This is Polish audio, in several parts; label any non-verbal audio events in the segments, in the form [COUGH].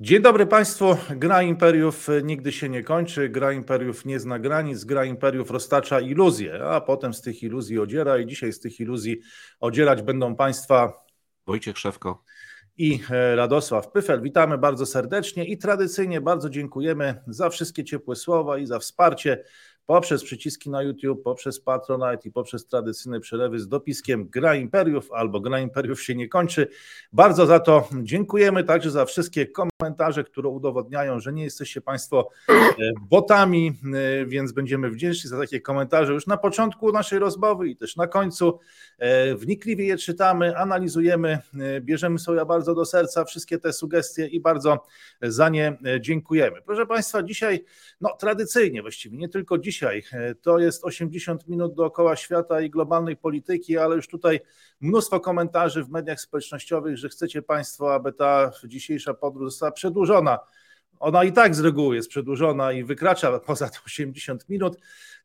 Dzień dobry Państwu. Gra imperiów nigdy się nie kończy. Gra imperiów nie zna granic. Gra imperiów roztacza iluzje, a potem z tych iluzji odziera. I dzisiaj z tych iluzji odzierać będą Państwa Wojciech Szewko i e, Radosław Pyfel. Witamy bardzo serdecznie i tradycyjnie bardzo dziękujemy za wszystkie ciepłe słowa i za wsparcie poprzez przyciski na YouTube, poprzez Patronite i poprzez tradycyjne przelewy z dopiskiem Gra Imperiów albo Gra Imperiów się nie kończy. Bardzo za to dziękujemy, także za wszystkie komentarze, które udowodniają, że nie jesteście Państwo e, botami, e, więc będziemy wdzięczni za takie komentarze już na początku naszej rozmowy i też na końcu. E, wnikliwie je czytamy, analizujemy, bierzemy sobie bardzo do serca wszystkie te sugestie i bardzo za nie dziękujemy. Proszę Państwa, dzisiaj, no tradycyjnie właściwie, nie tylko dzisiaj, dzisiaj. E, to jest 80 minut dookoła świata i globalnej polityki, ale już tutaj mnóstwo komentarzy w mediach społecznościowych, że chcecie Państwo, aby ta dzisiejsza podróż została przedłużona. Ona i tak z reguły jest przedłużona i wykracza poza te 80 minut,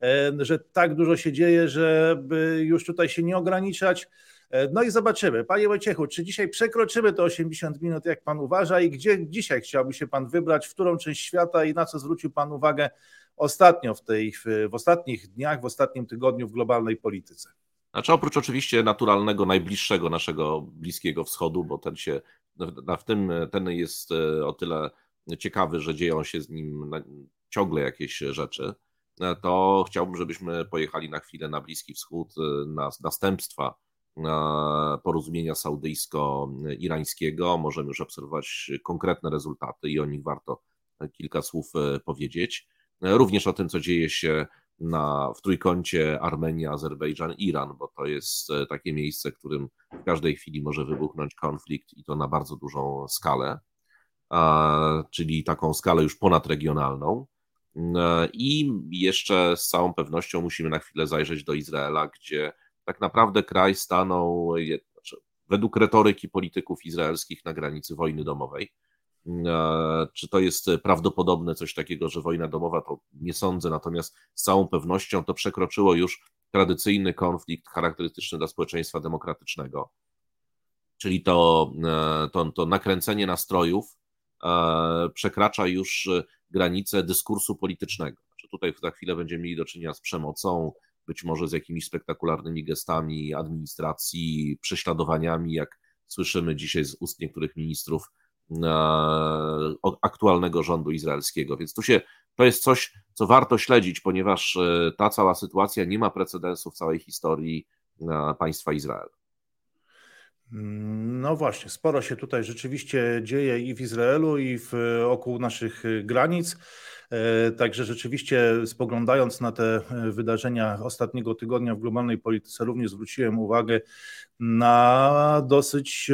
e, że tak dużo się dzieje, żeby już tutaj się nie ograniczać. E, no i zobaczymy. Panie Wojciechu, czy dzisiaj przekroczymy te 80 minut, jak Pan uważa i gdzie dzisiaj chciałby się Pan wybrać, w którą część świata i na co zwrócił Pan uwagę ostatnio w, tej, w ostatnich dniach, w ostatnim tygodniu w globalnej polityce? Znaczy oprócz oczywiście naturalnego, najbliższego naszego Bliskiego Wschodu, bo ten się w tym ten jest e, o tyle ciekawy, że dzieją się z nim ciągle jakieś rzeczy, e, to chciałbym, żebyśmy pojechali na chwilę na Bliski Wschód, na następstwa porozumienia saudyjsko-irańskiego. Możemy już obserwować konkretne rezultaty i o nich warto kilka słów powiedzieć również o tym, co dzieje się na, w trójkącie Armenia, Azerbejdżan, Iran, bo to jest e, takie miejsce, w którym w każdej chwili może wybuchnąć konflikt i to na bardzo dużą skalę, czyli taką skalę już ponadregionalną. E, I jeszcze z całą pewnością musimy na chwilę zajrzeć do Izraela, gdzie tak naprawdę kraj stanął, znaczy, według retoryki polityków izraelskich, na granicy wojny domowej. E, czy to jest prawdopodobne coś takiego, że wojna domowa, to nie sądzę, natomiast z całą pewnością to przekroczyło już tradycyjny konflikt charakterystyczny dla społeczeństwa demokratycznego. Czyli to, e, to, to nakręcenie nastrojów e, przekracza już granice dyskursu politycznego. Znaczy tutaj za chwilę będziemy mieli do czynienia z przemocą, być może z jakimiś spektakularnymi gestami administracji, prześladowaniami, jak słyszymy dzisiaj z ust niektórych ministrów aktualnego rządu izraelskiego. Więc tu się, to jest coś, co warto śledzić, ponieważ e, ta cała sytuacja nie ma precedensu w całej historii e, państwa Izrael. No właśnie, sporo się tutaj rzeczywiście dzieje i w Izraelu, i w, wokół naszych granic. E, także rzeczywiście spoglądając na te wydarzenia ostatniego tygodnia w globalnej polityce, również zwróciłem uwagę na dosyć e,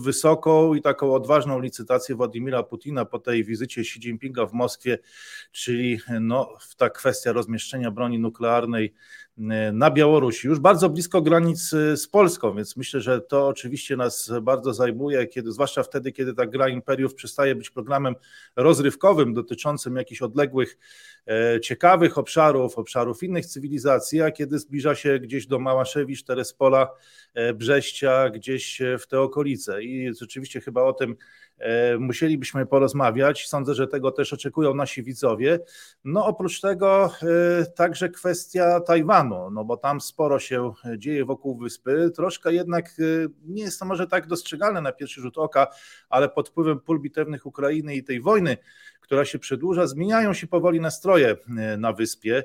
wysoką i taką odważną licytację Władimira Putina po tej wizycie Xi Jinpinga w Moskwie, czyli no, ta kwestia rozmieszczenia broni nuklearnej e, na Białorusi, już bardzo blisko granic e, z Polską, więc myślę, że to oczywiście nas bardzo zajmuje, kiedy, zwłaszcza wtedy, kiedy ta gra imperiów przestaje być programem rozrywkowym dotyczącym jakichś odległych, ciekawych obszarów, obszarów innych cywilizacji, a kiedy zbliża się gdzieś do Małaszewicz, Terespola, Brześcia, gdzieś w te okolice. I rzeczywiście chyba o tym e, musielibyśmy porozmawiać. Sądzę, że tego też oczekują nasi widzowie. No oprócz tego e, także kwestia Tajwanu, no bo tam sporo się dzieje wokół wyspy. Troszkę jednak e, nie jest to może tak dostrzegalne na pierwszy rzut oka, ale pod wpływem pól bitewnych Ukrainy i tej wojny, która się przedłuża, zmieniają się powoli nastroje na wyspie.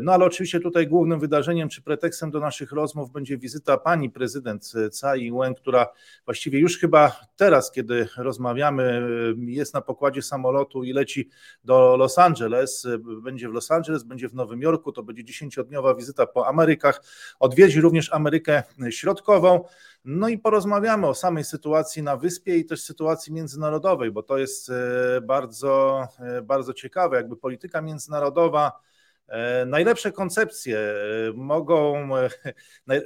No ale oczywiście tutaj głównym wydarzeniem czy pretekstem do naszych rozmów będzie wizyta pani prezydent Tsai Ing-wen, która właściwie już chyba teraz, kiedy rozmawiamy, jest na pokładzie samolotu i leci do Los Angeles. Będzie w Los Angeles, będzie w Nowym Jorku, to będzie dziesięciodniowa wizyta po Amerykach. Odwiedzi również Amerykę Środkową. No i porozmawiamy o samej sytuacji na wyspie i też sytuacji międzynarodowej, bo to jest e, bardzo, e, bardzo ciekawe. Jakby polityka międzynarodowa najlepsze koncepcje e, mogą, [LAUGHS] e,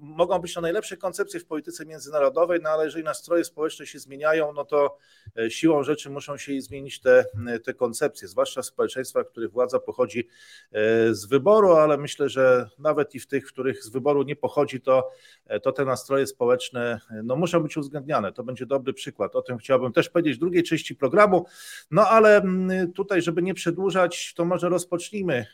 mogą być to najlepsze koncepcje w polityce międzynarodowej, no ale jeżeli nastroje społeczne się zmieniają, no to siłą rzeczy muszą się zmienić te, te koncepcje, zwłaszcza w społeczeństwach, w których władza pochodzi z wyboru, ale myślę, że nawet i w tych, w których z wyboru nie pochodzi, to, to te nastroje społeczne no, muszą być uwzględniane. To będzie dobry przykład. O tym chciałbym też powiedzieć w drugiej części programu. No ale mm, tutaj, żeby nie przedłużać, to może rozpocznijmy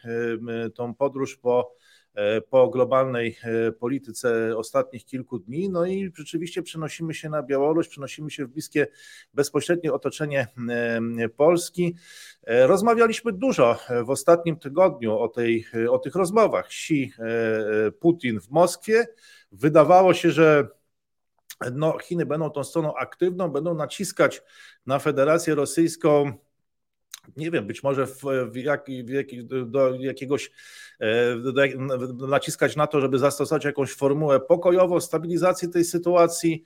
tą podróż po, e, po globalnej e, polityce ostatnich kilku dni. No i rzeczywiście przenosimy się na Białoruś, przenosimy się w bliskie, bezpośrednie otoczenie Polski. E, rozmawialiśmy dużo w ostatnim tygodniu o, tej, o tych rozmowach Xi Putin w Moskwie. Wydawało się, że no, Chiny będą tą stroną aktywną, będą naciskać na Federację Rosyjską nie wiem, być może w, w, jak, w jak, do jakiegoś e, do, naciskać na to, żeby zastosować jakąś formułę pokojową, stabilizacji tej sytuacji.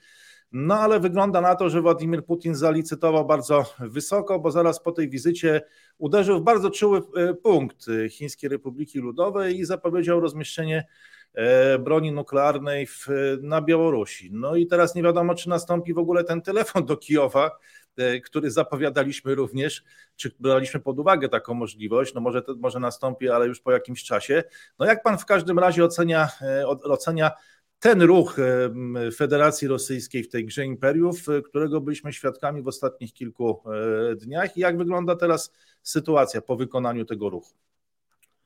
No ale wygląda na to, że Władimir Putin zalicytował bardzo wysoko, bo zaraz po tej wizycie uderzył w bardzo czuły e, punkt Chińskiej Republiki Ludowej i zapowiedział rozmieszczenie e, broni nuklearnej w, na Białorusi. No i teraz nie wiadomo, czy nastąpi w ogóle ten telefon do Kijowa, który zapowiadaliśmy również, czy braliśmy pod uwagę taką możliwość, no może to może nastąpi, ale już po jakimś czasie. No jak pan w każdym razie ocenia, e, ocenia ten ruch e, Federacji Rosyjskiej w tej grze imperiów, którego byliśmy świadkami w ostatnich kilku dniach i jak wygląda teraz sytuacja po wykonaniu tego ruchu?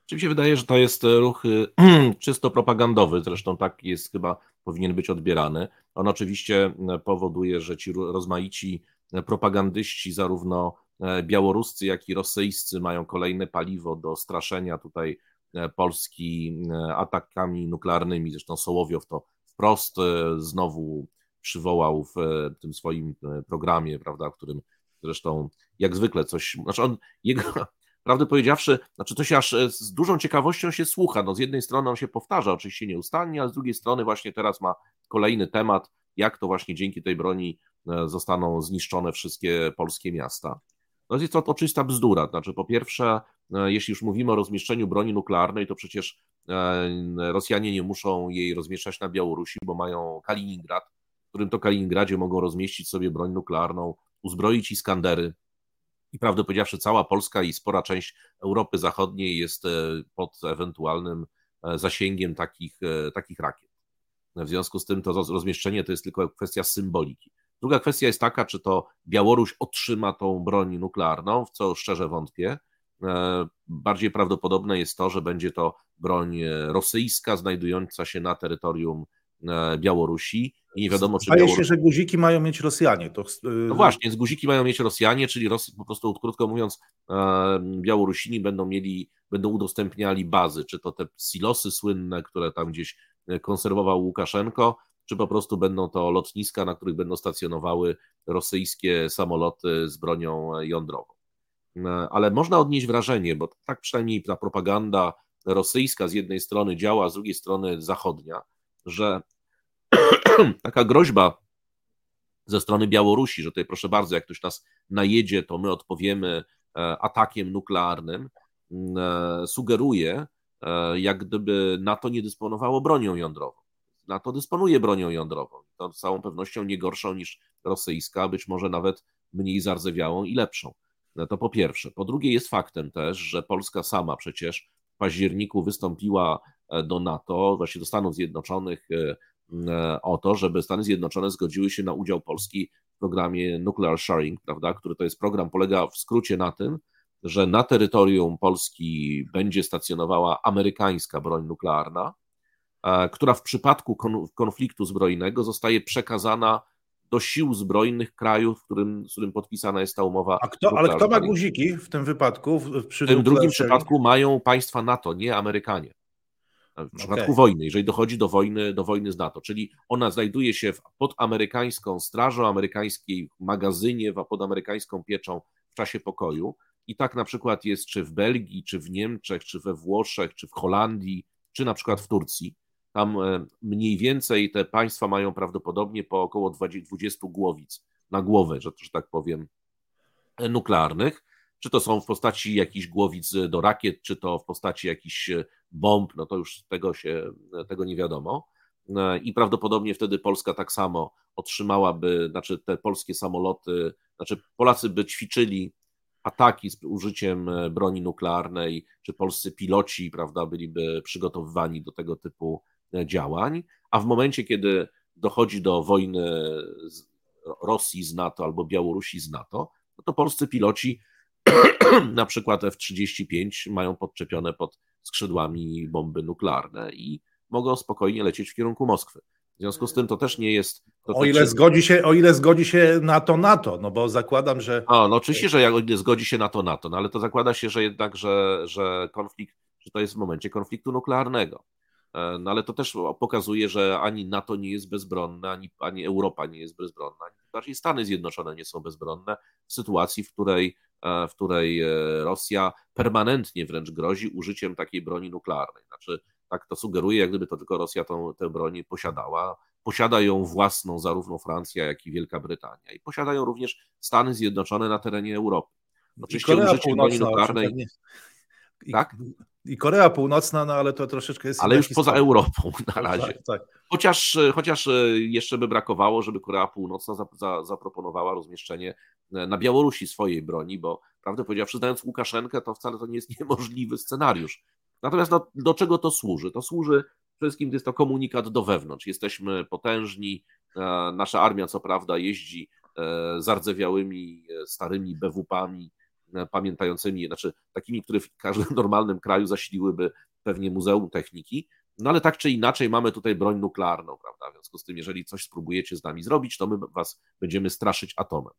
Czy mi się wydaje, że to jest ruch [CLEARS THROAT] czysto propagandowy, zresztą tak jest chyba powinien być odbierany. On oczywiście powoduje, że ci rozmaici propagandyści, zarówno e, białoruscy, jak i rosyjscy, mają kolejne paliwo do straszenia tutaj e, Polski e, atakami nuklearnymi. Zresztą Sołowiow to wprost znowu przywołał w tym swoim programie, prawda, w którym zresztą jak zwykle coś, znaczy on, jego, [LAUGHS] prawdę powiedziawszy, znaczy to się aż z dużą ciekawością się słucha. No z jednej strony on się powtarza oczywiście nieustannie, a z drugiej strony właśnie teraz ma kolejny temat, jak to właśnie dzięki tej broni zostaną zniszczone wszystkie polskie miasta. No jest to oczywista bzdura. Znaczy, po pierwsze, e, jeśli już mówimy o rozmieszczeniu broni nuklearnej, to przecież e, Rosjanie nie muszą jej rozmieszczać na Białorusi, bo mają Kaliningrad, w którym to Kaliningradzie mogą rozmieścić sobie broń nuklearną, uzbroić Iskandery. I prawdę powiedziawszy, cała Polska i spora część Europy Zachodniej jest pod ewentualnym zasięgiem takich, takich rakiet. W związku z tym to rozmieszczenie to jest tylko kwestia symboliki. Druga kwestia jest taka, czy to Białoruś otrzyma tą broń nuklearną, w co szczerze wątpię. E, bardziej prawdopodobne jest to, że będzie to broń rosyjska znajdująca się na terytorium e, Białorusi i nie wiadomo, czy. Zdaje Białoruś... się, że guziki mają mieć Rosjanie. To... No właśnie, z guziki mają mieć Rosjanie, czyli po prostu krótko mówiąc, e, Białorusini będą mieli, będą udostępniali bazy, czy to te silosy słynne, które tam gdzieś konserwował Łukaszenko, czy po prostu będą to lotniska, na których będą stacjonowały rosyjskie samoloty z bronią jądrową. No, ale można odnieść wrażenie, bo tak przynajmniej ta propaganda rosyjska z jednej strony działa, a z drugiej strony zachodnia, że [CLEARS THROAT] taka groźba ze strony Białorusi, że tutaj proszę bardzo, jak ktoś nas najedzie, to my odpowiemy e, atakiem nuklearnym, e, sugeruje, e, jak gdyby NATO nie dysponowało bronią jądrową. NATO dysponuje bronią jądrową. To z całą pewnością nie gorszą niż rosyjska, być może nawet mniej zardzewiałą i lepszą. No to po pierwsze. Po drugie, jest faktem też, że Polska sama przecież w październiku wystąpiła e, do NATO, właśnie do Stanów Zjednoczonych e, e, o to, żeby Stany Zjednoczone zgodziły się na udział Polski w programie Nuclear Sharing, prawda, który to jest program, polega w skrócie na tym, że na terytorium Polski będzie stacjonowała amerykańska broń nuklearna, która w przypadku konfliktu zbrojnego zostaje przekazana do sił zbrojnych krajów, w którym, z którym podpisana jest ta umowa. A kto, ale kto ma guziki w tym wypadku? W, w tym drugim przypadku mają państwa NATO, nie Amerykanie. W przypadku okay. wojny, jeżeli dochodzi do wojny, do wojny z NATO, czyli ona znajduje się pod amerykańską strażą, amerykańskiej magazynie, pod amerykańską pieczą w czasie pokoju. I tak na przykład jest czy w Belgii, czy w Niemczech, czy we Włoszech, czy w Holandii, czy na przykład w Turcji. Tam e, mniej więcej te państwa mają prawdopodobnie po około 20 głowic na głowę, że, że tak powiem, e, nuklearnych. Czy to są w postaci jakichś głowic do rakiet, czy to w postaci jakichś bomb, no to już tego się, tego nie wiadomo. I prawdopodobnie wtedy Polska tak samo otrzymałaby, znaczy te polskie samoloty, znaczy Polacy by ćwiczyli ataki z użyciem e, broni nuklearnej, czy polscy piloci, prawda, byliby przygotowywani do tego typu e, działań, a w momencie, kiedy dochodzi do wojny Rosji z NATO albo Białorusi z NATO, no to polscy piloci, [CLEARS THROAT] na przykład F-35, mają podczepione pod skrzydłami bomby nuklearne i mogą spokojnie lecieć w kierunku Moskwy. W związku z tym to też nie jest. To o, ile zgodzi się, o ile zgodzi się NATO NATO, no bo zakładam, że. A, no oczywiście, że jak zgodzi się NATO NATO, no ale to zakłada się, że jednak, że, że konflikt, że to jest w momencie konfliktu nuklearnego. E, no ale to też pokazuje, że ani NATO nie jest bezbronne, ani, ani Europa nie jest bezbronna, ani bardziej Stany Zjednoczone nie są bezbronne w sytuacji, w której, e, w której e, Rosja permanentnie wręcz grozi użyciem takiej broni nuklearnej. Znaczy, tak to sugeruje, jak gdyby to tylko Rosja tą, tę broń posiadała. Posiada ją własną zarówno Francja, jak i Wielka Brytania. I posiadają również Stany Zjednoczone na terenie Europy. Oczywiście użycie broni nuklearnej. Tak? I Korea Północna, no ale to troszeczkę jest. Ale już poza Europą [LAUGHS] na razie. Tak, tak. Chociaż, chociaż e, jeszcze by brakowało, żeby Korea Północna za, za, zaproponowała rozmieszczenie e, na Białorusi swojej broni, bo prawdę powiedziawszy, znając Łukaszenkę, to wcale to nie jest [LAUGHS] niemożliwy scenariusz. Natomiast do, do czego to służy? To służy przede wszystkim, jest to komunikat do wewnątrz. Jesteśmy potężni, e, nasza armia co prawda jeździ zardzewiałymi, starymi BWP-ami, pamiętającymi, znaczy takimi, które w każdym [LAUGHS] normalnym kraju zasiliłyby pewnie Muzeum Techniki, no ale tak czy inaczej mamy tutaj broń nuklearną, prawda? W związku z tym, jeżeli coś spróbujecie z nami zrobić, to my was będziemy straszyć atomem.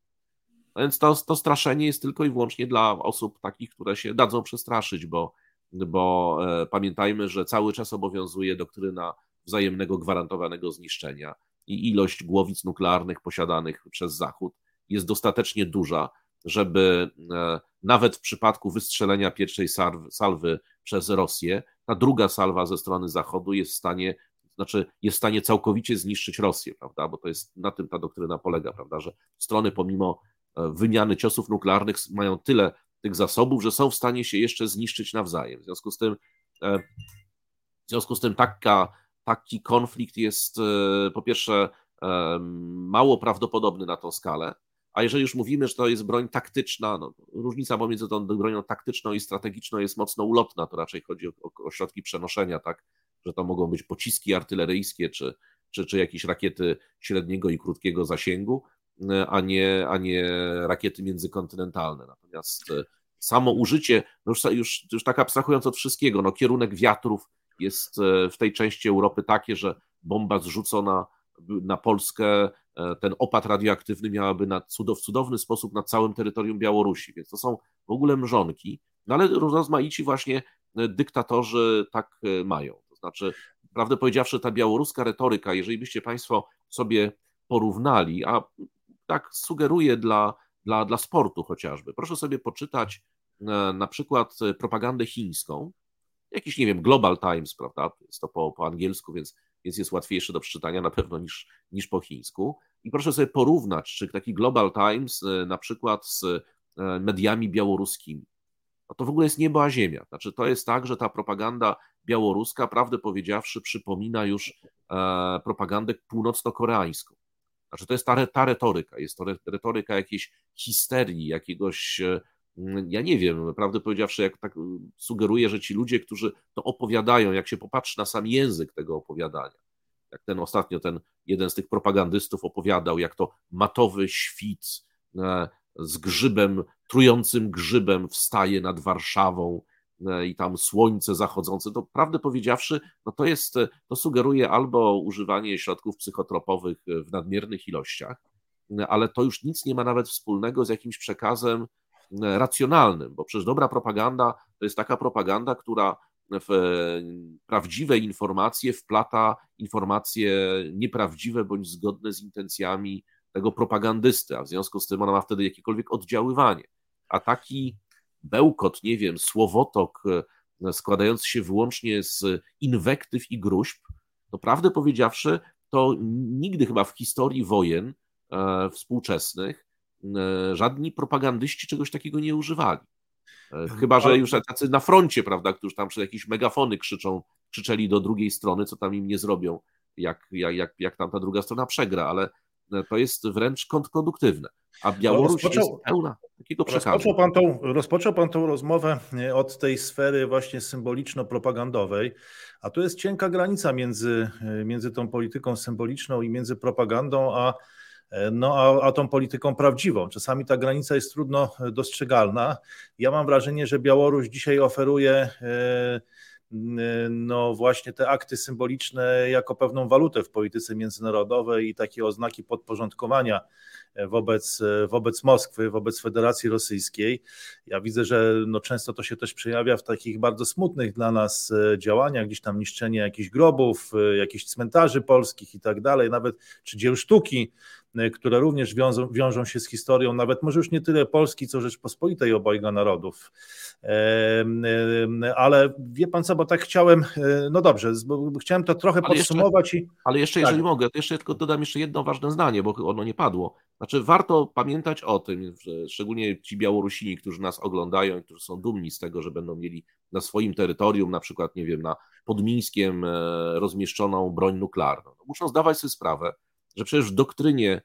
No więc to, to straszenie jest tylko i wyłącznie dla osób takich, które się dadzą przestraszyć, bo, bo e, pamiętajmy, że cały czas obowiązuje doktryna wzajemnego gwarantowanego zniszczenia i ilość głowic nuklearnych posiadanych przez Zachód jest dostatecznie duża, żeby e, nawet w przypadku wystrzelenia pierwszej salwy przez Rosję, ta druga salwa ze strony Zachodu jest w stanie, znaczy jest w stanie całkowicie zniszczyć Rosję, prawda? Bo to jest na tym ta doktryna polega, prawda? Że strony pomimo e, wymiany ciosów nuklearnych mają tyle tych zasobów, że są w stanie się jeszcze zniszczyć nawzajem. W związku z tym, e, w związku z tym taka, taki konflikt jest po pierwsze mało prawdopodobny na tą skalę, a jeżeli już mówimy, że to jest broń taktyczna, no, różnica pomiędzy tą bronią taktyczną i strategiczną jest mocno ulotna, to raczej chodzi o, o środki przenoszenia, tak, że to mogą być pociski artyleryjskie czy, czy, czy jakieś rakiety średniego i krótkiego zasięgu, a nie, a nie rakiety międzykontynentalne. Natomiast e, samo użycie, no już, już, już tak abstrahując od wszystkiego, no kierunek wiatrów jest e, w tej części Europy takie, że bomba zrzucona na Polskę E, ten opad radioaktywny miałaby na cudow, cudowny sposób na całym terytorium Białorusi, więc to są w ogóle mrzonki, no ale rozmaici właśnie e, dyktatorzy tak e, mają. To znaczy, prawdę powiedziawszy, ta białoruska retoryka, jeżeli byście Państwo sobie porównali, a tak sugeruję dla, dla, dla sportu chociażby, proszę sobie poczytać na przykład propagandę chińską, jakiś, nie wiem, Global Times, prawda, jest to po, po angielsku, więc więc jest łatwiejszy do przeczytania na pewno niż, niż po chińsku. I proszę sobie porównać, czy taki Global Times e, na przykład z e, mediami białoruskimi. No to w ogóle jest niebo a ziemia. Znaczy, to jest tak, że ta propaganda białoruska, prawdę powiedziawszy, przypomina już e, propagandę północno-koreańską. Znaczy, to jest ta, ta retoryka, jest to retoryka jakiejś histerii, jakiegoś Mm, ja nie wiem, prawdę powiedziawszy, jak tak y, sugeruję, że ci ludzie, którzy to opowiadają, jak się popatrzy na sam język tego opowiadania, jak ten ostatnio ten jeden z tych propagandystów opowiadał, jak to matowy świt e, z grzybem, trującym grzybem wstaje nad Warszawą e, i tam słońce zachodzące, to prawdę powiedziawszy, no to jest, e, to sugeruje albo używanie środków psychotropowych w nadmiernych ilościach, ale to już nic nie ma nawet wspólnego z jakimś przekazem racjonalnym, bo przecież dobra propaganda to jest taka propaganda, która w prawdziwe informacje wplata informacje nieprawdziwe bądź zgodne z intencjami tego propagandysty, a w związku z tym ona ma wtedy jakiekolwiek oddziaływanie. A taki bełkot, nie wiem, słowotok e, składający się wyłącznie z inwektyw i gruźb, to prawdę powiedziawszy, to nigdy chyba w historii wojen e, współczesnych żadni propagandyści czegoś takiego nie używali. Chyba, że już tacy na froncie, prawda, którzy tam przez jakieś megafony krzyczą, krzyczeli do drugiej strony, co tam im nie zrobią, jak, jak, jak, jak tam ta druga strona przegra, ale to jest wręcz kontrproduktywne. A Białoruś rozpoczął, jest pełna takiego przekazu. Rozpoczął pan, tą, rozpoczął pan tą rozmowę e, od tej sfery właśnie symboliczno-propagandowej, a tu jest cienka granica między, e, między tą polityką symboliczną i między propagandą, a, e, no, a, a tą polityką prawdziwą. Czasami ta granica jest trudno dostrzegalna. Ja mam wrażenie, że Białoruś dzisiaj oferuje no właśnie te akty symboliczne jako pewną walutę w polityce międzynarodowej i takie oznaki podporządkowania wobec, wobec Moskwy, wobec Federacji Rosyjskiej. Ja widzę, że no często to się też przejawia w takich bardzo smutnych dla nas e, działaniach, gdzieś tam niszczenie jakichś grobów, e, jakichś cmentarzy polskich i tak dalej, nawet czy dzieł sztuki, e, które również wiążą, wiążą się z historią, nawet może już nie tyle Polski, co Rzeczpospolitej obojga narodów. Ale wie pan co, bo tak chciałem, no dobrze, chciałem to trochę ale podsumować. Jeszcze, i... Ale jeszcze, jeżeli tak. mogę, to jeszcze tylko dodam jeszcze jedno ważne zdanie, bo ono nie padło. Znaczy, warto pamiętać o tym, że szczególnie ci Białorusini, którzy nas oglądają i którzy są dumni z tego, że będą mieli na swoim terytorium, na przykład, nie wiem, na Podmińskiem e, rozmieszczoną broń nuklearną. No, muszą zdawać sobie sprawę, że przecież w doktrynie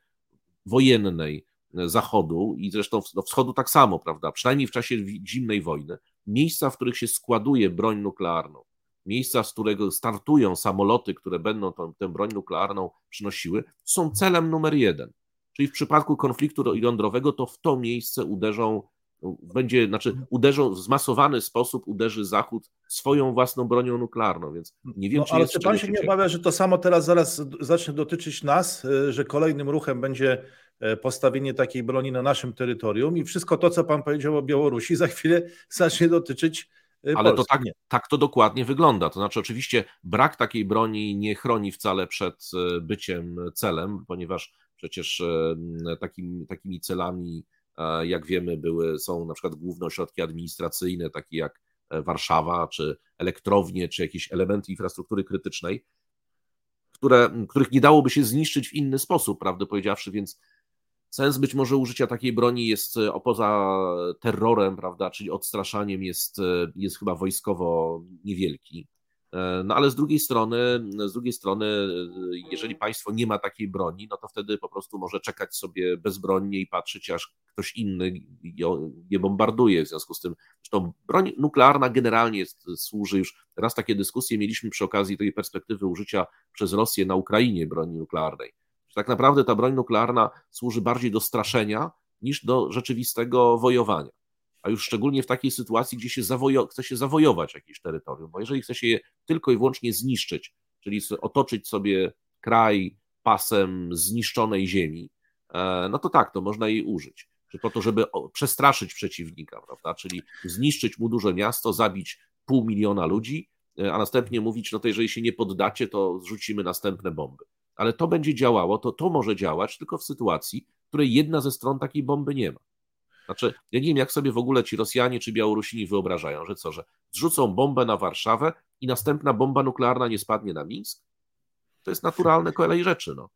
wojennej e, Zachodu i zresztą no, Wschodu tak samo, prawda, przynajmniej w czasie zimnej wojny, miejsca, w których się składuje broń nuklearną, miejsca, z którego startują samoloty, które będą tą, tę broń nuklearną przynosiły, są celem numer jeden. Czyli w przypadku konfliktu jądrowego to w to miejsce uderzą, będzie, znaczy uderzą w zmasowany sposób uderzy Zachód swoją własną bronią nuklearną, więc nie wiem, no, czy ale czy pan się nie obawia, że to samo teraz zaraz zacznie dotyczyć nas, e, że kolejnym ruchem będzie e, postawienie takiej broni na naszym terytorium i wszystko to, co pan powiedział o Białorusi, za chwilę [LAUGHS] zacznie dotyczyć e, ale to tak, tak to dokładnie wygląda. To znaczy, oczywiście brak takiej broni nie chroni wcale przed byciem celem, ponieważ Przecież takim, takimi celami, jak wiemy, były, są na przykład główne ośrodki administracyjne, takie jak e, Warszawa, czy elektrownie, czy jakieś elementy infrastruktury krytycznej, które, których nie dałoby się zniszczyć w inny sposób, prawdę powiedziawszy, więc sens być może użycia takiej broni jest e, poza terrorem, prawda, czyli odstraszaniem jest, e, jest chyba wojskowo niewielki. No ale z drugiej strony, z drugiej strony, jeżeli państwo nie ma takiej broni, no to wtedy po prostu może czekać sobie bezbronnie i patrzeć, aż ktoś inny je bombarduje. W związku z tym, zresztą broń nuklearna generalnie jest, służy już, raz takie dyskusje mieliśmy przy okazji tej perspektywy użycia przez Rosję na Ukrainie broni nuklearnej. Tak naprawdę ta broń nuklearna służy bardziej do straszenia niż do rzeczywistego wojowania a już szczególnie w takiej sytuacji, gdzie się zawojo- chce się zawojować jakieś terytorium, bo jeżeli chce się je tylko i wyłącznie zniszczyć, czyli otoczyć sobie kraj pasem zniszczonej ziemi, e, no to tak, to można jej użyć. Po to, żeby przestraszyć przeciwnika, prawda? Czyli zniszczyć mu duże miasto, zabić pół miliona ludzi, e, a następnie mówić, no to jeżeli się nie poddacie, to zrzucimy następne bomby. Ale to będzie działało, to to może działać tylko w sytuacji, w której jedna ze stron takiej bomby nie ma. Znaczy, ja nie wiem, jak sobie w ogóle ci Rosjanie czy Białorusini wyobrażają, że co, że zrzucą bombę na Warszawę i następna bomba nuklearna nie spadnie na Mińsk? To jest naturalne kolej rzeczy, no.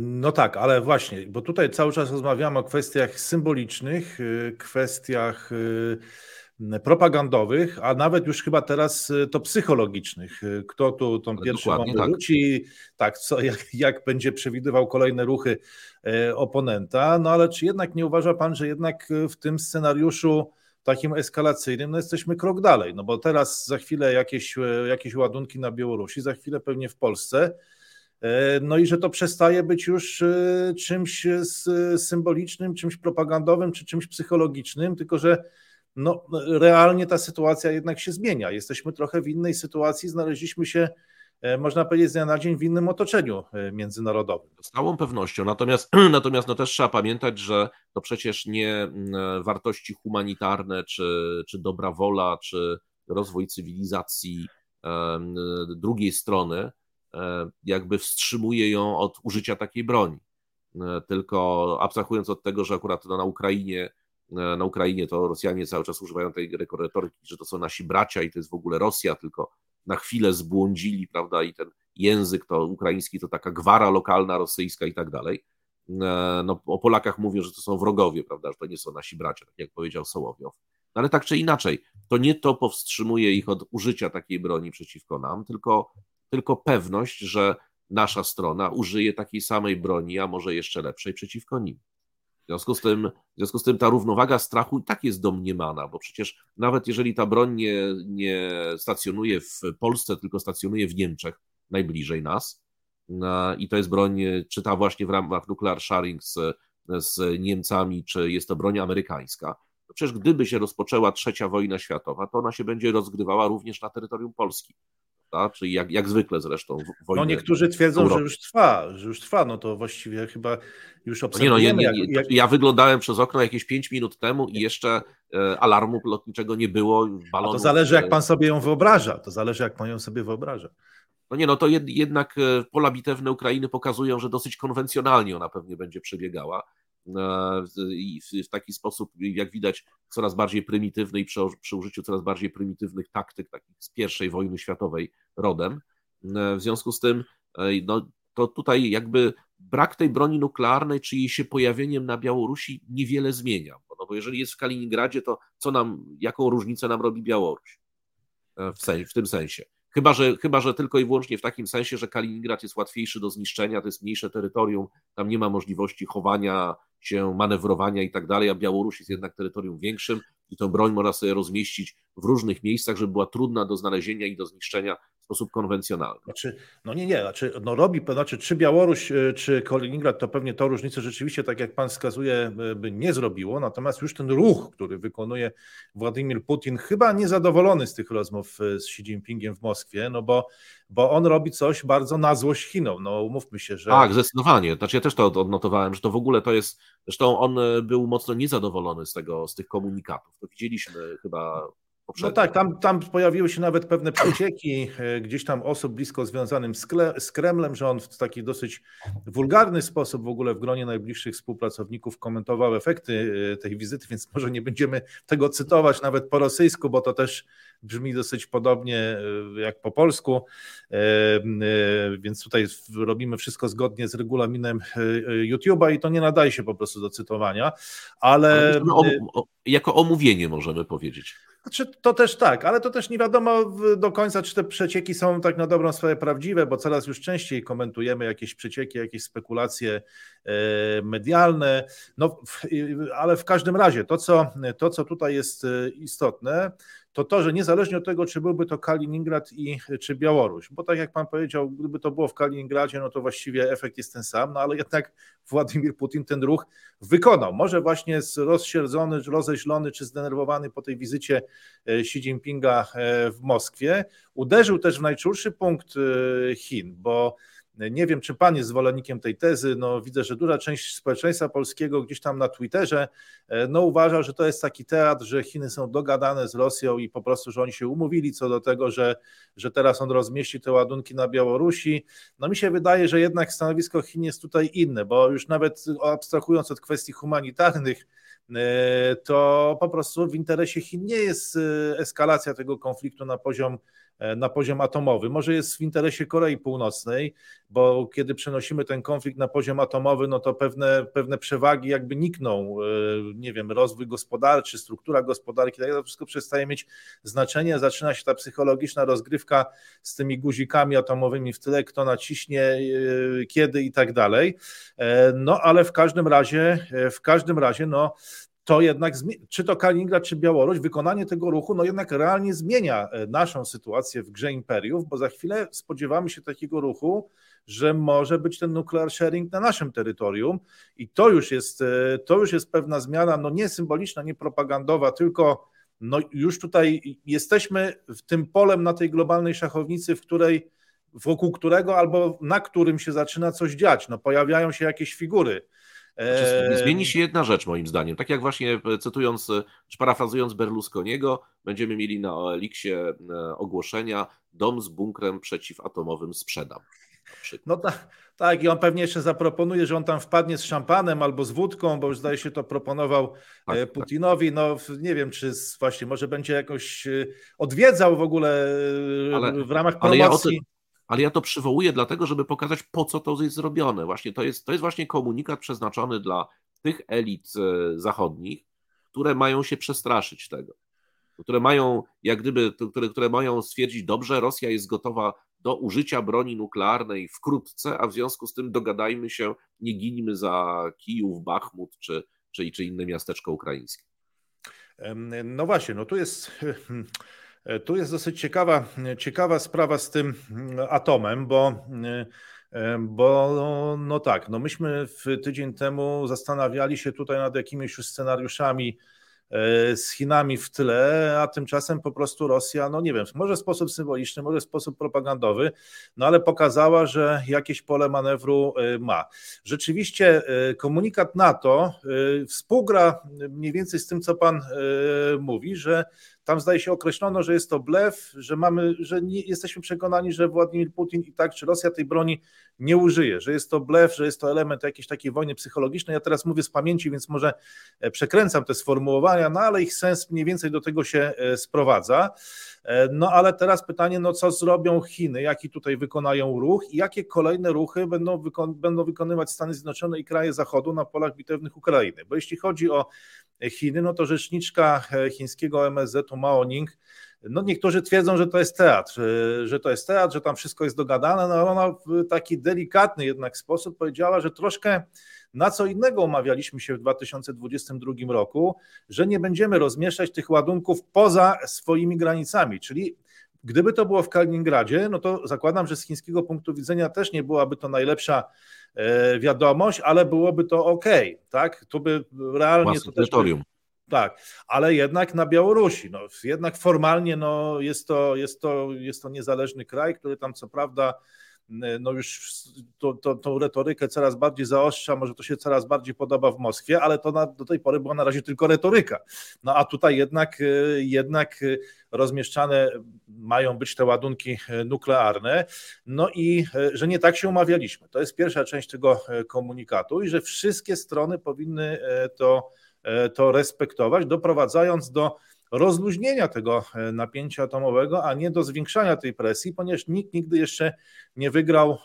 No tak, ale właśnie, bo tutaj cały czas rozmawiamy o kwestiach symbolicznych, y, kwestiach y, propagandowych, a nawet już chyba teraz y, to psychologicznych. Y, kto tu tą Ale pierwszą bombę tak. rzuci, tak, co, [LAUGHS] jak, jak będzie przewidywał kolejne ruchy e, oponenta. No ale czy jednak nie uważa pan, że jednak w tym scenariuszu takim eskalacyjnym no jesteśmy krok dalej? No bo teraz za chwilę jakieś, jakieś ładunki na Białorusi, za chwilę pewnie w Polsce. No i że to przestaje być już czymś symbolicznym, czymś propagandowym czy czymś psychologicznym, tylko że no, realnie ta sytuacja jednak się zmienia. Jesteśmy trochę w innej sytuacji, znaleźliśmy się, e, można powiedzieć, z dnia na dzień w innym otoczeniu e, międzynarodowym. Z całą pewnością. Natomiast, [CLEARS THROAT] natomiast no też trzeba pamiętać, że to przecież nie wartości humanitarne, czy, czy dobra wola, czy rozwój cywilizacji drugiej strony e, jakby wstrzymuje ją od użycia takiej broni. Tylko abstrahując od tego, że akurat na Ukrainie na Ukrainie, to Rosjanie cały czas używają tej retoryki, że to są nasi bracia i to jest w ogóle Rosja, tylko na chwilę zbłądzili, prawda, i ten język to ukraiński to taka gwara lokalna rosyjska i tak dalej. no, o Polakach mówią, że to są wrogowie, prawda, że to nie są nasi bracia, tak jak powiedział Sołowiow. No, ale tak czy inaczej, to nie to powstrzymuje ich od użycia takiej broni przeciwko nam, tylko, tylko pewność, że nasza strona użyje takiej samej broni, a może jeszcze lepszej przeciwko nim. W związku z tym, w związku z tym ta równowaga strachu i tak jest domniemana, bo przecież nawet jeżeli ta broń nie, nie stacjonuje w Polsce, tylko stacjonuje w Niemczech, najbliżej nas, i to jest broń, czy ta właśnie w ramach nuclear sharing z, z Niemcami, czy jest to broń amerykańska, to przecież gdyby się rozpoczęła trzecia wojna światowa, to ona się będzie rozgrywała również na terytorium Polski prawda? czyli jak, jak zwykle zresztą. No niektórzy twierdzą, że już trwa, że już trwa, no to właściwie chyba już obserwujemy. No nie, no, nie, nie, jak, Ja wyglądałem przez okno jakieś 5 minut temu i jeszcze e, alarmu lotniczego nie było. Balonów, to zależy jak pan sobie ją wyobraża, to zależy jak pan ją sobie wyobraża. No nie, no to jed, jednak e, pola bitewne Ukrainy pokazują, że dosyć konwencjonalnie ona pewnie będzie przebiegała i w taki sposób, jak widać, coraz bardziej prymitywny i przy, użyciu coraz bardziej prymitywnych taktyk, takich z pierwszej wojny światowej rodem. W związku z tym, no, to tutaj jakby brak tej broni nuklearnej, czy jej się pojawieniem na Białorusi niewiele zmienia. No bo jeżeli jest w Kaliningradzie, to co nam, jaką różnicę nam robi Białoruś w, sensie, w tym sensie? Chyba że, chyba, że tylko i wyłącznie w takim sensie, że Kaliningrad jest łatwiejszy do zniszczenia, to jest mniejsze terytorium, tam nie ma możliwości chowania się, manewrowania i tak dalej, a Białoruś jest jednak terytorium większym i tę broń można sobie rozmieścić w różnych miejscach, żeby była trudna do znalezienia i do zniszczenia sposób konwencjonalny. Znaczy, no nie, nie, znaczy, no robi, znaczy, czy Białoruś, e, czy Kaliningrad, to pewnie to różnicę rzeczywiście, tak jak pan wskazuje, e, by nie zrobiło, natomiast już ten ruch, który wykonuje Władimir Putin, chyba niezadowolony z tych rozmów e, z Xi Jinpingiem w Moskwie, no bo bo on robi coś bardzo na złość Chinom. No umówmy się, że. Tak, zdecydowanie. Znaczy ja też to odnotowałem, że to w ogóle to jest. Zresztą on był mocno niezadowolony z tego, z tych komunikatów. To widzieliśmy chyba no tak, tam, tam pojawiły się nawet pewne przecieki e, gdzieś tam osób blisko związanym z, z Kremlem, że on w taki dosyć wulgarny sposób w ogóle w gronie najbliższych współpracowników komentował efekty e, tej wizyty, więc może nie będziemy tego cytować nawet po rosyjsku, bo to też brzmi dosyć podobnie e, jak po polsku, więc tutaj robimy wszystko zgodnie z regulaminem YouTube'a i to nie nadaje się po prostu do cytowania, ale... ale jako omówienie możemy powiedzieć. Znaczy, to też tak, ale to też nie wiadomo do końca, czy te przecieki są tak na dobrą sprawę prawdziwe, bo coraz już częściej komentujemy jakieś przecieki, jakieś spekulacje e, medialne. No, ale w każdym razie to, co, to, co tutaj jest e, istotne, to to, że niezależnie od tego, czy byłby to Kaliningrad i czy Białoruś, bo tak jak pan powiedział, gdyby to było w Kaliningradzie, no to właściwie efekt jest ten sam, no ale jednak Władimir Putin ten ruch wykonał. Może właśnie rozsierdzony, rozeźlony czy zdenerwowany po tej wizycie e, Xi Jinpinga e, w Moskwie, uderzył też w najczulszy punkt e, Chin, bo nie wiem, czy pan jest zwolennikiem tej tezy. No, widzę, że duża część społeczeństwa polskiego gdzieś tam na Twitterze e, no, uważa, że to jest taki teatr, że Chiny są dogadane z Rosją i po prostu, że oni się umówili co do tego, że, że teraz on rozmieści te ładunki na Białorusi. No mi się wydaje, że jednak stanowisko Chin jest tutaj inne, bo już nawet abstrahując od kwestii humanitarnych, e, to po prostu w interesie Chin nie jest e, eskalacja tego konfliktu na poziom na poziom atomowy. Może jest w interesie Korei Północnej, bo kiedy przenosimy ten konflikt na poziom atomowy, no to pewne, pewne przewagi jakby nikną. E, nie wiem, rozwój gospodarczy, struktura gospodarki, tak to wszystko przestaje mieć znaczenie. Zaczyna się ta psychologiczna rozgrywka z tymi guzikami atomowymi w tyle, kto naciśnie, e, kiedy i tak dalej. No ale w każdym razie, w każdym razie, no to jednak, czy to Kaliningrad, czy Białoruś, wykonanie tego ruchu, no jednak realnie zmienia e, naszą sytuację w grze imperiów, bo za chwilę spodziewamy się takiego ruchu, że może być ten nuclear sharing na naszym terytorium i to już jest, e, to już jest pewna zmiana, no nie symboliczna, nie propagandowa, tylko no już tutaj jesteśmy w tym polem na tej globalnej szachownicy, w której wokół którego albo na którym się zaczyna coś dziać. No, pojawiają się jakieś figury. Znaczy, zmieni się jedna rzecz moim zdaniem. Tak jak właśnie e, cytując, e, czy parafrazując Berlusconiego, będziemy mieli na OLX-ie e, ogłoszenia dom z bunkrem przeciwatomowym sprzedam. No tak, tak, i on pewnie jeszcze zaproponuje, że on tam wpadnie z szampanem albo z wódką, bo już zdaje się to proponował tak, tak. Putinowi. No nie wiem, czy właśnie może będzie jakoś odwiedzał w ogóle ale, w ramach promocji. Ale ja to przywołuję dlatego, żeby pokazać, po co to jest zrobione. Właśnie to jest, to jest właśnie komunikat przeznaczony dla tych elit e, zachodnich, które mają się przestraszyć tego, które mają, jak gdyby, które, które mają stwierdzić, dobrze, Rosja jest gotowa do użycia broni nuklearnej wkrótce, a w związku z tym dogadajmy się, nie ginimy za Kijów, Bachmut czy, czy, czy inne miasteczko ukraińskie. No właśnie, no tu jest, tu jest dosyć ciekawa, ciekawa sprawa z tym atomem, bo, bo no tak, no myśmy w tydzień temu zastanawiali się tutaj nad jakimiś już scenariuszami E, z Chinami w tle, a tymczasem po prostu Rosja, no nie wiem, może w sposób symboliczny, może w sposób propagandowy, no ale pokazała, że jakieś pole manewru e, ma. Rzeczywiście e, komunikat NATO współgra mniej więcej z tym, co pan mówi, że tam zdaje się określono, że jest to blef, że mamy, że nie jesteśmy przekonani, że Władimir Putin i tak, czy Rosja tej broni nie użyje, że jest to blef, że jest to element jakiejś takiej wojny psychologicznej. Ja teraz mówię z pamięci, więc może e, przekręcam te sformułowania, no ale ich sens mniej więcej do tego się e, sprowadza. E, no ale teraz pytanie, no co zrobią Chiny, jaki tutaj wykonają ruch i jakie kolejne ruchy będą, będą wykonywać Stany Zjednoczone i kraje Zachodu na polach bitewnych Ukrainy. Bo jeśli chodzi o Chiny, no to rzeczniczka chińskiego MSZ-u Mao Ning, no niektórzy twierdzą, że to jest teatr, że to jest teatr, że tam wszystko jest dogadane, no ona w taki delikatny jednak sposób powiedziała, że troszkę na co innego umawialiśmy się w 2022 roku, że nie będziemy rozmieszczać tych ładunków poza swoimi granicami, czyli Gdyby to było w Kaliningradzie, no to zakładam, że z chińskiego punktu widzenia też nie byłaby to najlepsza e, wiadomość, ale byłoby to ok, tak? Tu by realnie to terytorium. By, tak, ale jednak na Białorusi. No, jednak formalnie no, jest, to, jest, to, jest to niezależny kraj, który tam co prawda no już to, to, tą retorykę coraz bardziej zaostrza, może to się coraz bardziej podoba w Moskwie, ale to na, do tej pory była na razie tylko retoryka. No a tutaj jednak, jednak rozmieszczane mają być te ładunki nuklearne, no i że nie tak się umawialiśmy. To jest pierwsza część tego komunikatu i że wszystkie strony powinny to, to respektować, doprowadzając do rozluźnienia tego e, napięcia atomowego, a nie do zwiększania tej presji, ponieważ nikt nigdy jeszcze nie wygrał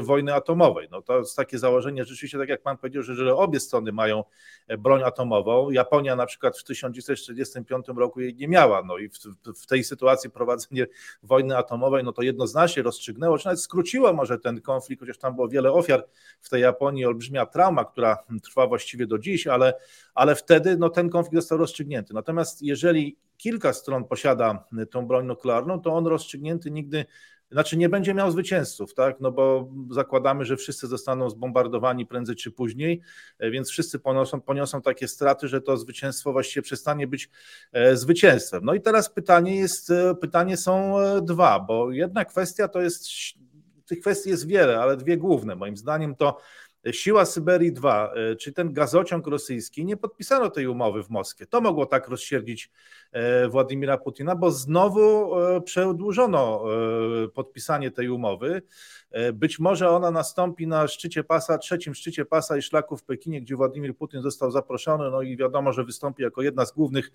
wojny atomowej. No to jest takie założenie, rzeczywiście, tak jak pan powiedział, że, obie strony mają e, broń atomową. Japonia na przykład w 1945 roku jej nie miała, no i w, w tej sytuacji prowadzenie wojny atomowej, no to jednoznacznie rozstrzygnęło, czy nawet skróciło może ten konflikt, chociaż tam było wiele ofiar w tej Japonii, olbrzymia trauma, która trwa właściwie do dziś, ale, ale wtedy no, ten konflikt został rozstrzygnięty. Natomiast jeżeli kilka stron posiada tą broń nuklearną, to on rozstrzygnięty nigdy znaczy nie będzie miał zwycięzców, tak? No bo zakładamy, że wszyscy zostaną zbombardowani prędzej czy później, e, więc wszyscy poniosą, poniosą takie straty, że to zwycięstwo właściwie przestanie być e, zwycięstwem. No i teraz pytanie jest, e, pytanie są dwa, bo jedna kwestia to jest, tych kwestii jest wiele, ale dwie główne. Moim zdaniem to Siła Syberii 2, czy ten gazociąg rosyjski, nie podpisano tej umowy w Moskwie. To mogło tak rozsierdzić E, Władimira Putina, bo znowu e, przedłużono e, podpisanie tej umowy. Być może ona nastąpi na szczycie pasa, trzecim szczycie pasa i szlaku w Pekinie, gdzie Władimir Putin został zaproszony, no i wiadomo, że wystąpi jako jedna z głównych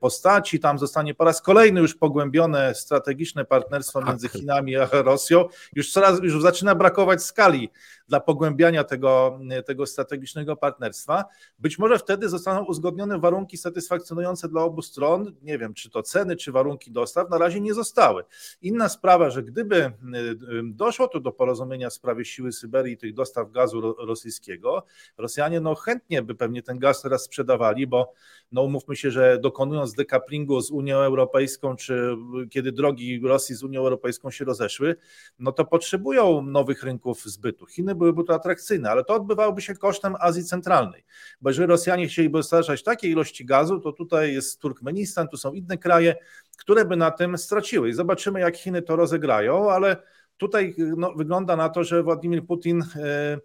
postaci. Tam zostanie po raz kolejny już pogłębione strategiczne partnerstwo między tak. Chinami a Rosją. Już coraz już zaczyna brakować skali dla pogłębiania tego, tego strategicznego partnerstwa. Być może wtedy zostaną uzgodnione warunki satysfakcjonujące dla obu stron nie wiem, czy to ceny, czy warunki dostaw, na razie nie zostały. Inna sprawa, że gdyby y, y, doszło tu do porozumienia w sprawie siły Syberii i tych dostaw gazu rosyjskiego, Rosjanie no chętnie by pewnie ten gaz teraz sprzedawali, bo no umówmy się, że dokonując dekaplingu z Unią Europejską, czy kiedy drogi Rosji z Unią Europejską się rozeszły, no to potrzebują nowych rynków zbytu. Chiny byłyby tu atrakcyjne, ale to odbywałoby się kosztem Azji Centralnej, bo jeżeli Rosjanie chcieliby dostarczać takiej ilości gazu, to tutaj jest Turkmenistan, tu są inne kraje, które by na tym straciły. I zobaczymy, jak Chiny to rozegrają, ale tutaj no, wygląda na to, że Władimir Putin. Yy,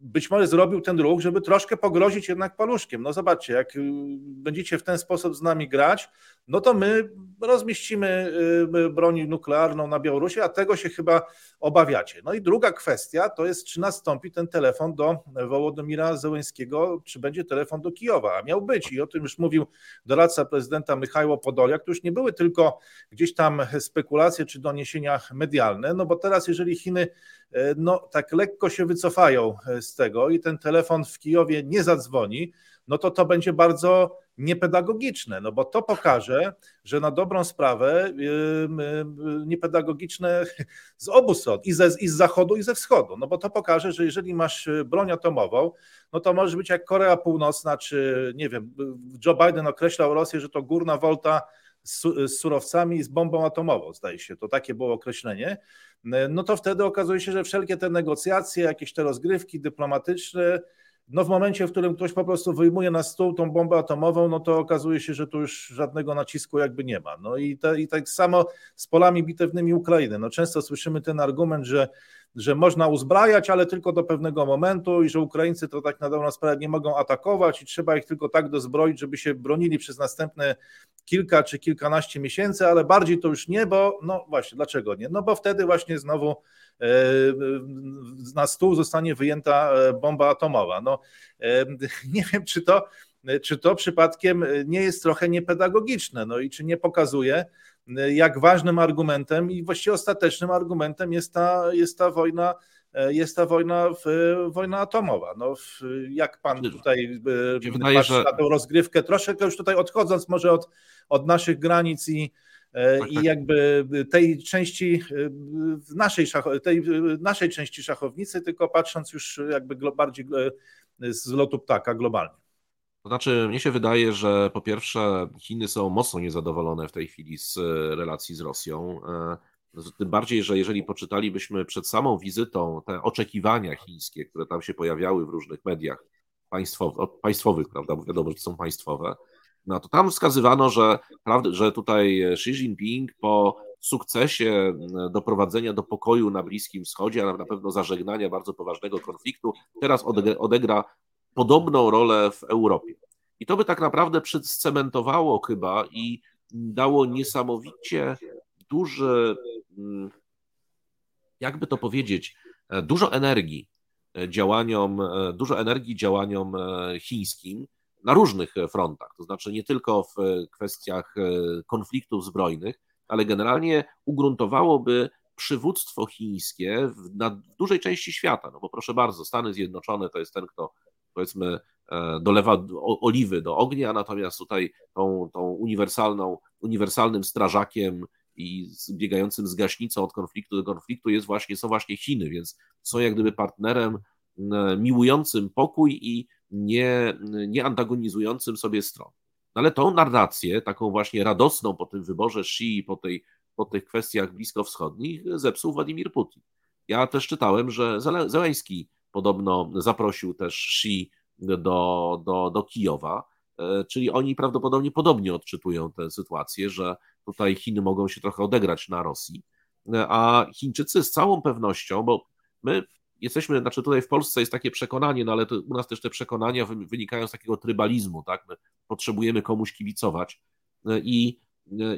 być może zrobił ten ruch, żeby troszkę pogrozić jednak paluszkiem. No zobaczcie, jak y, będziecie w ten sposób z nami grać, no to my rozmieścimy y, broń nuklearną na Białorusi, a tego się chyba obawiacie. No i druga kwestia to jest, czy nastąpi ten telefon do Wołodomira Zełenskiego, czy będzie telefon do Kijowa, a miał być i o tym już mówił doradca prezydenta Michajło Podoliak, to już nie były tylko gdzieś tam spekulacje czy doniesienia medialne, no bo teraz jeżeli Chiny no tak lekko się wycofają e, z tego i ten telefon w Kijowie nie zadzwoni, no to to będzie bardzo niepedagogiczne, no bo to pokaże, że na dobrą sprawę niepedagogiczne [LAUGHS] z obu stron, i, ze, i z zachodu, i ze wschodu, no bo to pokaże, że jeżeli masz e, broń atomową, no to może być jak Korea Północna, czy nie wiem, Joe Biden określał Rosję, że to górna wolta z, surowcami z bombą atomową, zdaje się, to takie było określenie, no to wtedy okazuje się, że wszelkie te negocjacje, jakieś te rozgrywki dyplomatyczne, no w momencie, w którym ktoś po prostu wyjmuje na stół tą bombę atomową, no to okazuje się, że tu już żadnego nacisku jakby nie ma. No i, te, i tak samo z polami bitewnymi Ukrainy. No często słyszymy ten argument, że że można uzbrajać, ale tylko do pewnego momentu i że Ukraińcy to tak na dobrą sprawę nie mogą atakować i trzeba ich tylko tak dozbroić, żeby się bronili przez następne kilka czy kilkanaście miesięcy, ale bardziej to już nie, bo no właśnie, dlaczego nie? No bo wtedy właśnie znowu e, na stół zostanie wyjęta e, bomba atomowa. No e, [LAUGHS] nie wiem, czy to, czy to przypadkiem nie jest trochę niepedagogiczne, no i czy nie pokazuje, jak ważnym argumentem i właściwie ostatecznym argumentem jest ta, jest ta wojna jest ta wojna, wojna atomowa. No, jak pan tutaj wydaje, patrzy że... na tę rozgrywkę, troszeczkę już tutaj odchodząc może od, od naszych granic i, tak, i tak. jakby tej części naszej, tej naszej części szachownicy, tylko patrząc już jakby bardziej z lotu ptaka globalnie. To znaczy, mnie się wydaje, że po pierwsze Chiny są mocno niezadowolone w tej chwili z e, relacji z Rosją. E, tym bardziej, że jeżeli poczytalibyśmy przed samą wizytą te oczekiwania chińskie, które tam się pojawiały w różnych mediach państwowych, państwowych prawda, bo wiadomo, że są państwowe, no to tam wskazywano, że, że tutaj Xi Jinping po sukcesie doprowadzenia do pokoju na Bliskim Wschodzie, a na pewno zażegnania bardzo poważnego konfliktu, teraz odegra podobną rolę w Europie. I to by tak naprawdę przycementowało chyba i dało niesamowicie duży, mm, jakby to powiedzieć, e, dużo energii e, działaniom, e, dużo energii działaniom chińskim na różnych frontach, to znaczy nie tylko w kwestiach konfliktów zbrojnych, ale generalnie ugruntowałoby przywództwo chińskie w, na dużej części świata. No bo proszę bardzo, Stany Zjednoczone to jest ten, kto powiedzmy e, dolewa oliwy do ognia, natomiast tutaj tą, tą uniwersalną, uniwersalnym strażakiem i biegającym z gaśnicą od konfliktu do konfliktu jest właśnie, są właśnie Chiny, więc są jak gdyby partnerem miłującym pokój i nie, nie antagonizującym sobie stron. No ale tą narrację, taką właśnie radosną po tym wyborze Xi i po, tej, po tych kwestiach bliskowschodnich zepsuł Władimir Putin. Ja też czytałem, że Zeleński podobno zaprosił też Xi do, do, do Kijowa, e, czyli oni prawdopodobnie podobnie odczytują tę sytuację, że tutaj Chiny mogą się trochę odegrać na Rosji, e, a Chińczycy z całą pewnością, bo my jesteśmy, znaczy tutaj w Polsce jest takie przekonanie, no ale u nas też te przekonania wynikają z takiego trybalizmu, tak? My potrzebujemy komuś kibicować e, i,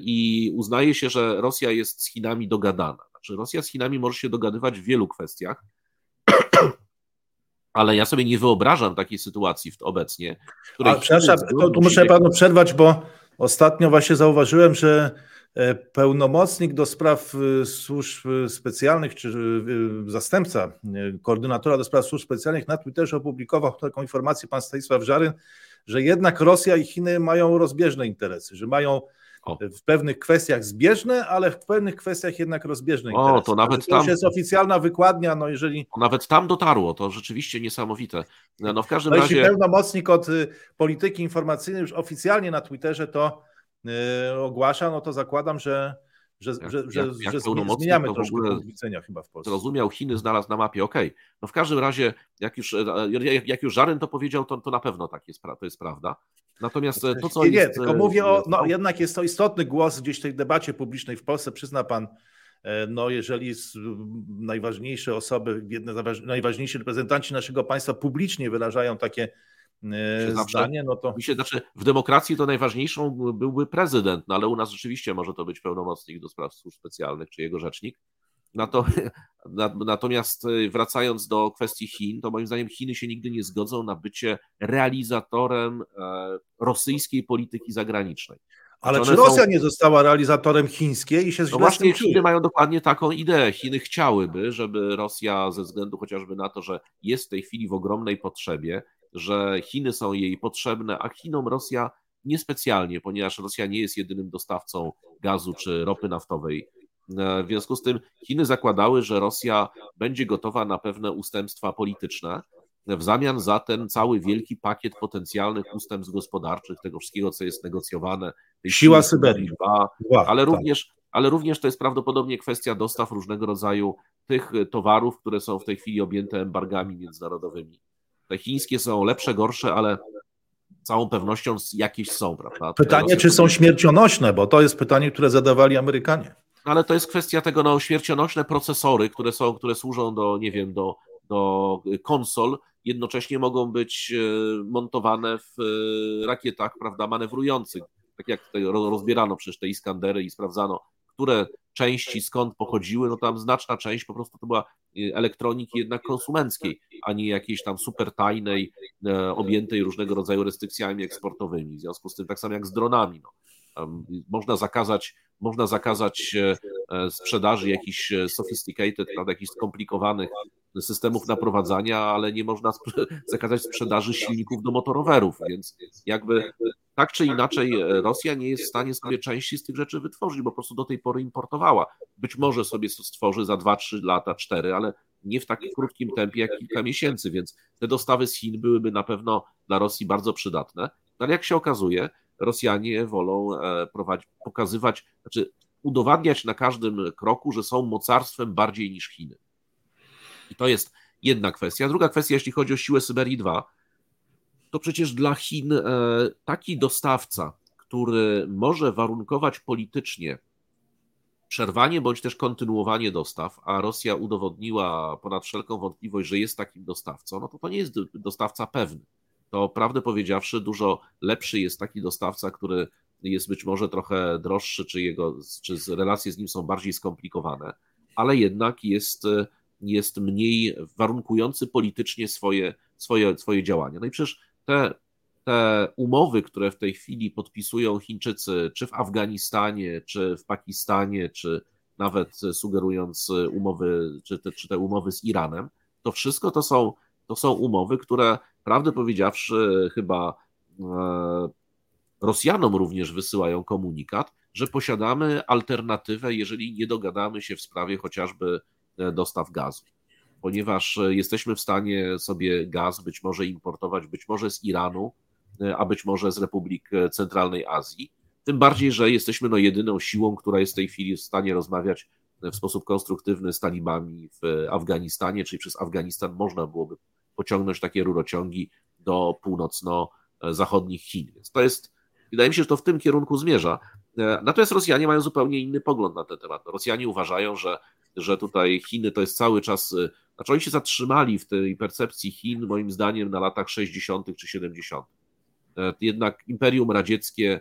i uznaje się, że Rosja jest z Chinami dogadana. Znaczy Rosja z Chinami może się dogadywać w wielu kwestiach, ale ja sobie nie wyobrażam takiej sytuacji obecnie. A, przepraszam, to, tu muszę panu przerwać, bo ostatnio właśnie zauważyłem, że e, pełnomocnik do spraw e, służb specjalnych, czy e, zastępca koordynatora do spraw służb specjalnych na Twitterze opublikował taką informację, pan Stanisław Żaryn, że jednak Rosja i Chiny mają rozbieżne interesy, że mają w pewnych kwestiach zbieżne, ale w pewnych kwestiach jednak rozbieżne. O, interesy. to nawet to tam. jest oficjalna wykładnia, no jeżeli. Nawet tam dotarło, to rzeczywiście niesamowite. No w każdym no, razie. Jeśli pełnomocnik od y, polityki informacyjnej już oficjalnie na Twitterze to yy, ogłasza, no to zakładam, że że, jak, że, że, jak, że zmieniamy troszkę punkt widzenia chyba w Polsce. Zrozumiał, Chiny znalazł na mapie, okej. Okay. No w każdym razie, jak już, e, jak, jak już Żaryn to powiedział, to, to na pewno tak jest, to jest prawda. Natomiast e, to, co nie, jest... Nie, tylko mówię o, no jednak jest to istotny głos gdzieś w tej debacie publicznej w Polsce, przyzna pan no jeżeli najważniejsze osoby, jedne najważniejsi reprezentanci naszego państwa publicznie wyrażają takie zdanie, no to... Się, znaczy, w demokracji to najważniejszą byłby prezydent, no ale u nas rzeczywiście może to być pełnomocnik do spraw służb specjalnych czy jego rzecznik. [LAUGHS] Natomiast y, wracając do kwestii Chin, to moim zdaniem Chiny się nigdy nie zgodzą na bycie realizatorem e, rosyjskiej polityki zagranicznej. Ale czy Rosja są... nie została realizatorem chińskiej i się no właśnie Chiny mają dokładnie taką ideę. Chiny chciałyby, żeby Rosja ze względu chociażby na to, że jest w tej chwili w ogromnej potrzebie, że Chiny są jej potrzebne, a Chinom Rosja niespecjalnie, ponieważ Rosja nie jest jedynym dostawcą gazu czy ropy naftowej E, w związku z tym Chiny zakładały, że Rosja będzie gotowa na pewne ustępstwa polityczne w zamian za ten cały wielki pakiet potencjalnych ustępstw gospodarczych, tego wszystkiego, co jest negocjowane. Siła Syberii. ale, tak. również, ale również to jest prawdopodobnie kwestia dostaw różnego rodzaju tych towarów, które są w tej chwili objęte embargami międzynarodowymi. Te chińskie są lepsze, gorsze, ale całą pewnością jakieś są, prawda? Pytanie, czy są śmiercionośne, bo to jest pytanie, które zadawali Amerykanie ale to jest kwestia tego, no, śmiercionośne procesory, które są, które służą do, nie wiem, do, do konsol, jednocześnie mogą być e, montowane w e, rakietach, prawda, manewrujących. Tak jak tutaj rozbierano przecież te Iskandery i sprawdzano, które części skąd pochodziły, no tam znaczna część po prostu to była e, elektroniki jednak konsumenckiej, a nie jakiejś tam super tajnej, objętej różnego rodzaju restrykcjami eksportowymi. W związku z tym tak samo jak z dronami. No. Można zakazać można zakazać e, e, sprzedaży jakichś e, sophisticated, jakichś skomplikowanych systemów naprowadzania, ale nie można zakazać sprzedaży silników do motorowerów, więc jakby tak czy inaczej Rosja nie jest w stanie sobie części z tych rzeczy wytworzyć, bo po prostu do tej pory importowała. Być może sobie stworzy za 2-3 lata, 4, ale nie w tak krótkim tempie jak kilka miesięcy, więc te dostawy z Chin byłyby na pewno dla Rosji bardzo przydatne. No ale jak się okazuje, Rosjanie wolą e, prowadzić, pokazywać, znaczy udowadniać na każdym kroku, że są mocarstwem bardziej niż Chiny. I to jest jedna kwestia. Druga kwestia, jeśli chodzi o siłę Syberii 2, to przecież dla Chin e, taki dostawca, który może warunkować politycznie przerwanie bądź też kontynuowanie dostaw, a Rosja udowodniła ponad wszelką wątpliwość, że jest takim dostawcą, no to to nie jest dostawca pewny to prawdę powiedziawszy, dużo lepszy jest taki dostawca, który jest być może trochę droższy, czy, jego, czy relacje z nim są bardziej skomplikowane, ale jednak jest, jest mniej warunkujący politycznie swoje, swoje, swoje działania. No i przecież te, te umowy, które w tej chwili podpisują Chińczycy, czy w Afganistanie, czy w Pakistanie, czy nawet sugerując umowy, czy te, czy te umowy z Iranem, to wszystko to są, to są umowy, które prawdę powiedziawszy, chyba e, Rosjanom również wysyłają komunikat, że posiadamy alternatywę, jeżeli nie dogadamy się w sprawie chociażby e, dostaw gazu. Ponieważ e, jesteśmy w stanie sobie gaz być może importować, być może z Iranu, a być może z Republik Centralnej Azji. Tym bardziej, że jesteśmy no jedyną siłą, która jest w tej chwili w stanie rozmawiać w sposób konstruktywny z talibami w Afganistanie, czyli przez Afganistan można byłoby pociągnąć takie rurociągi do północno-zachodnich Chin. Więc to jest, wydaje mi się, że to w tym kierunku zmierza. E, natomiast Rosjanie mają zupełnie inny pogląd na ten temat. Rosjanie uważają, że, że tutaj Chiny to jest cały czas, e, znaczy oni się zatrzymali w tej percepcji Chin, moim zdaniem, na latach 60. czy 70. E, jednak Imperium Radzieckie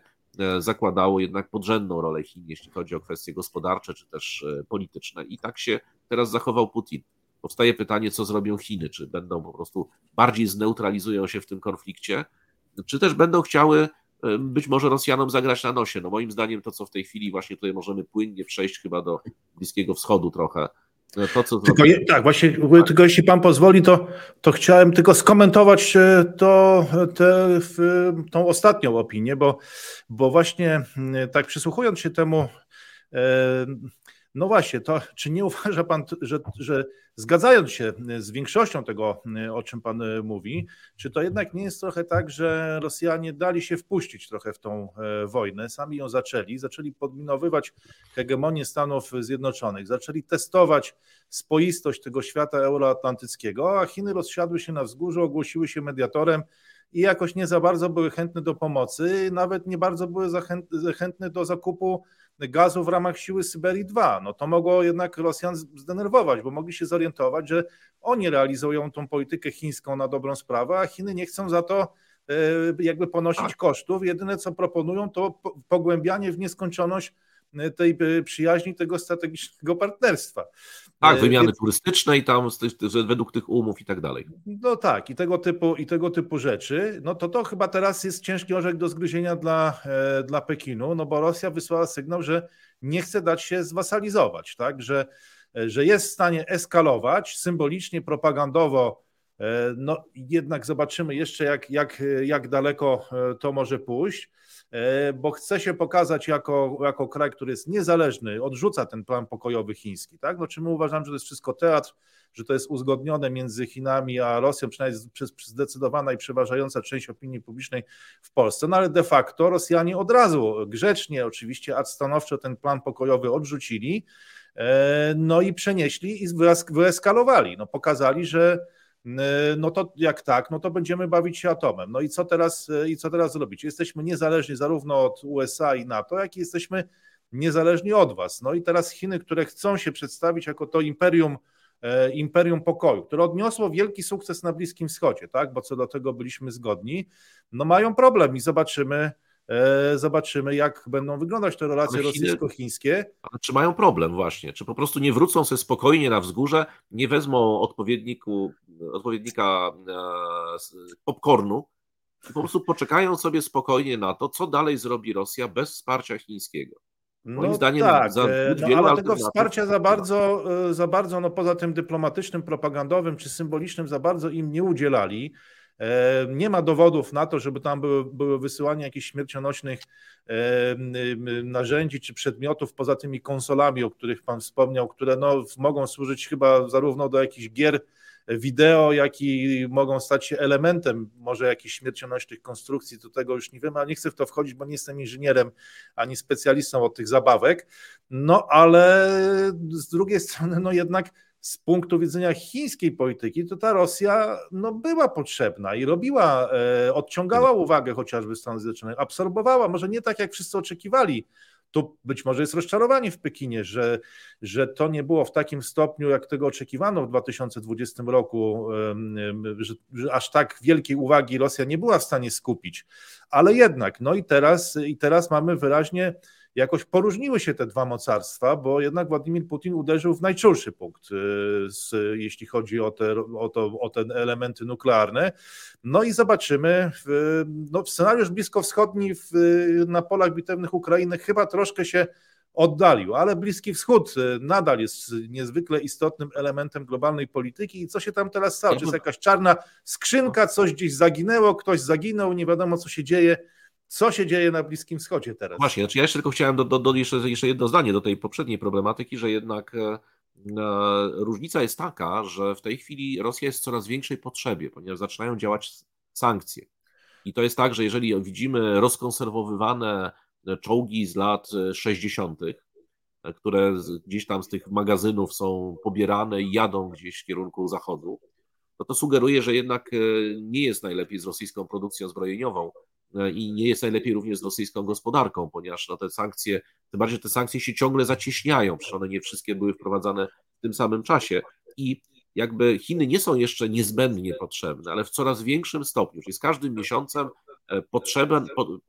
zakładało jednak podrzędną rolę Chin, jeśli chodzi o kwestie gospodarcze czy też polityczne. I tak się teraz zachował Putin powstaje pytanie, co zrobią Chiny, czy będą po prostu bardziej zneutralizują się w tym konflikcie, czy też będą chciały być może Rosjanom zagrać na nosie. No moim zdaniem to, co w tej chwili właśnie tutaj możemy płynnie przejść chyba do Bliskiego Wschodu trochę, to, co tylko je, tak, właśnie, tak. tylko jeśli pan pozwoli, to, to chciałem tylko skomentować e, to, te, tą ostatnią opinię, bo, bo właśnie tak przysłuchując się temu, e, no właśnie, to czy nie uważa pan, że, że zgadzając się z większością tego, o czym pan mówi, czy to jednak nie jest trochę tak, że Rosjanie dali się wpuścić trochę w tą e, wojnę, sami ją zaczęli, zaczęli podminowywać hegemonię Stanów Zjednoczonych, zaczęli testować spoistość tego świata euroatlantyckiego, a Chiny rozsiadły się na wzgórzu, ogłosiły się mediatorem i jakoś nie za bardzo były chętne do pomocy, nawet nie bardzo były chętne do zakupu gazu w ramach siły Syberii 2. No to mogło jednak Rosjan zdenerwować, bo mogli się zorientować, że oni realizują tą politykę chińską na dobrą sprawę, a Chiny nie chcą za to e, jakby ponosić tak. kosztów. Jedyne co proponują to pogłębianie w nieskończoność tej e, przyjaźni, tego strategicznego partnerstwa. Tak, e, wymiany turystycznej tam według tych umów i tak dalej. No tak, i tego typu, i tego typu rzeczy. No to to chyba teraz jest ciężki orzech do zgryzienia dla, e, dla Pekinu, no bo Rosja wysłała sygnał, że nie chce dać się zwasalizować, tak, że, że jest w stanie eskalować symbolicznie, propagandowo no jednak zobaczymy jeszcze, jak, jak, jak daleko to może pójść. E, bo chce się pokazać jako, jako kraj, który jest niezależny, odrzuca ten plan pokojowy chiński. Tak? No, czy my uważamy, że to jest wszystko teatr, że to jest uzgodnione między Chinami a Rosją, przynajmniej przez zdecydowana i przeważająca część opinii publicznej w Polsce. No ale de facto Rosjanie od razu, grzecznie oczywiście, a stanowczo ten plan pokojowy odrzucili, e, no i przenieśli i wyeskalowali. No, pokazali, że no to jak tak, no to będziemy bawić się atomem. No i co teraz, e, i co teraz zrobić? Jesteśmy niezależni zarówno od USA i NATO, jak i jesteśmy niezależni od was. No i teraz Chiny, które chcą się przedstawić jako to imperium, e, imperium pokoju, które odniosło wielki sukces na Bliskim Wschodzie, tak, bo co do tego byliśmy zgodni, no mają problem i zobaczymy, E, zobaczymy, jak będą wyglądać te relacje rosyjsko-chińskie. Ale czy mają problem właśnie? Czy po prostu nie wrócą sobie spokojnie na wzgórze, nie wezmą odpowiedniku, odpowiednika e, popcornu, po prostu poczekają sobie spokojnie na to, co dalej zrobi Rosja bez wsparcia chińskiego. Moim no zdaniem tak, za e, no, ale tego wsparcia za bardzo, za bardzo, no poza tym dyplomatycznym, propagandowym czy symbolicznym, za bardzo im nie udzielali. E, nie ma dowodów na to, żeby tam były, były wysyłanie jakichś śmiercionośnych e, narzędzi czy przedmiotów poza tymi konsolami, o których Pan wspomniał, które no, mogą służyć chyba zarówno do jakichś gier wideo, jak i mogą stać się elementem może jakichś śmiercionośnych konstrukcji, do tego już nie wiem, ale nie chcę w to wchodzić, bo nie jestem inżynierem ani specjalistą od tych zabawek, no ale z drugiej strony no jednak z punktu widzenia chińskiej polityki, to ta Rosja no, była potrzebna i robiła, e, odciągała uwagę chociażby Stanów Zjednoczonych, absorbowała, może nie tak jak wszyscy oczekiwali. Tu być może jest rozczarowanie w Pekinie, że, że to nie było w takim stopniu, jak tego oczekiwano w 2020 roku, że, że aż tak wielkiej uwagi Rosja nie była w stanie skupić. Ale jednak, no i teraz, i teraz mamy wyraźnie jakoś poróżniły się te dwa mocarstwa, bo jednak Władimir Putin uderzył w najczulszy punkt, y, jeśli chodzi o te, o, to, o te elementy nuklearne. No i zobaczymy, no, scenariusz bliskowschodni w, na polach bitewnych Ukrainy chyba troszkę się oddalił, ale Bliski Wschód y, nadal jest niezwykle istotnym elementem globalnej polityki i co się tam teraz stało? Czy jest jakaś czarna skrzynka, coś gdzieś zaginęło, ktoś zaginął, nie wiadomo co się dzieje co się dzieje na Bliskim Wschodzie teraz? Właśnie, znaczy ja jeszcze tylko chciałem do, do, do jeszcze, jeszcze jedno zdanie do tej poprzedniej problematyki, że jednak e, e, różnica jest taka, że w tej chwili Rosja jest w coraz większej potrzebie, ponieważ zaczynają działać sankcje. I to jest tak, że jeżeli widzimy rozkonserwowywane czołgi z lat 60., e, które gdzieś tam z tych magazynów są pobierane i jadą gdzieś w kierunku zachodu, no to sugeruje, że jednak nie jest najlepiej z rosyjską produkcją zbrojeniową, E, i nie jest najlepiej również z rosyjską gospodarką, ponieważ no, te sankcje, tym bardziej te sankcje się ciągle zacieśniają, przecież one nie wszystkie były wprowadzane w tym samym czasie i jakby Chiny nie są jeszcze niezbędnie potrzebne, ale w coraz większym stopniu, czyli z każdym miesiącem e,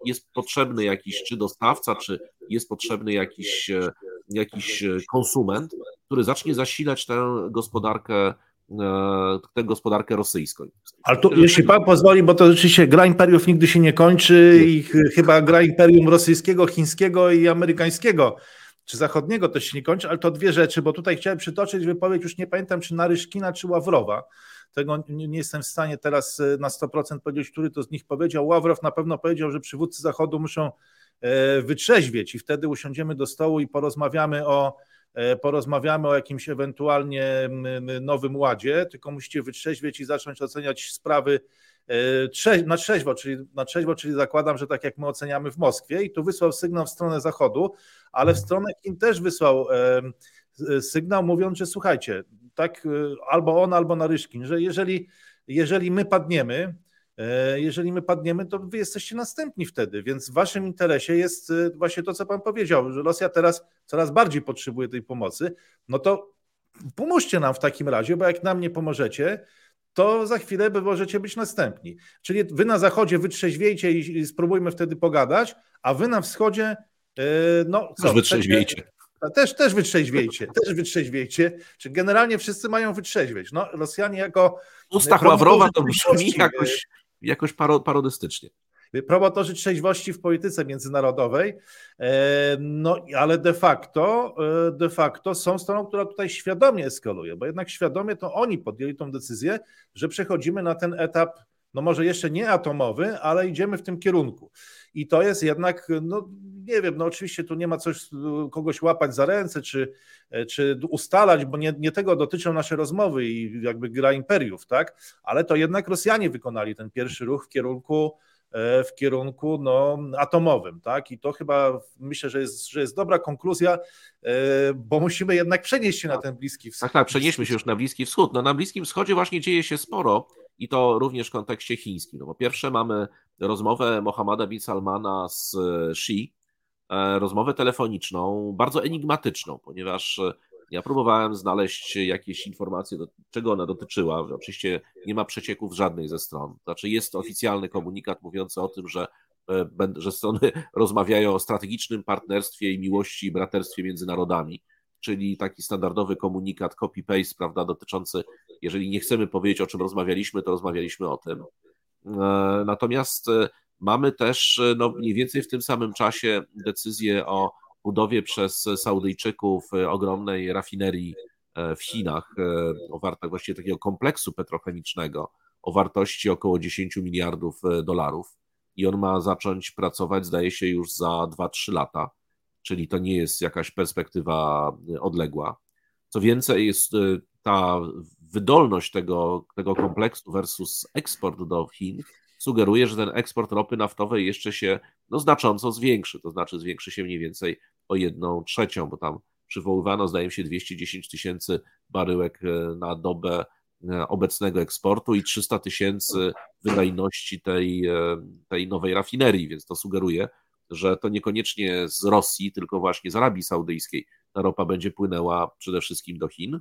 jest potrzebny jakiś czy dostawca, czy jest potrzebny jakiś, e, jakiś konsument, który zacznie zasilać tę gospodarkę E, tę gospodarkę rosyjską. Ale tu, jeśli pan pozwoli, bo to rzeczywiście gra imperiów nigdy się nie kończy i chyba gra imperium rosyjskiego, chińskiego i amerykańskiego czy zachodniego też się nie kończy, ale to dwie rzeczy, bo tutaj chciałem przytoczyć wypowiedź, już nie pamiętam, czy Naryszkina, czy Ławrowa. Tego nie, jestem w stanie teraz e, na 100% powiedzieć, który to z nich powiedział. Ławrow na pewno powiedział, że przywódcy Zachodu muszą e, wytrzeźwieć i wtedy usiądziemy do stołu i porozmawiamy o E, porozmawiamy o jakimś ewentualnie nowym ładzie, tylko musicie wytrzeźwieć i zacząć oceniać sprawy e, na trzeźwo, czyli, na trzeźwo, czyli zakładam, że tak jak my oceniamy w Moskwie. I tu wysłał sygnał w stronę zachodu, ale w stronę Chin też wysłał sygnał mówiąc, że słuchajcie, tak albo on, albo Naryszkin, że jeżeli, jeżeli my padniemy, E, jeżeli my padniemy, to wy jesteście następni wtedy, więc w waszym interesie jest e, właśnie to, co pan powiedział, że Rosja teraz coraz bardziej potrzebuje tej pomocy. No to pomóżcie nam w takim razie, bo jak nam nie pomożecie, to za chwilę możecie być następni. Czyli wy na zachodzie wytrzeźwiejcie i, spróbujmy wtedy pogadać, a wy na wschodzie, e, no co? Też wytrzeźwiejcie. Też, też wytrzeźwiejcie, [LAUGHS] też wytrzeźwiejcie. Czy generalnie wszyscy mają wytrzeźwieć? No, Rosjanie jako. W ustach to brzmi jakoś jakoś parodystycznie. Promotorzy trzeźwości w polityce międzynarodowej, e, no ale de facto, e, de facto są stroną, która tutaj świadomie eskaluje, bo jednak świadomie to oni podjęli tą decyzję, że przechodzimy na ten etap, no może jeszcze nie atomowy, ale idziemy w tym kierunku. I to jest jednak, no nie wiem, no oczywiście tu nie ma coś, kogoś łapać za ręce, czy, czy ustalać, bo nie, nie tego dotyczą nasze rozmowy i jakby gra imperiów, tak? Ale to jednak Rosjanie wykonali ten pierwszy ruch w kierunku e, w kierunku no, atomowym, tak? I to chyba myślę, że jest, że jest dobra konkluzja, e, bo musimy jednak przenieść się na ten Bliski Wschód. Tak, tak, przenieśmy się już na Bliski Wschód. No, na Bliskim Wschodzie właśnie dzieje się sporo i to również w kontekście chińskim. No, po pierwsze mamy rozmowę Mohammada bin Salmana z Xi, e, rozmowę telefoniczną, bardzo enigmatyczną, ponieważ e, ja próbowałem znaleźć jakieś informacje, do, czego ona dotyczyła. Oczywiście nie ma przecieków żadnej ze stron. Znaczy jest oficjalny komunikat mówiący o tym, że, e, że strony [LAUGHS] rozmawiają o strategicznym partnerstwie i miłości i braterstwie między narodami, czyli taki standardowy komunikat copy-paste, prawda, dotyczący, jeżeli nie chcemy powiedzieć, o czym rozmawialiśmy, to rozmawialiśmy o tym. E, natomiast e, mamy też e, no, mniej więcej w tym samym czasie decyzję o budowie przez Saudyjczyków ogromnej rafinerii w Chinach, o wartości właściwie takiego kompleksu petrochemicznego o wartości około 10 miliardów dolarów i on ma zacząć pracować, zdaje się, już za 2-3 lata, czyli to nie jest jakaś perspektywa odległa. Co więcej, jest ta wydolność tego, tego kompleksu versus eksport do Chin sugeruje, że ten eksport ropy naftowej jeszcze się no, znacząco zwiększy, to znaczy zwiększy się mniej więcej o jedną trzecią, bo tam przywoływano, zdaje się, 210 tysięcy baryłek e, na dobę e, obecnego eksportu i 300 tysięcy wydajności tej, e, tej nowej rafinerii, więc to sugeruje, że to niekoniecznie z Rosji, tylko właśnie z Arabii Saudyjskiej ta ropa będzie płynęła przede wszystkim do Chin,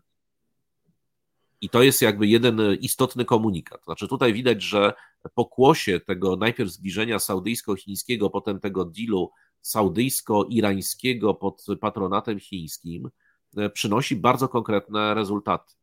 i to jest jakby jeden istotny komunikat. Znaczy tutaj widać, że pokłosie tego najpierw zbliżenia saudyjsko-chińskiego, potem tego dealu saudyjsko-irańskiego pod patronatem chińskim e, przynosi bardzo konkretne rezultaty.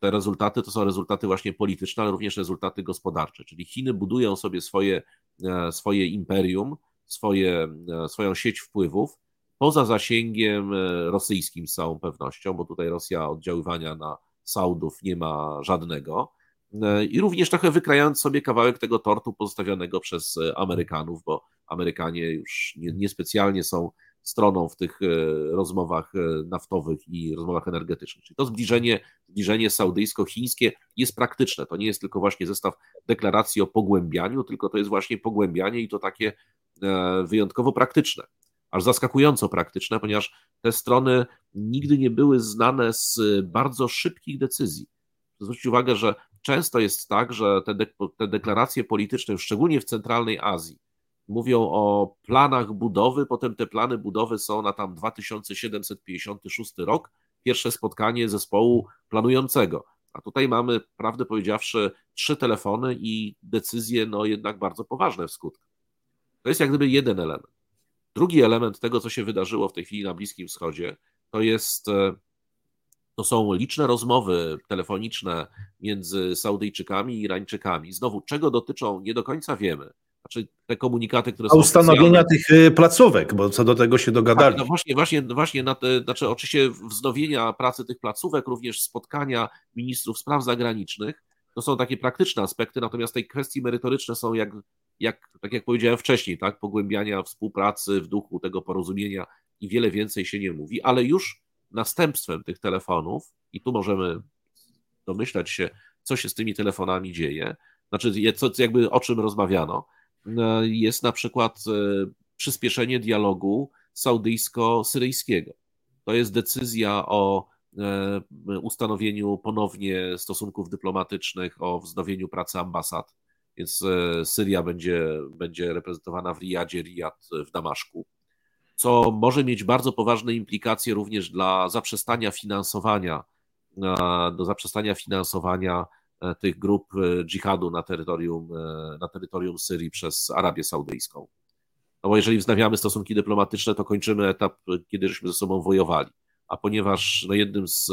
Te rezultaty to są rezultaty właśnie polityczne, ale również rezultaty gospodarcze. Czyli Chiny budują sobie swoje, e, swoje imperium, swoje, e, swoją sieć wpływów poza zasięgiem rosyjskim z całą pewnością, bo tutaj Rosja oddziaływania na Saudów nie ma żadnego. E, I również trochę wykrając sobie kawałek tego tortu pozostawionego przez e, Amerykanów, bo Amerykanie już niespecjalnie są stroną w tych e, rozmowach naftowych i rozmowach energetycznych. Czyli to zbliżenie, zbliżenie saudyjsko-chińskie jest praktyczne. To nie jest tylko właśnie zestaw deklaracji o pogłębianiu, tylko to jest właśnie pogłębianie i to takie wyjątkowo praktyczne aż zaskakująco praktyczne, ponieważ te strony nigdy nie były znane z bardzo szybkich decyzji. Zwróćcie uwagę, że często jest tak, że te, te deklaracje polityczne, szczególnie w centralnej Azji, mówią o planach budowy, potem te plany budowy są na tam 2756 rok, pierwsze spotkanie zespołu planującego. A tutaj mamy, prawdę powiedziawszy, trzy telefony i decyzje, no jednak bardzo poważne w skutkach. To jest jak gdyby jeden element. Drugi element tego, co się wydarzyło w tej chwili na Bliskim Wschodzie, to jest e, to są liczne rozmowy telefoniczne między Saudyjczykami i Irańczykami. Znowu, czego dotyczą, nie do końca wiemy. Znaczy te komunikaty, które A są. ustanowienia tych e, placówek, bo co do tego się dogadali. Tak, no właśnie, właśnie, właśnie na te, znaczy oczywiście wznowienia pracy tych placówek, również spotkania ministrów spraw zagranicznych. To są takie praktyczne aspekty, natomiast tej kwestii merytoryczne są jak jak, tak jak powiedziałem wcześniej, tak, pogłębiania współpracy w duchu tego porozumienia i wiele więcej się nie mówi, ale już następstwem tych telefonów, i tu możemy domyślać się, co się z tymi telefonami dzieje, znaczy co, jakby o czym rozmawiano, e, jest na przykład e, przyspieszenie dialogu saudyjsko-syryjskiego. To jest decyzja o e, ustanowieniu ponownie stosunków dyplomatycznych, o wznowieniu pracy ambasad więc Syria będzie, będzie reprezentowana w Riyadzie, Riyad w Damaszku, co może mieć bardzo poważne implikacje również dla zaprzestania finansowania, do zaprzestania finansowania tych grup dżihadu na terytorium, na terytorium Syrii przez Arabię Saudyjską. No bo jeżeli wznawiamy stosunki dyplomatyczne, to kończymy etap, kiedy żeśmy ze sobą wojowali. A ponieważ no, jednym z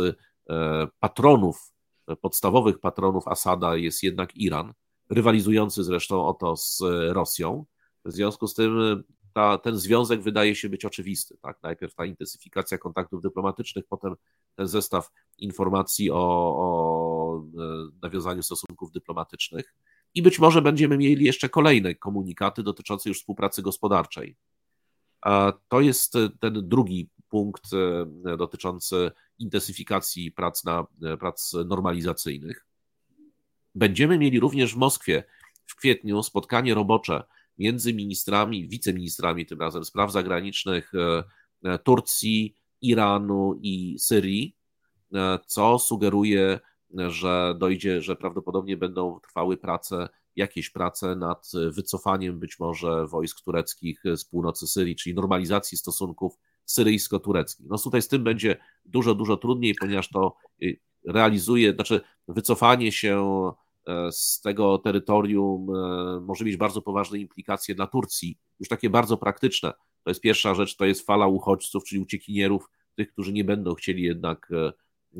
e, patronów, podstawowych patronów Asada jest jednak Iran, rywalizujący zresztą o to z Rosją, w związku z tym ta, ten związek wydaje się być oczywisty. Tak? Najpierw ta intensyfikacja kontaktów dyplomatycznych, potem ten zestaw informacji o, o e, nawiązaniu stosunków dyplomatycznych i być może będziemy mieli jeszcze kolejne komunikaty dotyczące już współpracy gospodarczej. To jest ten drugi punkt e, dotyczący intensyfikacji prac, na, e, prac normalizacyjnych. Będziemy mieli również w Moskwie w kwietniu spotkanie robocze między ministrami, wiceministrami tym razem spraw zagranicznych e, Turcji, Iranu i Syrii, co sugeruje że dojdzie, że prawdopodobnie będą trwały prace, jakieś prace nad wycofaniem być może wojsk tureckich z północy Syrii, czyli normalizacji stosunków syryjsko-tureckich. No tutaj z tym będzie dużo, dużo trudniej, ponieważ to y, realizuje, znaczy wycofanie się e, z tego terytorium e, może mieć bardzo poważne implikacje dla Turcji, już takie bardzo praktyczne. To jest pierwsza rzecz, to jest fala uchodźców, czyli uciekinierów, tych, którzy nie będą chcieli jednak e,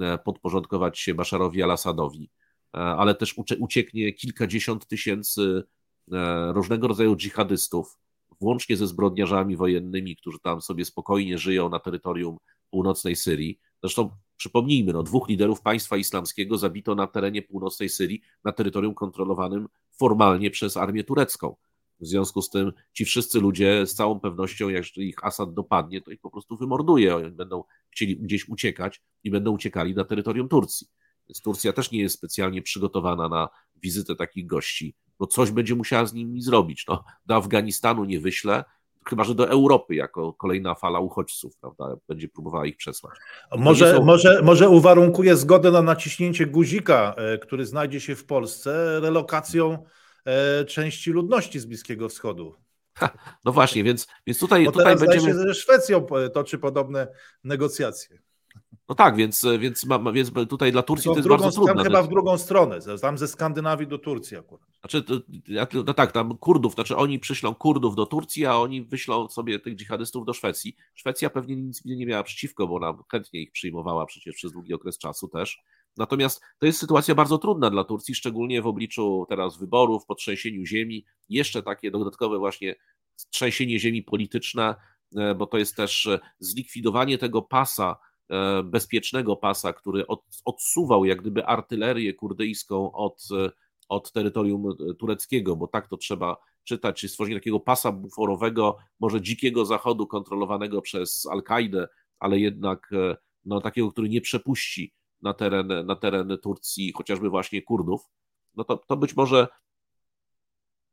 E, podporządkować się Baszarowi al-Assadowi, e, ale też ucieknie kilkadziesiąt tysięcy e, różnego rodzaju dżihadystów, włącznie ze zbrodniarzami wojennymi, którzy tam sobie spokojnie żyją na terytorium północnej Syrii. Zresztą przypomnijmy, no, dwóch liderów państwa islamskiego zabito na terenie północnej Syrii, na terytorium kontrolowanym formalnie przez armię turecką. W związku z tym ci wszyscy ludzie z całą pewnością, jak ich Asad dopadnie, to ich po prostu wymorduje. Oni będą chcieli gdzieś uciekać i będą uciekali na terytorium Turcji. Więc Turcja też nie jest specjalnie przygotowana na wizytę takich gości, bo coś będzie musiała z nimi zrobić. No, do Afganistanu nie wyśle, chyba że do Europy jako kolejna fala uchodźców, prawda, będzie próbowała ich przesłać. Może, są... może, może uwarunkuje zgodę na naciśnięcie guzika, e, który znajdzie się w Polsce, relokacją E, części ludności z Bliskiego Wschodu. no właśnie, więc, więc tutaj, Bo tutaj będziemy. Się ze Szwecją toczy podobne negocjacje. No tak, więc, więc, więc tutaj dla Turcji to, to jest bardzo trudne. chyba w drugą stronę, tam ze Skandynawii do Turcji akurat. Znaczy, to, no tak, tam Kurdów, znaczy oni przyślą Kurdów do Turcji, a oni wyślą sobie tych dżihadystów do Szwecji. Szwecja pewnie nic nie miała przeciwko, bo ona chętnie ich przyjmowała przecież przez długi okres czasu też. Natomiast to jest sytuacja bardzo trudna dla Turcji, szczególnie w obliczu teraz wyborów, po trzęsieniu ziemi, jeszcze takie dodatkowe właśnie trzęsienie ziemi polityczne, e, bo to jest też e, zlikwidowanie tego pasa, e, bezpiecznego pasa, który odsuwał jak gdyby artylerię kurdyjską od, od terytorium tureckiego, bo tak to trzeba czytać, czy stworzenie takiego pasa buforowego, może dzikiego zachodu kontrolowanego przez Al-Kaidę, ale jednak no, takiego, który nie przepuści na teren, na teren Turcji, chociażby właśnie Kurdów, no to, to być może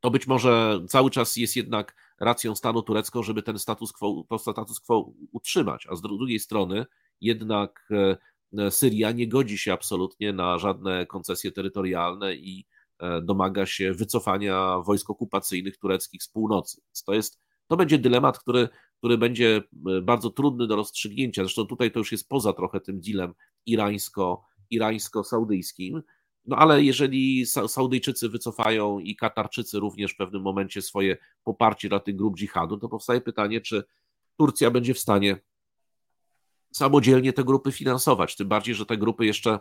to być może cały czas jest jednak racją stanu turecką, żeby ten status quo, to status quo utrzymać, a z drugiej strony jednak e, Syria nie godzi się absolutnie na żadne koncesje terytorialne i e, domaga się wycofania wojsk okupacyjnych tureckich z północy. Więc to jest, to będzie dylemat, który który będzie e, bardzo trudny do rozstrzygnięcia. Zresztą tutaj to już jest poza trochę tym dealem irańsko, irańsko-saudyjskim. No ale jeżeli Saudyjczycy wycofają i Katarczycy również w pewnym momencie swoje poparcie dla tych grup dżihadu, to powstaje pytanie, czy Turcja będzie w stanie samodzielnie te grupy finansować. Tym bardziej, że te grupy jeszcze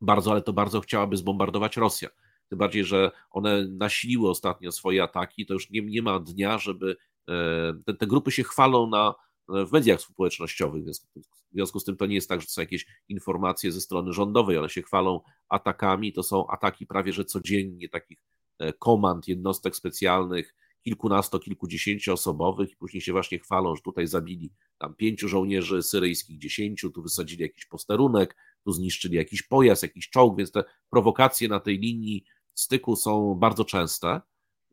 bardzo, ale to bardzo chciałaby zbombardować Rosja. Tym bardziej, że one nasiliły ostatnio swoje ataki, to już nie, nie ma dnia, żeby E, te, te grupy się chwalą na, w mediach społecznościowych, w związku z tym to nie jest tak, że to są jakieś informacje ze strony rządowej, one się chwalą atakami, to są ataki prawie że codziennie takich e, komand, jednostek specjalnych, kilkunasto, kilkudziesięcioosobowych i później się właśnie chwalą, że tutaj zabili tam pięciu żołnierzy syryjskich, dziesięciu, tu wysadzili jakiś posterunek, tu zniszczyli jakiś pojazd, jakiś czołg, więc te prowokacje na tej linii styku są bardzo częste.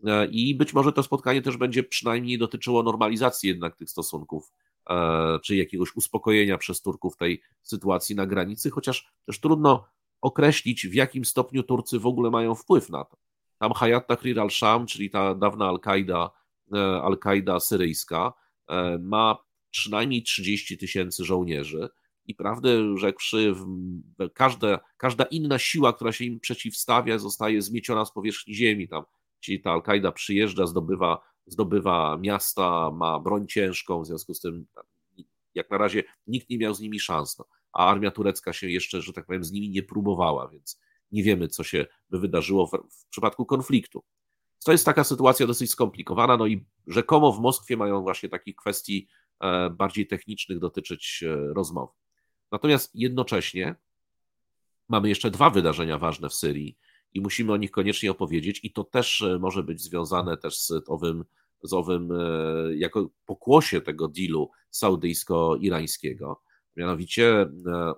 E, I być może to spotkanie też będzie przynajmniej dotyczyło normalizacji jednak tych stosunków, e, czy jakiegoś uspokojenia przez Turków tej sytuacji na granicy, chociaż też trudno określić, w jakim stopniu Turcy w ogóle mają wpływ na to. tam Hayat Tahrir al-Sham, czyli ta dawna Al-Kaida, Al-Kaida syryjska, ma przynajmniej 30 tysięcy żołnierzy i prawdę rzekłszy, każda, każda inna siła, która się im przeciwstawia, zostaje zmieciona z powierzchni ziemi. Tam, czyli ta Al-Kaida przyjeżdża, zdobywa, zdobywa miasta, ma broń ciężką, w związku z tym jak na razie nikt nie miał z nimi szans. No, a armia turecka się jeszcze, że tak powiem, z nimi nie próbowała, więc nie wiemy, co się by wydarzyło w, w przypadku konfliktu. To jest taka sytuacja dosyć skomplikowana, no i rzekomo w Moskwie mają właśnie takich kwestii e, bardziej technicznych dotyczyć e, rozmowy. Natomiast jednocześnie mamy jeszcze dwa wydarzenia ważne w Syrii i musimy o nich koniecznie opowiedzieć i to też e, może być związane też z owym, z owym e, jako pokłosie tego dealu saudyjsko-irańskiego, mianowicie e,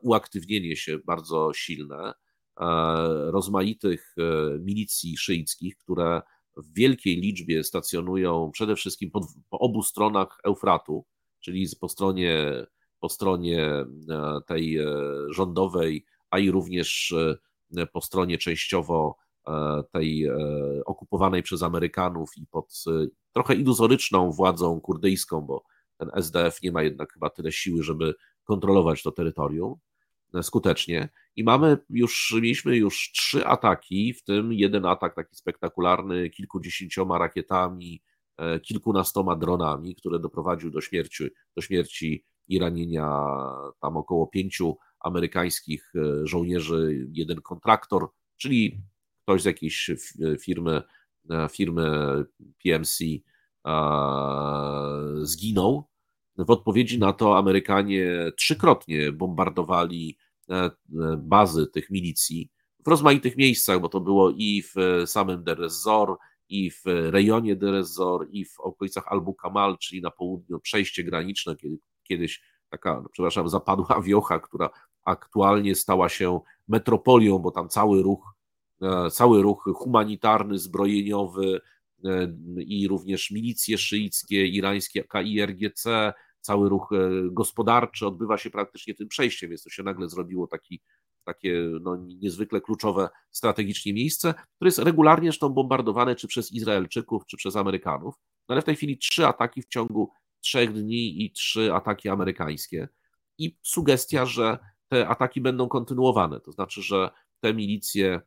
uaktywnienie się bardzo silne rozmaitych milicji szyickich, które w wielkiej liczbie stacjonują przede wszystkim po, po obu stronach Eufratu, czyli po stronie po stronie e, tej e, rządowej, a i również e, po stronie częściowo tej okupowanej przez Amerykanów i pod trochę iluzoryczną władzą kurdyjską, bo ten SDF nie ma jednak chyba tyle siły, żeby kontrolować to terytorium skutecznie. I mamy już, mieliśmy już trzy ataki, w tym jeden atak taki spektakularny, kilkudziesięcioma rakietami, kilkunastoma dronami, który doprowadził do śmierci, do śmierci i ranienia tam około pięciu amerykańskich e, żołnierzy, jeden kontraktor, czyli ktoś z jakiejś firmy, e, firmy PMC e, zginął. W odpowiedzi na to Amerykanie trzykrotnie bombardowali bazy tych milicji w rozmaitych miejscach, bo to było i w samym Deir ez-Zor, i w rejonie Deir ez-Zor, i w okolicach Albu Kamal, czyli na południu przejście graniczne, kiedyś taka, no, przepraszam, zapadła wiocha, która aktualnie stała się metropolią, bo tam cały ruch, e, cały ruch humanitarny, zbrojeniowy e, i również milicje szyickie, irańskie KIRGC, cały ruch e, gospodarczy odbywa się praktycznie tym przejściem, więc to się nagle zrobiło taki, takie no, niezwykle kluczowe strategicznie miejsce, które jest regularnie zresztą bombardowane czy przez Izraelczyków, czy przez Amerykanów, no, ale w tej chwili trzy ataki w ciągu trzech dni i trzy ataki amerykańskie. I sugestia, że te ataki będą kontynuowane, to znaczy, że te milicje,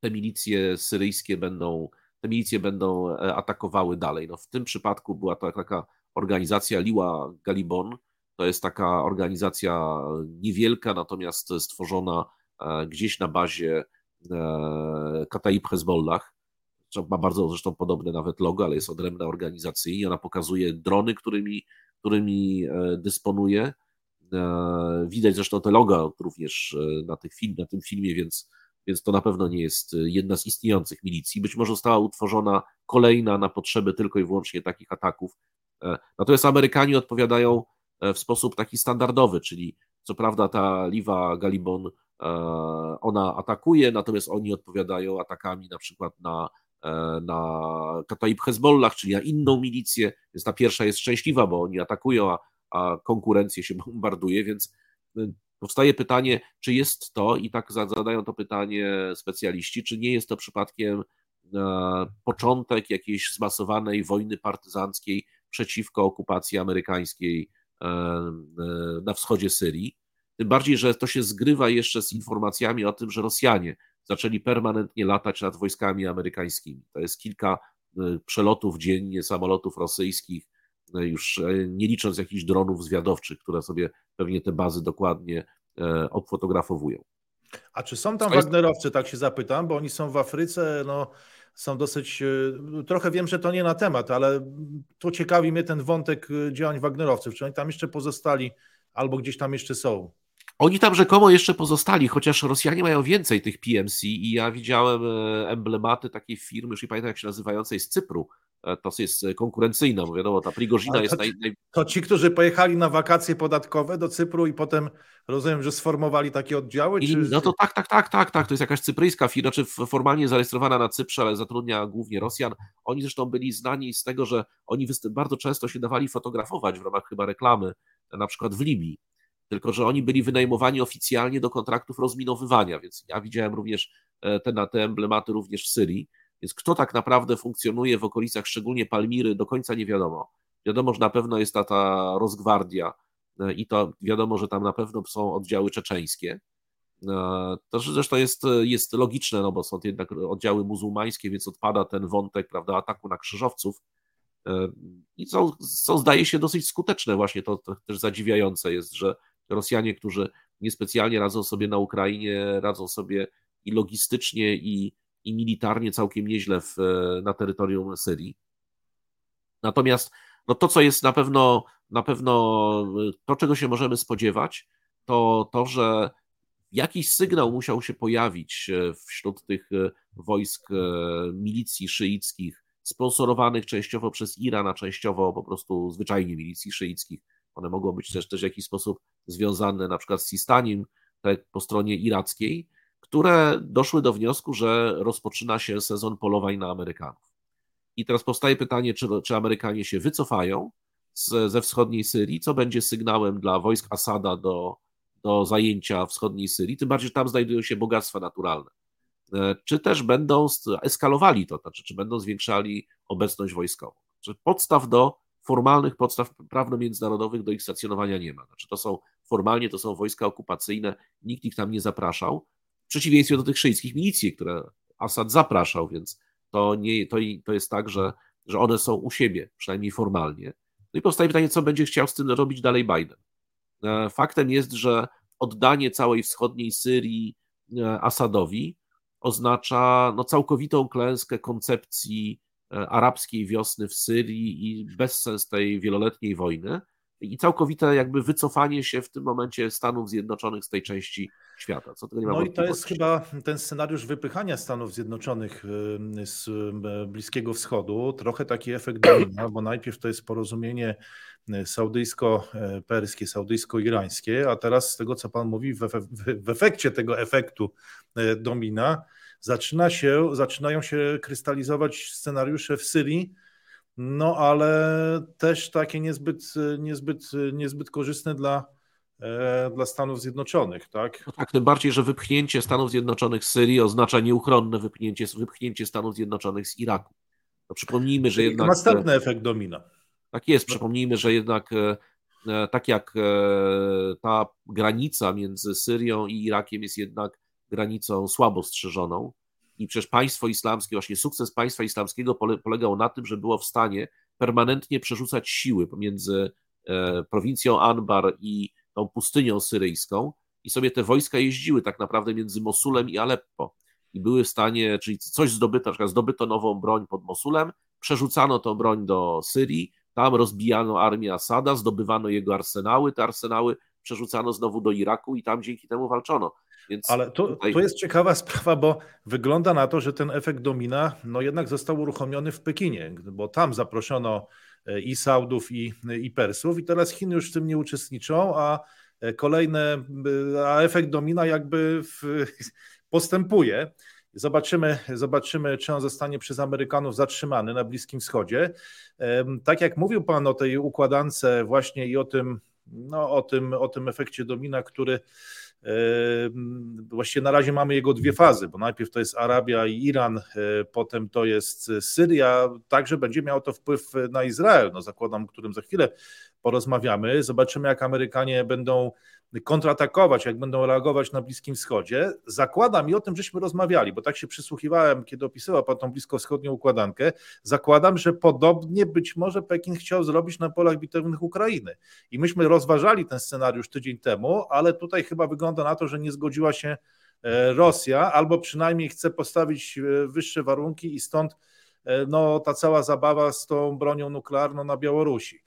te milicje syryjskie będą, te milicje będą e, atakowały dalej. No w tym przypadku była to taka organizacja Liła Galibon, to jest taka organizacja niewielka, natomiast stworzona e, gdzieś na bazie e, Kataib Hezbollah, ma bardzo zresztą podobne nawet logo, ale jest odrębna organizacyjnie. Ona pokazuje drony, którymi, którymi e, dysponuje. E, widać zresztą te logo również e, na, tych film, na tym filmie, więc, więc to na pewno nie jest jedna z istniejących milicji. Być może została utworzona kolejna na potrzeby tylko i wyłącznie takich ataków. Natomiast Amerykanie odpowiadają w sposób taki standardowy, czyli co prawda ta Liwa Galibon ona atakuje, natomiast oni odpowiadają atakami na przykład na na Kataib Hezbollah, czyli na inną milicję, więc ta pierwsza jest szczęśliwa, bo oni atakują, a, a konkurencję się [LAUGHS] bombarduje, więc y, powstaje pytanie, czy jest to, i tak zadają to pytanie specjaliści, czy nie jest to przypadkiem e, początek jakiejś zmasowanej wojny partyzanckiej przeciwko okupacji amerykańskiej e, na wschodzie Syrii. Tym bardziej, że to się zgrywa jeszcze z informacjami o tym, że Rosjanie zaczęli permanentnie latać nad wojskami amerykańskimi. To jest kilka y, przelotów dziennie samolotów rosyjskich, y, już y, nie licząc jakichś dronów zwiadowczych, które sobie pewnie te bazy dokładnie obfotografowują. A czy są tam jest... Wagnerowcy, tak się zapytam, bo oni są w Afryce, no są dosyć, trochę wiem, że to nie na temat, ale tu ciekawi mnie ten wątek działań Wagnerowców. Czy oni tam jeszcze pozostali albo gdzieś tam jeszcze są? Oni tam rzekomo jeszcze pozostali, chociaż Rosjanie mają więcej tych PMC i ja widziałem e, emblematy takiej firmy, już nie pamiętam jak się nazywającej, z Cypru. E, to jest konkurencyjna, bo wiadomo, ta Prigozina to, jest naj. To ci, którzy pojechali na wakacje podatkowe do Cypru i potem rozumiem, że sformowali takie oddziały? I, No to tak, tak, tak, tak, tak. To jest jakaś cypryjska firma, czy znaczy formalnie zarejestrowana na Cyprze, ale zatrudnia głównie Rosjan. Oni zresztą byli znani z tego, że oni bardzo często się dawali fotografować w ramach chyba reklamy, na przykład w Libii tylko że oni byli wynajmowani oficjalnie do kontraktów rozminowywania, więc ja widziałem również e, te, te emblematy również w Syrii Więc kto tak naprawdę funkcjonuje w okolicach, szczególnie Palmiry, do końca nie wiadomo. Wiadomo, że na pewno jest ta, ta rozgwardia i to wiadomo, że tam na pewno są oddziały czeczeńskie. To zresztą jest, jest logiczne, no bo są to jednak oddziały muzułmańskie, więc odpada ten wątek prawda, ataku na krzyżowców. I są, są, zdaje się, dosyć skuteczne. Właśnie to, to też zadziwiające jest, że Rosjanie, którzy niespecjalnie radzą sobie na Ukrainie, radzą sobie i logistycznie, i, i militarnie całkiem nieźle w, na terytorium Syrii. Natomiast no to, co jest na pewno, na pewno to, czego się możemy spodziewać, to to, że jakiś sygnał musiał się pojawić e, wśród tych e, wojsk e, milicji szyickich, sponsorowanych częściowo przez Iran, a częściowo po prostu zwyczajnie milicji szyickich. One mogą być też, też w jakiś sposób związane na przykład z Sistanim, tak po stronie irackiej, które doszły do wniosku, że rozpoczyna się sezon polowań na Amerykanów. I teraz powstaje pytanie, czy, czy Amerykanie się wycofają z, ze wschodniej Syrii, co będzie sygnałem dla wojsk Asada do, do zajęcia wschodniej Syrii, tym bardziej, tam znajdują się bogactwa naturalne. E, czy też będą eskalowali to, znaczy, czy będą zwiększali obecność wojskową. Czy podstaw do formalnych podstaw prawno-międzynarodowych do ich stacjonowania nie ma. Znaczy to są formalnie to są wojska okupacyjne, nikt ich tam nie zapraszał, w przeciwieństwie do tych szyickich milicji, które Assad zapraszał, więc to, nie, to, to jest tak, że, że one są u siebie, przynajmniej formalnie. No i powstaje pytanie, co będzie chciał z tym robić dalej Biden. E, faktem jest, że oddanie całej wschodniej Syrii e, Asadowi oznacza no, całkowitą klęskę koncepcji arabskiej wiosny w Syrii i bezsens tej wieloletniej wojny. I całkowite jakby wycofanie się w tym momencie Stanów Zjednoczonych z tej części świata. Co nie ma no i to jest chyba ten scenariusz wypychania Stanów Zjednoczonych z Bliskiego Wschodu, trochę taki efekt domina, bo najpierw to jest porozumienie saudyjsko-perskie, saudyjsko-irańskie, a teraz z tego, co Pan mówi, w, efekcie tego efektu e, domina zaczyna się, zaczynają się krystalizować scenariusze w Syrii, no ale też takie niezbyt, niezbyt, niezbyt korzystne dla, e, dla Stanów Zjednoczonych, tak? No tak, tym bardziej, że wypchnięcie Stanów Zjednoczonych z Syrii oznacza nieuchronne wypchnięcie, wypchnięcie Stanów Zjednoczonych z Iraku. To przypomnijmy, że jednak... Następny efekt domina. Tak jest, przypomnijmy, że jednak e, e, tak jak ta granica między Syrią i Irakiem jest jednak granicą słabo strzeżoną, i przecież państwo islamskie, właśnie sukces państwa islamskiego polegał na tym, że było w stanie permanentnie przerzucać siły pomiędzy e, prowincją Anbar i tą pustynią syryjską. I sobie te wojska jeździły tak naprawdę między Mosulem i Aleppo. I były w stanie, czyli coś zdobyto, na przykład zdobyto nową broń pod Mosulem, przerzucano tą broń do Syrii, tam rozbijano armię Asada, zdobywano jego arsenały, te arsenały przerzucano znowu do Iraku i tam dzięki temu walczono. Więc Ale tu, tutaj... tu jest ciekawa sprawa, bo wygląda na to, że ten efekt domina no jednak został uruchomiony w Pekinie, bo tam zaproszono e, i Saudów, i, i Persów, i teraz Chiny już w tym nie uczestniczą, a e, kolejne, e, a efekt domina jakby w, [LAUGHS] postępuje. Zobaczymy, zobaczymy, czy on zostanie przez Amerykanów zatrzymany na Bliskim Wschodzie. Tak jak mówił Pan o tej układance właśnie i o tym, no, o tym, o tym efekcie domina, który Właściwie na razie mamy jego dwie fazy, bo najpierw to jest Arabia i Iran, e, potem to jest Syria. Także będzie miało to wpływ na Izrael, no zakładam, o którym za chwilę porozmawiamy. Zobaczymy, jak Amerykanie będą kontratakować, jak będą reagować na Bliskim Wschodzie. Zakładam i o tym żeśmy rozmawiali, bo tak się przysłuchiwałem, kiedy opisywał Pan tą bliskowschodnią układankę. Zakładam, że podobnie być może Pekin chciał zrobić na polach bitewnych Ukrainy. I myśmy rozważali ten scenariusz tydzień temu, ale tutaj chyba wygląda na to, że nie zgodziła się e, Rosja, albo przynajmniej chce postawić e, wyższe warunki i stąd no, ta cała zabawa z tą bronią nuklearną na Białorusi.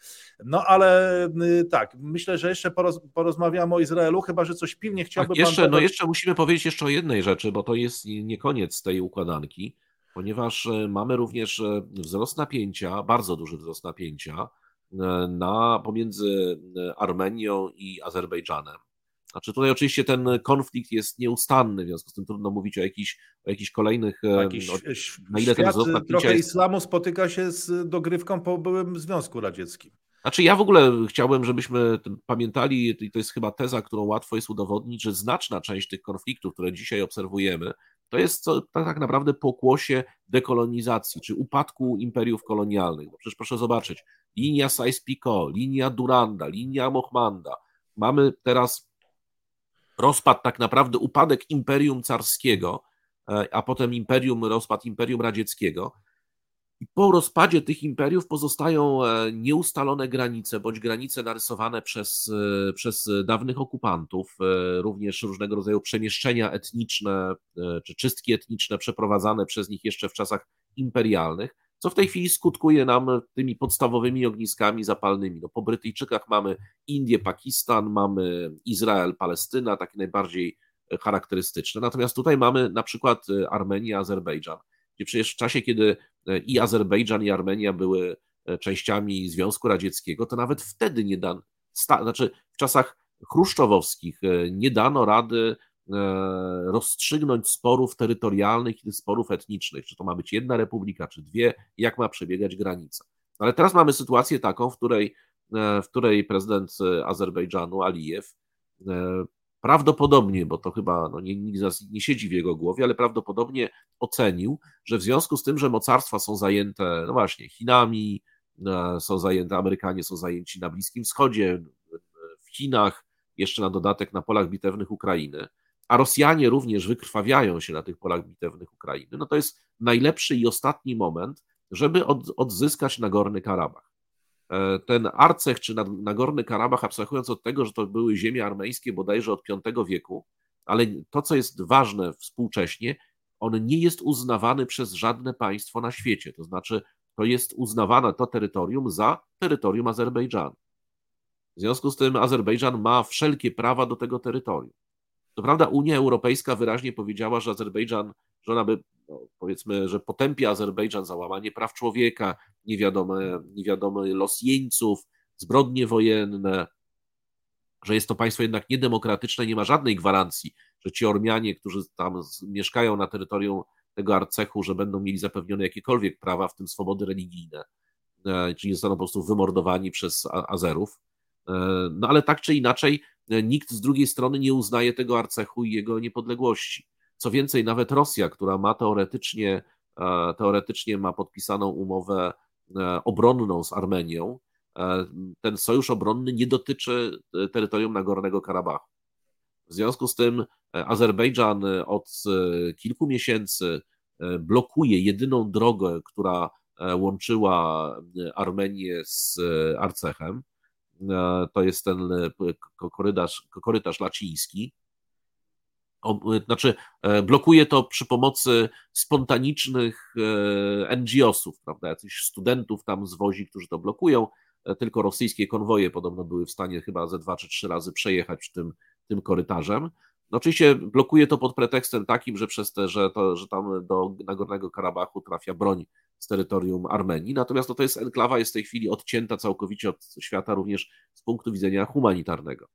No ale y, tak, myślę, że jeszcze poroz, porozmawiamy o Izraelu, chyba że coś pilnie chciałby tak, jeszcze, pan... No jeszcze musimy powiedzieć jeszcze o jednej rzeczy, bo to jest nie koniec tej układanki, ponieważ e, mamy również e, wzrost napięcia, bardzo duży wzrost napięcia na, pomiędzy Armenią i Azerbejdżanem. Znaczy tutaj oczywiście ten konflikt jest nieustanny, w związku z tym trudno mówić o jakichś, o jakichś kolejnych... Jakiś, o, na ile ten wzrost trochę jest... islamu spotyka się z dogrywką po byłym Związku Radzieckim. Znaczy ja w ogóle chciałbym, żebyśmy pamiętali, i to jest chyba teza, którą łatwo jest udowodnić, że znaczna część tych konfliktów, które dzisiaj obserwujemy, to jest to, tak naprawdę pokłosie dekolonizacji, czy upadku imperiów kolonialnych. Bo przecież proszę zobaczyć, linia Sykes-Picot, linia Duranda, linia Mohmanda. Mamy teraz rozpad, tak naprawdę upadek imperium carskiego, e, a potem imperium, rozpad imperium radzieckiego. I po rozpadzie tych imperiów pozostają e, nieustalone granice, bądź granice narysowane przez, e, przez dawnych okupantów, również różnego rodzaju przemieszczenia etniczne czy czystki etniczne przeprowadzane przez nich jeszcze w czasach imperialnych, co w tej chwili skutkuje nam tymi podstawowymi ogniskami zapalnymi. No, po Brytyjczykach mamy Indię, Pakistan, mamy Izrael, Palestyna, takie najbardziej charakterystyczne. Natomiast tutaj mamy na przykład Armenię, Azerbejdżan gdzie przecież w czasie, kiedy e, i Azerbejdżan, i Armenia były e, częściami Związku Radzieckiego, to nawet wtedy nie dano, znaczy w czasach chruszczowowskich e, nie dano rady rozstrzygnąć sporów terytorialnych i sporów etnicznych, czy to ma być jedna republika, czy dwie, jak ma przebiegać granica. Ale teraz mamy sytuację taką, w której, w której prezydent Azerbejdżanu, Alijew, prawdopodobnie, bo to chyba no, nie, nikt nie siedzi w jego głowie, ale prawdopodobnie ocenił, że w związku z tym, że mocarstwa są zajęte, no właśnie, Chinami, e, są zajęte, Amerykanie są zajęci na Bliskim Wschodzie, w Chinach, jeszcze na dodatek na polach bitewnych Ukrainy, a Rosjanie również wykrwawiają się na tych polach bitewnych Ukrainy, no to jest najlepszy i ostatni moment, żeby od, odzyskać Nagorny Karabach. E, ten Arcech czy Nagorny Karabach, abstrahując od tego, że to były ziemie armeńskie bodajże od V wieku, ale to, co jest ważne współcześnie, on nie jest uznawany przez żadne państwo na świecie. To znaczy, to jest uznawane to terytorium za terytorium Azerbejdżanu. W związku z tym Azerbejdżan ma wszelkie prawa do tego terytorium. To prawda, Unia Europejska wyraźnie powiedziała, że Azerbejdżan, że ona by, no, powiedzmy, że potępia Azerbejdżan za łamanie praw człowieka, niewiadome, niewiadomy los jeńców, zbrodnie wojenne, że jest to państwo jednak niedemokratyczne, nie ma żadnej gwarancji, że ci Ormianie, którzy tam mieszkają na terytorium tego arcechu, że będą mieli zapewnione jakiekolwiek prawa, w tym swobody religijne, e, czy nie zostaną po prostu wymordowani przez Azerów. E, no ale tak czy inaczej, e, nikt z drugiej strony nie uznaje tego arcechu i jego niepodległości. Co więcej, nawet Rosja, która ma teoretycznie, teoretycznie ma podpisaną umowę obronną z Armenią, ten sojusz obronny nie dotyczy terytorium Nagornego Karabachu. W związku z tym Azerbejdżan od kilku miesięcy blokuje jedyną drogę, która łączyła Armenię z Arcechem. To jest ten korytarz, korytarz laciński. Znaczy, blokuje to przy pomocy spontanicznych NGO-sów, prawda? Jakichś studentów tam zwozi, którzy to blokują. Tylko rosyjskie konwoje podobno były w stanie chyba ze dwa czy trzy razy przejechać tym tym korytarzem. No oczywiście blokuje to pod pretekstem takim, że przez te, że, to, że tam do Nagornego Karabachu trafia broń z terytorium Armenii, natomiast no to jest enklawa jest w tej chwili odcięta całkowicie od świata również z punktu widzenia humanitarnego.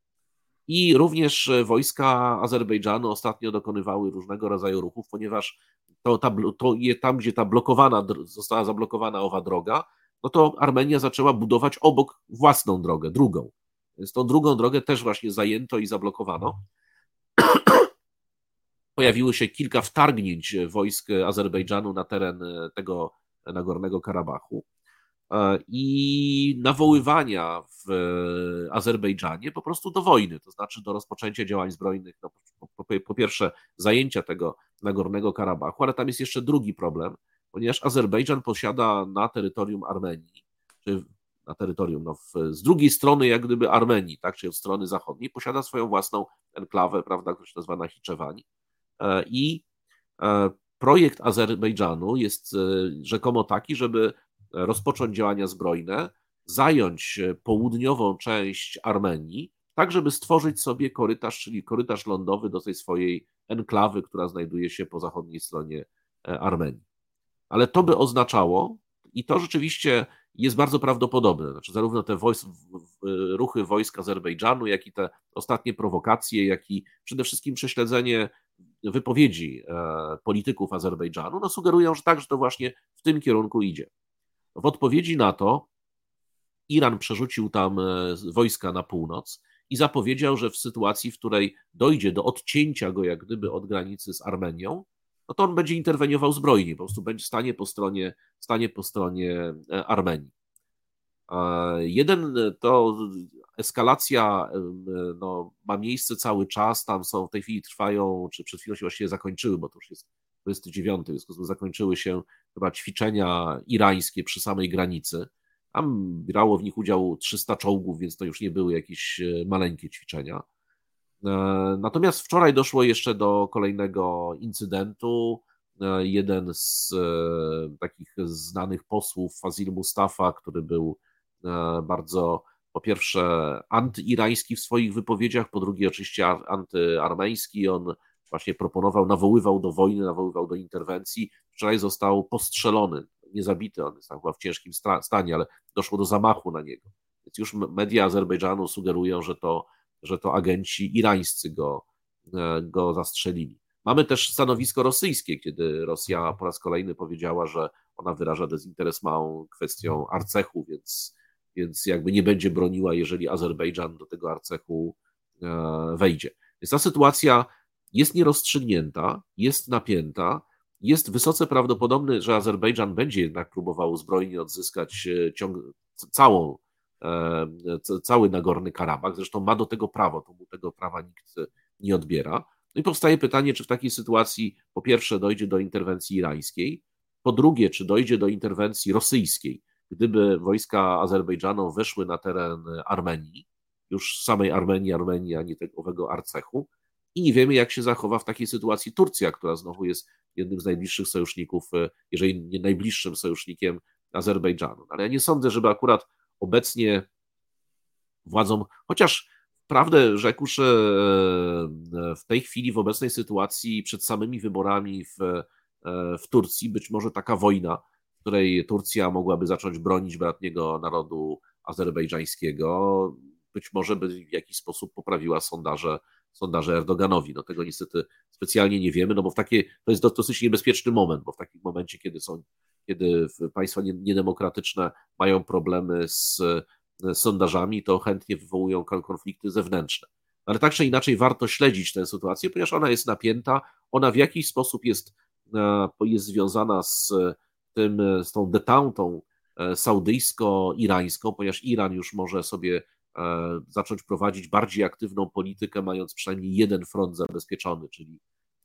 I również wojska Azerbejdżanu ostatnio dokonywały różnego rodzaju ruchów, ponieważ to, ta, to je, tam, gdzie ta blokowana, została zablokowana owa droga, no to Armenia zaczęła budować obok własną drogę, drugą. Więc tą drugą drogę też właśnie zajęto i zablokowano. [COUGHS] Pojawiło się kilka wtargnięć wojsk Azerbejdżanu na teren tego Nagornego Karabachu i nawoływania w Azerbejdżanie po prostu do wojny, to znaczy do rozpoczęcia działań zbrojnych. No, po, po, po, pierwsze, zajęcia tego Nagornego Karabachu, ale tam jest jeszcze drugi problem, ponieważ Azerbejdżan posiada na terytorium Armenii, czy na terytorium. No, w, z drugiej strony, jak gdyby Armenii, tak, czyli od strony zachodniej, posiada swoją własną enklawę, prawda, która się nazywa Nachiczewani. E, I e, projekt Azerbejdżanu jest e, rzekomo taki, żeby rozpocząć działania zbrojne, zająć południową część Armenii, tak żeby stworzyć sobie korytarz, czyli korytarz lądowy do tej swojej enklawy, która znajduje się po zachodniej stronie Armenii. Ale to by oznaczało, i to rzeczywiście jest bardzo prawdopodobne. Znaczy, zarówno te wojs ruchy wojsk Azerbejdżanu, jak i te ostatnie prowokacje, jak i przede wszystkim prześledzenie wypowiedzi e, polityków Azerbejdżanu, no sugerują, że tak, że to właśnie w tym kierunku idzie. W odpowiedzi na to Iran przerzucił tam e, wojska na północ i zapowiedział, że w sytuacji, w której dojdzie do odcięcia go jak gdyby od granicy z Armenią, no to on będzie interweniował zbrojnie, po prostu będzie stanie po stronie, stanie po stronie Armenii. Jeden to eskalacja no, ma miejsce cały czas, tam są w tej chwili trwają, czy przed chwilą się właściwie zakończyły, bo to już jest 29, w związku z tym zakończyły się chyba ćwiczenia irańskie przy samej granicy. Tam brało w nich udział 300 czołgów, więc to już nie były jakieś e, maleńkie ćwiczenia. E, natomiast wczoraj doszło jeszcze do kolejnego incydentu. E, jeden z takich znanych posłów, Fazil Mustafa, który był bardzo po pierwsze antyirański w swoich wypowiedziach, po drugie oczywiście antyarmeński. On właśnie proponował, nawoływał do wojny, nawoływał do interwencji. Wczoraj został postrzelony, nie zabity, on jest tam chyba w ciężkim stanie, ale doszło do zamachu na niego. Więc już media Azerbejdżanu sugerują, że to, że to agenci irańscy go, e, go zastrzelili. Mamy też stanowisko rosyjskie, kiedy Rosja po raz kolejny powiedziała, że ona wyraża dezinteres małą kwestią Arcechu, więc, więc jakby nie będzie broniła, jeżeli Azerbejdżan do tego Arcechu e, wejdzie. Więc ta sytuacja jest nierozstrzygnięta, jest napięta. Jest wysoce prawdopodobne, że Azerbejdżan będzie jednak próbował zbrojnie odzyskać e, ciąg, całą, cały Nagorny Karabach. Zresztą ma do tego prawo, to mu tego prawa nikt nie odbiera. No i powstaje pytanie, czy w takiej sytuacji po pierwsze dojdzie do interwencji irańskiej, po drugie, czy dojdzie do interwencji rosyjskiej, gdyby wojska Azerbejdżanu weszły na teren Armenii, już samej Armenii, Armenii, a nie tego Arcechu, i nie wiemy, jak się zachowa w takiej sytuacji Turcja, która znowu jest jednym z najbliższych sojuszników, e, jeżeli nie najbliższym sojusznikiem Azerbejdżanu. No, ale ja nie sądzę, żeby akurat obecnie władzom, chociaż prawdę rzekłszy, e, w tej chwili, w obecnej sytuacji, przed samymi wyborami w, e, w Turcji, być może taka wojna, w której Turcja mogłaby zacząć bronić bratniego narodu azerbejdżańskiego, być może by w jakiś sposób poprawiła sondaże sondaże Erdoganowi. No tego niestety specjalnie nie wiemy, no bo w takie, to jest dosyć niebezpieczny moment, bo w takim momencie, kiedy są, kiedy państwa niedemokratyczne mają problemy z, z sondażami, to chętnie wywołują konflikty zewnętrzne. Ale tak czy inaczej warto śledzić tę sytuację, ponieważ ona jest napięta, ona w jakiś sposób jest, e, jest związana z tym, z tą detantą e, saudyjsko-irańską, ponieważ Iran już może sobie E, zacząć prowadzić bardziej aktywną politykę, mając przynajmniej jeden front zabezpieczony, czyli,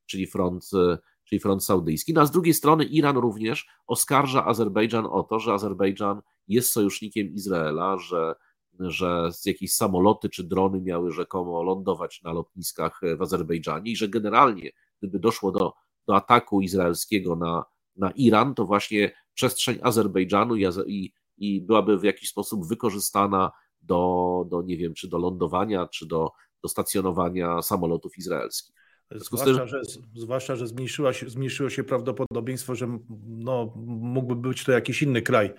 czyli, front, e, czyli front saudyjski. No a z drugiej strony Iran również oskarża Azerbejdżan o to, że Azerbejdżan jest sojusznikiem Izraela, że, że jakieś samoloty czy drony miały rzekomo lądować na lotniskach w Azerbejdżanie i że generalnie, gdyby doszło do, do ataku izraelskiego na, na Iran, to właśnie przestrzeń Azerbejdżanu i, i, i byłaby w jakiś sposób wykorzystana do, do nie wiem, czy do lądowania, czy do, do stacjonowania samolotów izraelskich. Zwłaszcza, że, zwłaszcza, że zmniejszyło się, zmniejszyło się prawdopodobieństwo, że no, mógłby być to jakiś inny kraj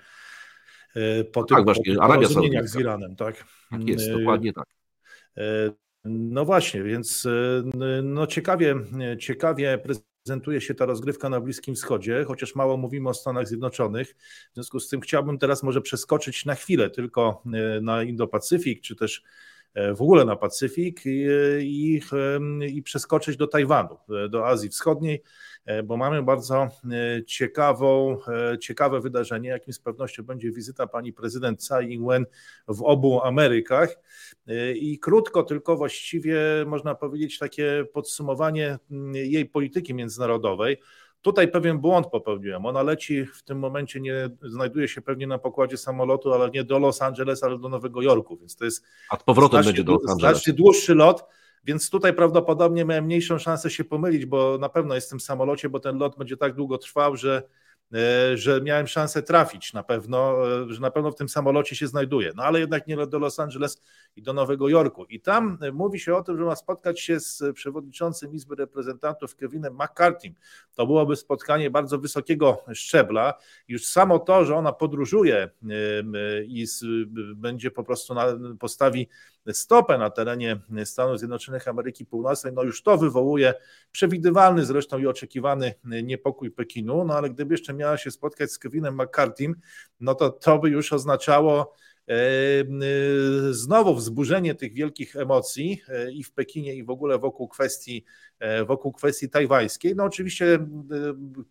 e, po no tym, tak, właśnie, po Arabia Saudyjska. z Iranem, tak? Tak jest, e, dokładnie tak. E, no właśnie, więc no ciekawie, ciekawie prezentuje się ta rozgrywka na Bliskim Wschodzie, chociaż mało mówimy o Stanach Zjednoczonych. W związku z tym chciałbym teraz może przeskoczyć na chwilę tylko e, na Indo-Pacyfik, czy też e, w ogóle na Pacyfik i, i, i przeskoczyć do Tajwanu, e, do Azji Wschodniej. E, bo mamy bardzo e, ciekawą, e, ciekawe wydarzenie, jakim z pewnością będzie wizyta pani prezydent Tsai Ing-wen w obu Amerykach. I krótko tylko właściwie można powiedzieć takie podsumowanie mm, jej polityki międzynarodowej. Tutaj pewien błąd popełniłem. Ona leci w tym momencie, nie znajduje się pewnie na pokładzie samolotu, ale nie do Los Angeles, ale do Nowego Jorku, więc to jest. A powrotem będzie do Los Angeles. Znacznie dłuższy lot więc tutaj prawdopodobnie miałem mniejszą szansę się pomylić, bo na pewno jest w tym samolocie, bo ten lot będzie tak długo trwał, że że miałem szansę trafić na pewno, e, że na pewno w tym samolocie się znajduje. No ale jednak nie do Los Angeles i do Nowego Jorku. I tam e, mówi się o tym, że ma spotkać się z przewodniczącym Izby Reprezentantów Kevinem McCarthy. To byłoby spotkanie bardzo wysokiego szczebla. Już samo to, że ona podróżuje i będzie po prostu na, postawi stopę na terenie Stanów Zjednoczonych Ameryki Północnej, no już to wywołuje przewidywalny zresztą i oczekiwany niepokój Pekinu, no ale gdyby jeszcze miała się spotkać z Kevinem McCartym, no to to by już oznaczało e, e, znowu wzburzenie tych wielkich emocji e, i w Pekinie, i w ogóle wokół kwestii wokół kwestii tajwańskiej. No oczywiście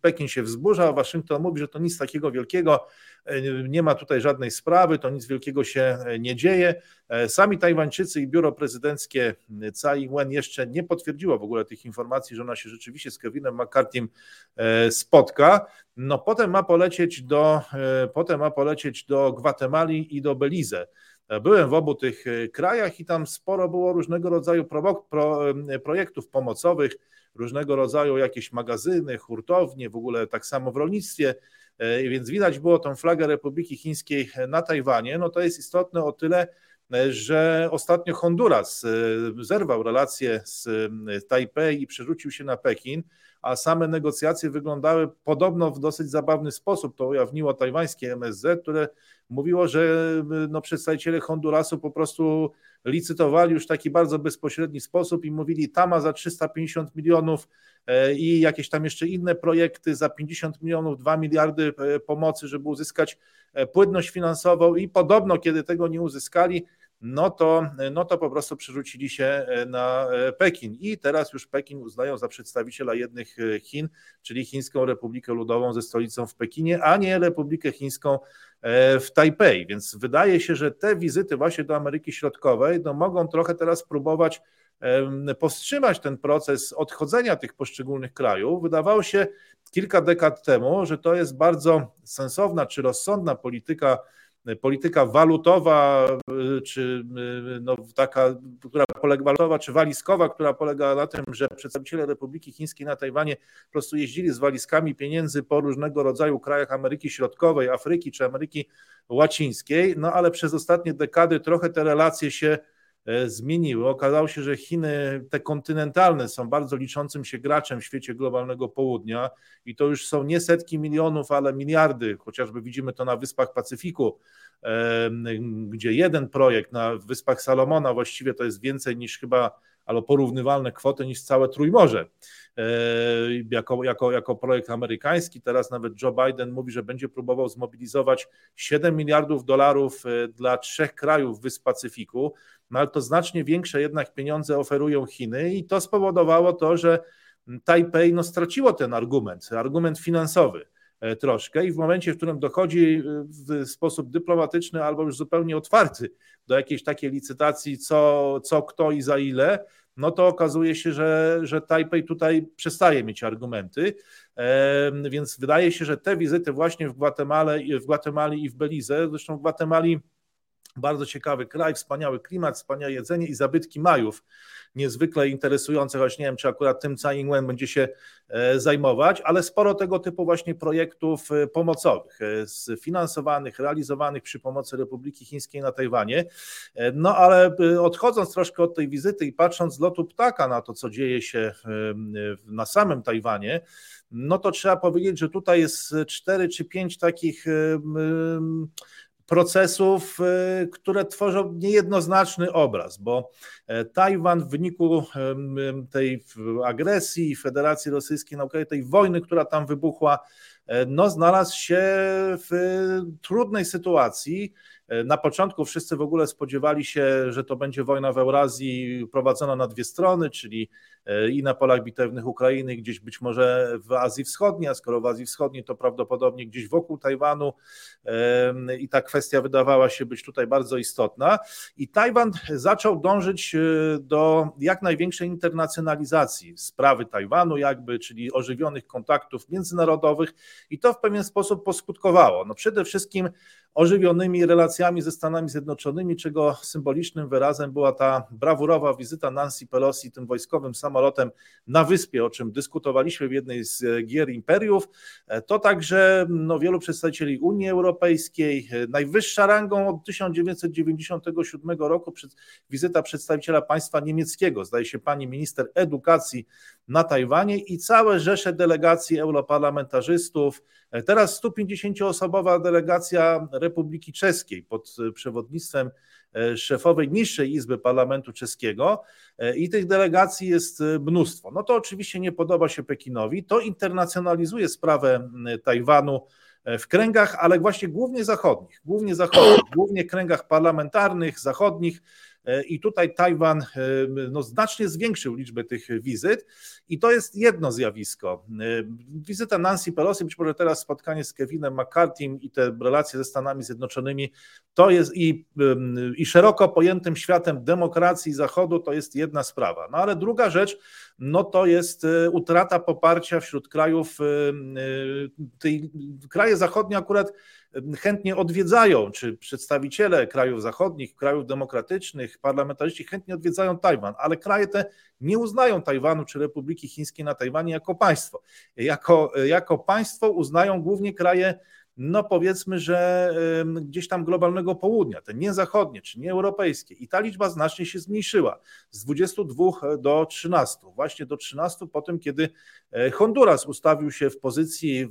Pekin się wzburza, Waszyngton mówi, że to nic takiego wielkiego, nie ma tutaj żadnej sprawy, to nic wielkiego się nie dzieje. Sami Tajwańczycy i biuro prezydenckie Tsai Ing-wen jeszcze nie potwierdziło w ogóle tych informacji, że ona się rzeczywiście z Kevinem McCarthy'm spotka. No potem ma polecieć do, potem ma polecieć do Gwatemali i do Belize. Byłem w obu tych e, krajach i tam sporo było różnego rodzaju pro, pro, projektów pomocowych, różnego rodzaju jakieś magazyny, hurtownie, w ogóle tak samo w rolnictwie, e, więc widać było tą flagę Republiki Chińskiej na Tajwanie. No to jest istotne o tyle, e, że ostatnio Honduras zerwał relacje z Tajpej i przerzucił się na Pekin, a same negocjacje wyglądały podobno w dosyć zabawny sposób. To ujawniło tajwańskie MSZ, które mówiło, że no, przedstawiciele Hondurasu po prostu licytowali już w taki bardzo bezpośredni sposób i mówili Tama za 350 milionów e, i jakieś tam jeszcze inne projekty za 50 milionów, 2 miliardy e, pomocy, żeby uzyskać e, płynność finansową i podobno, kiedy tego nie uzyskali, no to, no to po prostu przerzucili się e, na e, Pekin. I teraz już Pekin uznają za przedstawiciela jednych e, Chin, czyli Chińską Republikę Ludową ze stolicą w Pekinie, a nie Republikę Chińską w Tajpej. Więc wydaje się, że te wizyty właśnie do Ameryki Środkowej no, mogą trochę teraz próbować powstrzymać ten proces odchodzenia tych poszczególnych krajów. Wydawało się kilka dekad temu, że to jest bardzo sensowna czy rozsądna polityka polityka walutowa, czy no, taka, która polega, walutowa czy walizkowa, która polega na tym, że przedstawiciele Republiki Chińskiej na Tajwanie po prostu jeździli z walizkami pieniędzy po różnego rodzaju krajach Ameryki Środkowej, Afryki czy Ameryki Łacińskiej, no ale przez ostatnie dekady trochę te relacje się zmieniły. Okazało się, że Chiny, te kontynentalne, są bardzo liczącym się graczem w świecie globalnego południa i to już są nie setki milionów, ale miliardy. Chociażby widzimy to na Wyspach Pacyfiku, gdzie jeden projekt na Wyspach Salomona właściwie to jest więcej niż chyba, albo porównywalne kwoty niż całe Trójmorze. E, jako, jako, jako projekt amerykański. Teraz nawet Joe Biden mówi, że będzie próbował zmobilizować 7 miliardów dolarów e, dla trzech krajów Wysp Pacyfiku no ale to znacznie większe jednak pieniądze oferują Chiny i to spowodowało to, że Tajpej no, straciło ten argument, argument finansowy troszkę i w momencie, w którym dochodzi e, w sposób dyplomatyczny albo już zupełnie otwarty do jakiejś takiej licytacji, co, co kto i za ile, no to okazuje się, że, że Tajpej tutaj przestaje mieć argumenty, e, więc wydaje się, że te wizyty właśnie w Gwatemale, w Gwatemali i w Belize, zresztą w Gwatemali bardzo ciekawy kraj, wspaniały klimat, wspaniałe jedzenie i zabytki Majów. Niezwykle interesujące, choć nie wiem, czy akurat tym Tsai będzie się e, zajmować, ale sporo tego typu właśnie projektów e, pomocowych, e, sfinansowanych, realizowanych przy pomocy Republiki Chińskiej na Tajwanie. No ale odchodząc troszkę od tej wizyty i patrząc z lotu ptaka na to, co dzieje się na samym Tajwanie, no to trzeba powiedzieć, że tutaj jest cztery czy pięć takich procesów, y, które tworzą niejednoznaczny obraz, bo e, Tajwan w wyniku tej agresji Federacji Rosyjskiej na Ukrainie, tej wojny, która tam wybuchła, e, no, znalazł się w trudnej sytuacji. E, na początku wszyscy w ogóle spodziewali się, że to będzie wojna w Eurazji prowadzona na dwie strony, czyli e, i na polach bitewnych Ukrainy, gdzieś być może w Azji Wschodniej, a skoro w Azji Wschodniej, to prawdopodobnie gdzieś wokół Tajwanu i ta kwestia wydawała się być tutaj bardzo istotna. I Tajwan zaczął dążyć e, do jak największej internacjonalizacji sprawy Tajwanu, jakby, czyli ożywionych kontaktów międzynarodowych, i to w pewien sposób poskutkowało. No przede wszystkim ożywionymi relacjami ze Stanami Zjednoczonymi, czego symbolicznym wyrazem była ta brawurowa wizyta Nancy Pelosi tym wojskowym samolotem na wyspie, o czym dyskutowaliśmy w jednej z gier imperiów. To także no, wielu przedstawicieli Unii Europejskiej, najwyższa rangą od 1997 roku wizyta przedstawiciela państwa niemieckiego, zdaje się pani minister edukacji na Tajwanie i całe rzesze delegacji europarlamentarzystów, Teraz 150-osobowa delegacja Republiki Czeskiej pod przewodnictwem e, szefowej niższej izby parlamentu czeskiego. E, i tych delegacji jest e, mnóstwo. No to oczywiście nie podoba się Pekinowi, to internacjonalizuje sprawę Tajwanu w kręgach, ale właśnie głównie zachodnich, głównie zachodnich, głównie kręgach parlamentarnych, zachodnich, i tutaj Tajwan no, znacznie zwiększył liczbę tych wizyt i to jest jedno zjawisko. Wizyta Nancy Pelosi, być może teraz spotkanie z Kevinem McCarthy'm i te relacje ze Stanami Zjednoczonymi, to jest i, i szeroko pojętym światem demokracji Zachodu, to jest jedna sprawa. No ale druga rzecz, no to jest e, utrata poparcia wśród krajów, e, e, tej, kraje zachodnie akurat chętnie odwiedzają, czy przedstawiciele krajów zachodnich, krajów demokratycznych, parlamentarzyści chętnie odwiedzają Tajwan, ale kraje te nie uznają Tajwanu czy Republiki Chińskiej na Tajwanie jako państwo. Jako, jako państwo uznają głównie kraje no powiedzmy, że gdzieś tam globalnego południa, te nie zachodnie czy nie europejskie. I ta liczba znacznie się zmniejszyła z 22 do 13. Właśnie do 13 po tym, kiedy e, Honduras ustawił się w pozycji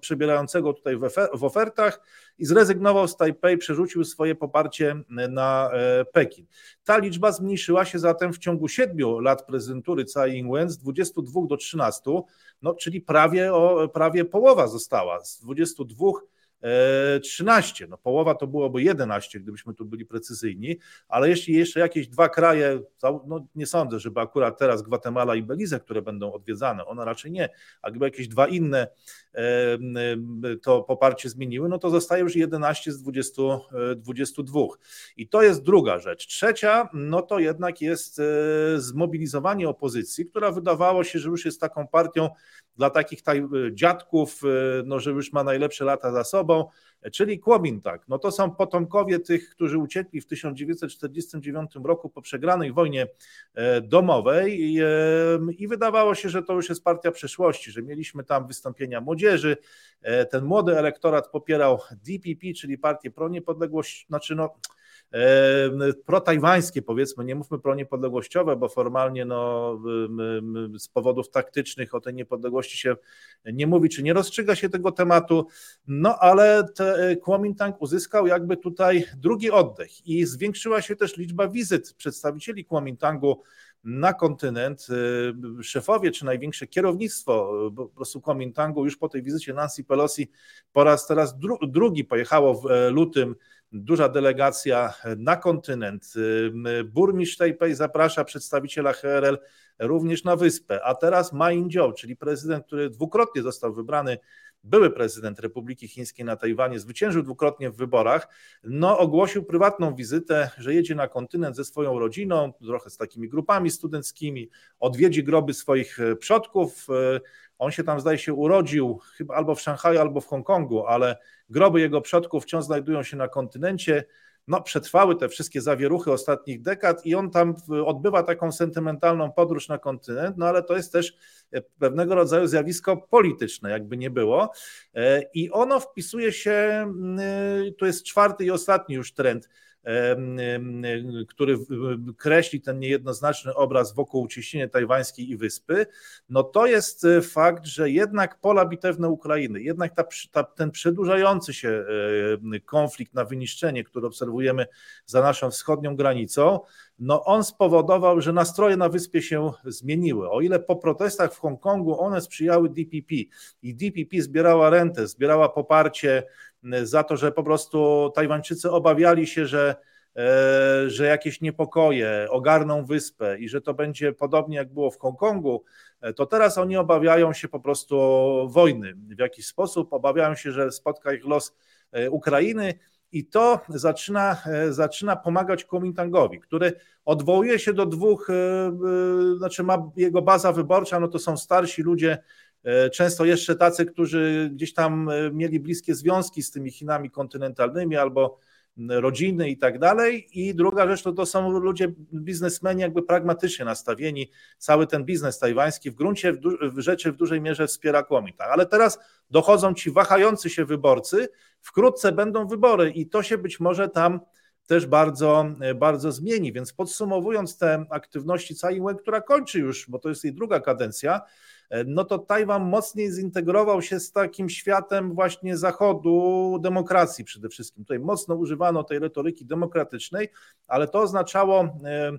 przebierającego tutaj w ofertach i zrezygnował z Tajpej, przerzucił swoje poparcie na e, Pekin. Ta liczba zmniejszyła się zatem w ciągu 7 lat prezydentury Tsai Ing-wen z 22 do 13 no, czyli prawie, o, prawie połowa została z 22 13. E, no połowa to byłoby 11, gdybyśmy tu byli precyzyjni, ale jeśli jeszcze jakieś dwa kraje, no nie sądzę, żeby akurat teraz Gwatemala i Belize, które będą odwiedzane, one raczej nie, a gdyby jakieś dwa inne e, to poparcie zmieniły, no to zostaje już 11 z 20, 22. E, I to jest druga rzecz. Trzecia, no to jednak jest zmobilizowanie opozycji, która wydawało się, że już jest taką partią dla takich dziadków, no, że już ma najlepsze lata za sobą, czyli Kuomintang. No to są potomkowie tych, którzy uciekli w 1949 roku po przegranej wojnie e, domowej i, i wydawało się, że to już jest partia przeszłości, że mieliśmy tam wystąpienia młodzieży, e, ten młody elektorat popierał DPP, czyli partię pro-niepodległość, znaczy no protajwańskie, powiedzmy, nie mówmy pro-niepodległościowe, bo formalnie no, z powodów taktycznych o tej niepodległości się nie mówi, czy nie rozstrzyga się tego tematu, no ale te, Kuomintang uzyskał jakby tutaj drugi oddech i zwiększyła się też liczba wizyt przedstawicieli Kuomintangu na kontynent. Szefowie czy największe kierownictwo po prostu Kuomintangu już po tej wizycie Nancy Pelosi po raz teraz dru drugi pojechało w e, lutym duża delegacja na kontynent. Burmistrz Tajpej zaprasza przedstawiciela HRL również na wyspę, a teraz Ma Ying-jeou, czyli prezydent, który dwukrotnie został wybrany były prezydent Republiki Chińskiej na Tajwanie, zwyciężył dwukrotnie w wyborach, no ogłosił prywatną wizytę, że jedzie na kontynent ze swoją rodziną, trochę z takimi grupami studenckimi, odwiedzi groby swoich przodków, on się tam zdaje się urodził chyba albo w Szanghaju, albo w Hongkongu, ale groby jego przodków wciąż znajdują się na kontynencie. No, przetrwały te wszystkie zawieruchy ostatnich dekad i on tam odbywa taką sentymentalną podróż na kontynent, no ale to jest też e, pewnego rodzaju zjawisko polityczne, jakby nie było. E, I ono wpisuje się, e, to jest czwarty i ostatni już trend który kreśli ten niejednoznaczny obraz wokół ciśnienia tajwańskiej i wyspy, no to jest e, fakt, że jednak pola bitewne Ukrainy, jednak ta, ta, ten przedłużający się konflikt na wyniszczenie, który obserwujemy za naszą wschodnią granicą, no on spowodował, że nastroje na wyspie się zmieniły. O ile po protestach w Hongkongu one sprzyjały DPP i DPP zbierała rentę, zbierała poparcie za to, że po prostu Tajwańczycy obawiali się, że, e, że jakieś niepokoje ogarną wyspę i że to będzie podobnie jak było w Hongkongu, e, to teraz oni obawiają się po prostu wojny. W jakiś sposób, obawiają się, że spotka ich los e, Ukrainy i to zaczyna, zaczyna pomagać Kuomintangowi, który odwołuje się do dwóch, znaczy ma jego baza wyborcza, no to są starsi ludzie często jeszcze tacy, którzy gdzieś tam e, mieli bliskie związki z tymi Chinami kontynentalnymi albo rodziny i tak dalej. I druga rzecz to, to są ludzie, biznesmeni jakby pragmatycznie nastawieni. Cały ten biznes tajwański w gruncie w, w rzeczy w dużej mierze wspiera Kuomintang. Ale teraz dochodzą ci wahający się wyborcy, wkrótce będą wybory i to się być może tam też bardzo, bardzo zmieni. Więc podsumowując te aktywności Tsai która kończy już, bo to jest jej druga kadencja, no to Tajwan mocniej zintegrował się z takim światem właśnie zachodu, demokracji przede wszystkim. Tutaj mocno używano tej retoryki demokratycznej, ale to oznaczało e,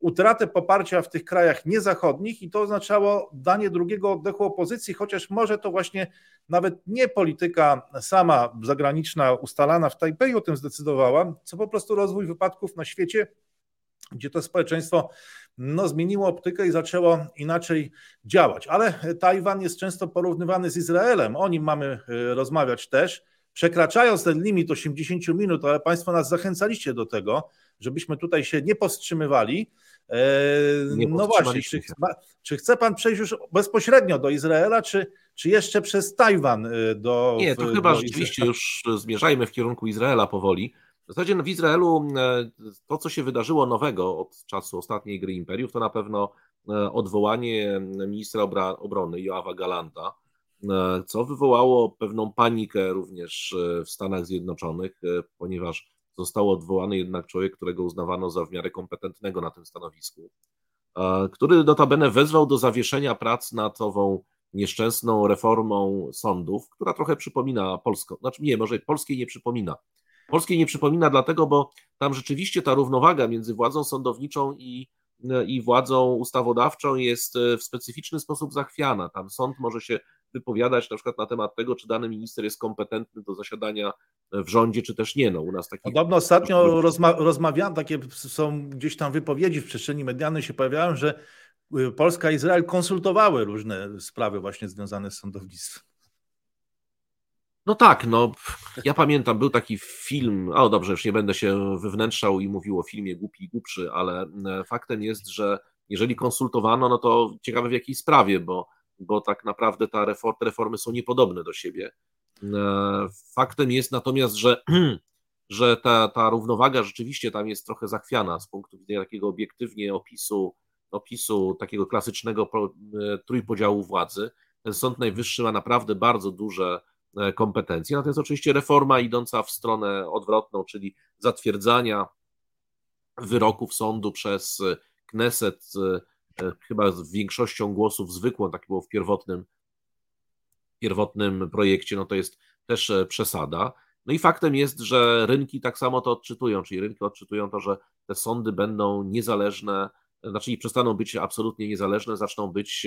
utratę poparcia w tych krajach niezachodnich i to oznaczało danie drugiego oddechu opozycji, chociaż może to właśnie nawet nie polityka sama zagraniczna ustalana w Tajpej o tym zdecydowała, co po prostu rozwój wypadków na świecie gdzie to społeczeństwo no, zmieniło optykę i zaczęło inaczej działać. Ale Tajwan jest często porównywany z Izraelem. O nim mamy e, rozmawiać też. Przekraczając ten limit 80 minut, ale Państwo nas zachęcaliście do tego, żebyśmy tutaj się nie powstrzymywali. E, nie no właśnie, czy, czy, chce Pan przejść już bezpośrednio do Izraela, czy, czy jeszcze przez Tajwan e, do. Nie, to chyba rzeczywiście już zmierzajmy w kierunku Izraela powoli. W zasadzie w Izraelu e, to, co się wydarzyło nowego od czasu ostatniej gry Imperiów, to na pewno e, odwołanie ministra obrony Joawa Galanta, e, co wywołało pewną panikę również w Stanach Zjednoczonych, ponieważ został odwołany jednak człowiek, którego uznawano za w miarę kompetentnego na tym stanowisku, który notabene wezwał do zawieszenia prac nad ową nieszczęsną reformą sądów, która trochę przypomina polską, znaczy nie, może polskiej nie przypomina, Polskiej nie przypomina dlatego, bo tam rzeczywiście ta równowaga między władzą sądowniczą i, i władzą ustawodawczą jest e, w specyficzny sposób zachwiana. Tam sąd może się wypowiadać na przykład na temat tego, czy dany minister jest kompetentny do zasiadania w rządzie, czy też nie. No, u nas taki... Podobno ostatnio rozma rozmawiałem, takie są gdzieś tam wypowiedzi w przestrzeni medialnej się pojawiają, że y, Polska i Izrael konsultowały różne sprawy właśnie związane z sądownictwem. No tak, no ja pamiętam, był taki film, o dobrze, już nie będę się wywnętrzał i mówił o filmie Głupi i Głupszy, ale e, faktem jest, że jeżeli konsultowano, no to ciekawe w jakiej sprawie, bo, bo tak naprawdę ta reform, te reformy są niepodobne do siebie. E, faktem jest natomiast, że, [CLEARS THROAT] że ta, ta równowaga rzeczywiście tam jest trochę zachwiana z punktu widzenia takiego obiektywnie opisu, opisu takiego klasycznego e, trójpodziału władzy. Ten Sąd Najwyższy ma naprawdę bardzo duże kompetencje. Natomiast oczywiście reforma idąca w stronę odwrotną, czyli zatwierdzania wyroków sądu przez Kneset, e, chyba z większością głosów zwykłą, tak było w pierwotnym, pierwotnym projekcie, no to jest też e, przesada. No i faktem jest, że rynki tak samo to odczytują, czyli rynki odczytują to, że te sądy będą niezależne, znaczy nie przestaną być absolutnie niezależne, zaczną być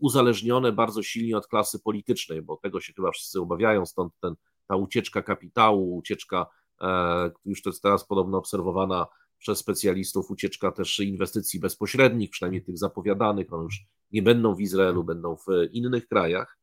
uzależnione bardzo silnie od klasy politycznej, bo tego się chyba wszyscy obawiają, stąd ten, ta ucieczka kapitału, ucieczka, e, już to jest teraz podobno obserwowana przez specjalistów, ucieczka też inwestycji bezpośrednich, przynajmniej tych zapowiadanych, one już nie będą w Izraelu, będą w innych krajach.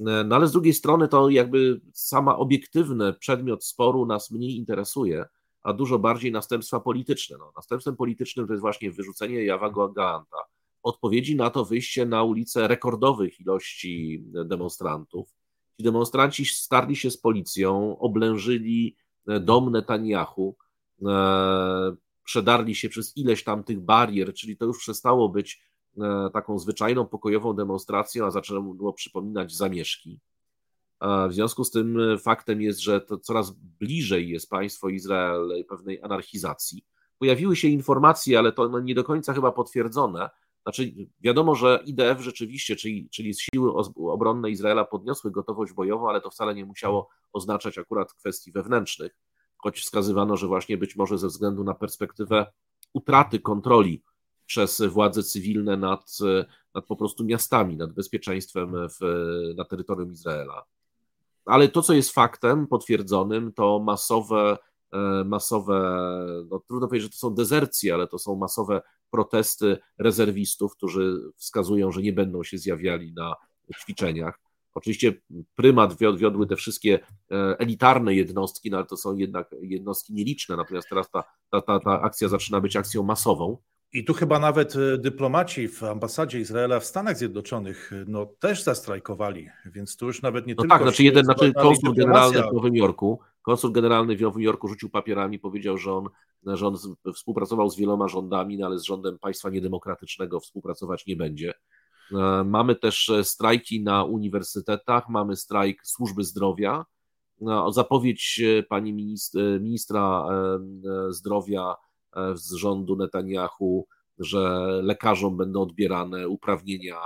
E, no ale z drugiej strony to jakby sama obiektywny przedmiot sporu nas mniej interesuje, a dużo bardziej następstwa polityczne. No, następstwem politycznym to jest właśnie wyrzucenie Jawago Gaanta, odpowiedzi na to wyjście na ulicę rekordowych ilości demonstrantów. Ci demonstranci starli się z policją, oblężyli dom Netanyahu, e, przedarli się przez ileś tam tych barier, czyli to już przestało być e, taką zwyczajną pokojową demonstracją, a zaczęło przypominać zamieszki. W związku z tym faktem jest, że to coraz bliżej jest państwo Izrael pewnej anarchizacji. Pojawiły się informacje, ale to no nie do końca chyba potwierdzone, znaczy, wiadomo, że IDF rzeczywiście, czyli, czyli siły obronne Izraela podniosły gotowość bojową, ale to wcale nie musiało oznaczać akurat kwestii wewnętrznych, choć wskazywano, że właśnie być może ze względu na perspektywę utraty kontroli przez władze cywilne nad, nad po prostu miastami, nad bezpieczeństwem w, na terytorium Izraela. Ale to, co jest faktem potwierdzonym, to masowe, e, masowe, no trudno powiedzieć, że to są dezercje, ale to są masowe protesty rezerwistów, którzy wskazują, że nie będą się zjawiali na ćwiczeniach. Oczywiście prymat wiodły te wszystkie e, elitarne jednostki, no ale to są jednak jednostki nieliczne, natomiast teraz ta, ta, ta, ta akcja zaczyna być akcją masową. I tu chyba nawet e, dyplomaci w ambasadzie Izraela w Stanach Zjednoczonych e, no, też zastrajkowali, więc tu już nawet nie no tylko... tak, znaczy jeden, znaczy konsul generalny w Nowym Jorku, konsul generalny w Nowym Jorku rzucił papierami, powiedział, że on, że on współpracował z wieloma rządami, no, ale z rządem państwa niedemokratycznego współpracować nie będzie. E, mamy też strajki na uniwersytetach, mamy strajk służby zdrowia. Zapowiedź pani ministra zdrowia z rządu Netanyahu, że lekarzom będą odbierane uprawnienia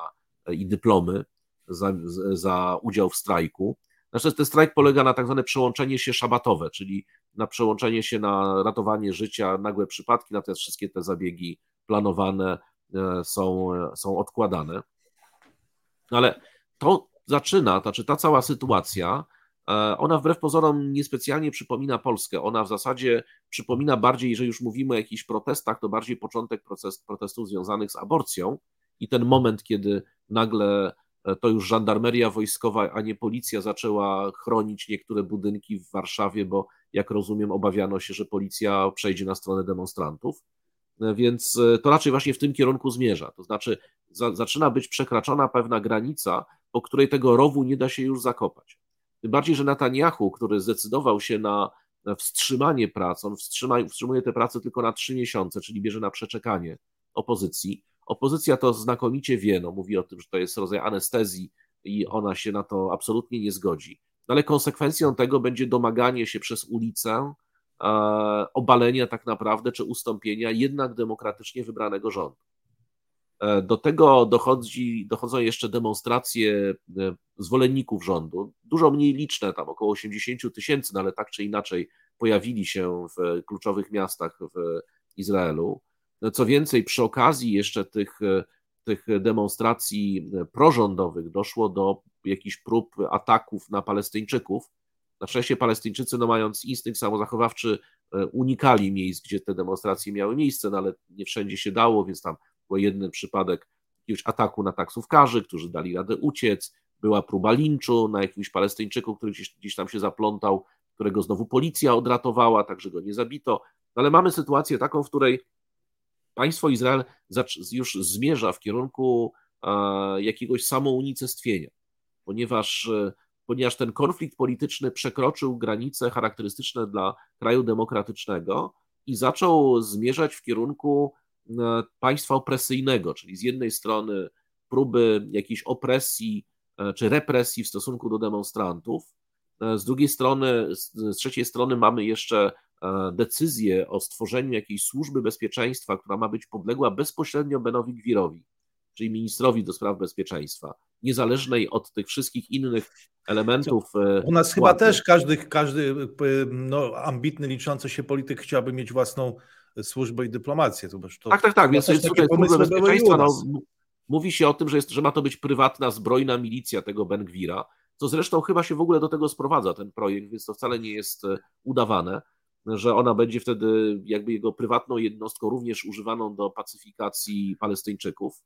i dyplomy za, za udział w strajku. Natomiast ten strajk polega na tak zwane przełączenie się szabatowe, czyli na przełączenie się na ratowanie życia, nagłe przypadki, natomiast wszystkie te zabiegi planowane e, są, są odkładane. Ale to zaczyna, znaczy ta cała sytuacja ona wbrew pozorom niespecjalnie przypomina Polskę. Ona w zasadzie przypomina bardziej, że już mówimy o jakichś protestach, to bardziej początek proces, protestów związanych z aborcją i ten moment, kiedy nagle e, to już żandarmeria wojskowa, a nie policja zaczęła chronić niektóre budynki w Warszawie, bo jak rozumiem, obawiano się, że policja przejdzie na stronę demonstrantów. E, więc e, to raczej właśnie w tym kierunku zmierza. To znaczy, za, zaczyna być przekraczana pewna granica, po której tego rowu nie da się już zakopać. Tym bardziej, że Netanyahu, który zdecydował się na, wstrzymanie prac, on wstrzyma, wstrzymuje te prace tylko na trzy miesiące, czyli bierze na przeczekanie opozycji. Opozycja to znakomicie wie, no, mówi o tym, że to jest rodzaj anestezji i ona się na to absolutnie nie zgodzi. No, ale konsekwencją tego będzie domaganie się przez ulicę e, obalenia tak naprawdę, czy ustąpienia jednak demokratycznie wybranego rządu. E, do tego dochodzi, dochodzą jeszcze demonstracje e, zwolenników rządu, dużo mniej liczne, tam około 80 tysięcy, no ale tak czy inaczej pojawili się w kluczowych miastach w Izraelu. No, co więcej, przy okazji jeszcze tych, e, tych demonstracji prorządowych doszło do jakichś prób ataków na Palestyńczyków. Na szczęście Palestyńczycy, no mając instynkt samozachowawczy, unikali miejsc, gdzie te demonstracje miały miejsce, no ale nie wszędzie się dało, więc tam był jeden przypadek jakiegoś ataku na taksówkarzy, którzy dali radę uciec, była próba linczu na jakimś Palestyńczyku, który gdzieś, gdzieś tam się zaplątał, którego znowu policja odratowała, tak że go nie zabito. No ale mamy sytuację taką, w której państwo Izrael już zmierza w kierunku jakiegoś samounicestwienia, ponieważ, e, ponieważ ten konflikt polityczny przekroczył granice charakterystyczne dla kraju demokratycznego i zaczął zmierzać w kierunku państwa opresyjnego, czyli z jednej strony próby jakiejś opresji e, czy represji w stosunku do demonstrantów, e, z drugiej strony, z trzeciej strony mamy jeszcze decyzję o stworzeniu jakiejś służby bezpieczeństwa, która ma być podległa bezpośrednio Benowi Gwirowi, czyli ministrowi do spraw bezpieczeństwa, niezależnej od tych wszystkich innych elementów. U nas chyba też każdy, każdy no, ambitny, liczący się polityk chciałby mieć własną służbę i dyplomację. To, to tak, tak, tak. Więc jest tutaj służba bezpieczeństwa. No, mówi się o tym, że, jest, że ma to być prywatna, zbrojna milicja tego Ben-Gwira, co zresztą chyba się w ogóle do tego sprowadza ten projekt, więc to wcale nie jest e, udawane, że ona będzie wtedy jakby jego prywatną jednostką, również używaną do pacyfikacji Palestyńczyków.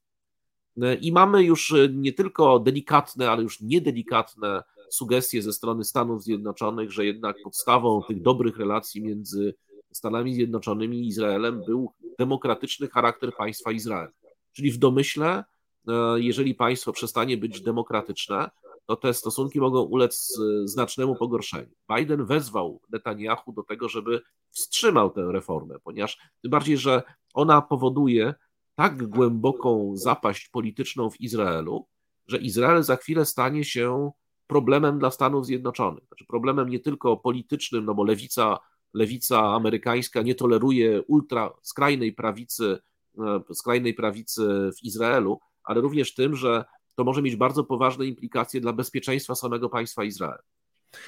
E, I mamy już e, nie tylko delikatne, ale już niedelikatne sugestie ze strony Stanów Zjednoczonych, że jednak podstawą tych dobrych relacji między Stanami Zjednoczonymi i Izraelem był demokratyczny charakter państwa Izrael. Czyli w domyśle, e, jeżeli państwo przestanie być demokratyczne, to te stosunki mogą ulec e, znacznemu pogorszeniu. Biden wezwał Netanyahu do tego, żeby wstrzymał tę reformę, ponieważ tym bardziej, że ona powoduje tak głęboką zapaść polityczną w Izraelu, że Izrael za chwilę stanie się problemem dla Stanów Zjednoczonych. Znaczy problemem nie tylko politycznym, no bo lewica lewica amerykańska nie toleruje ultra skrajnej prawicy, e, skrajnej prawicy w Izraelu, ale również tym, że to może mieć bardzo poważne implikacje dla bezpieczeństwa samego państwa Izrael,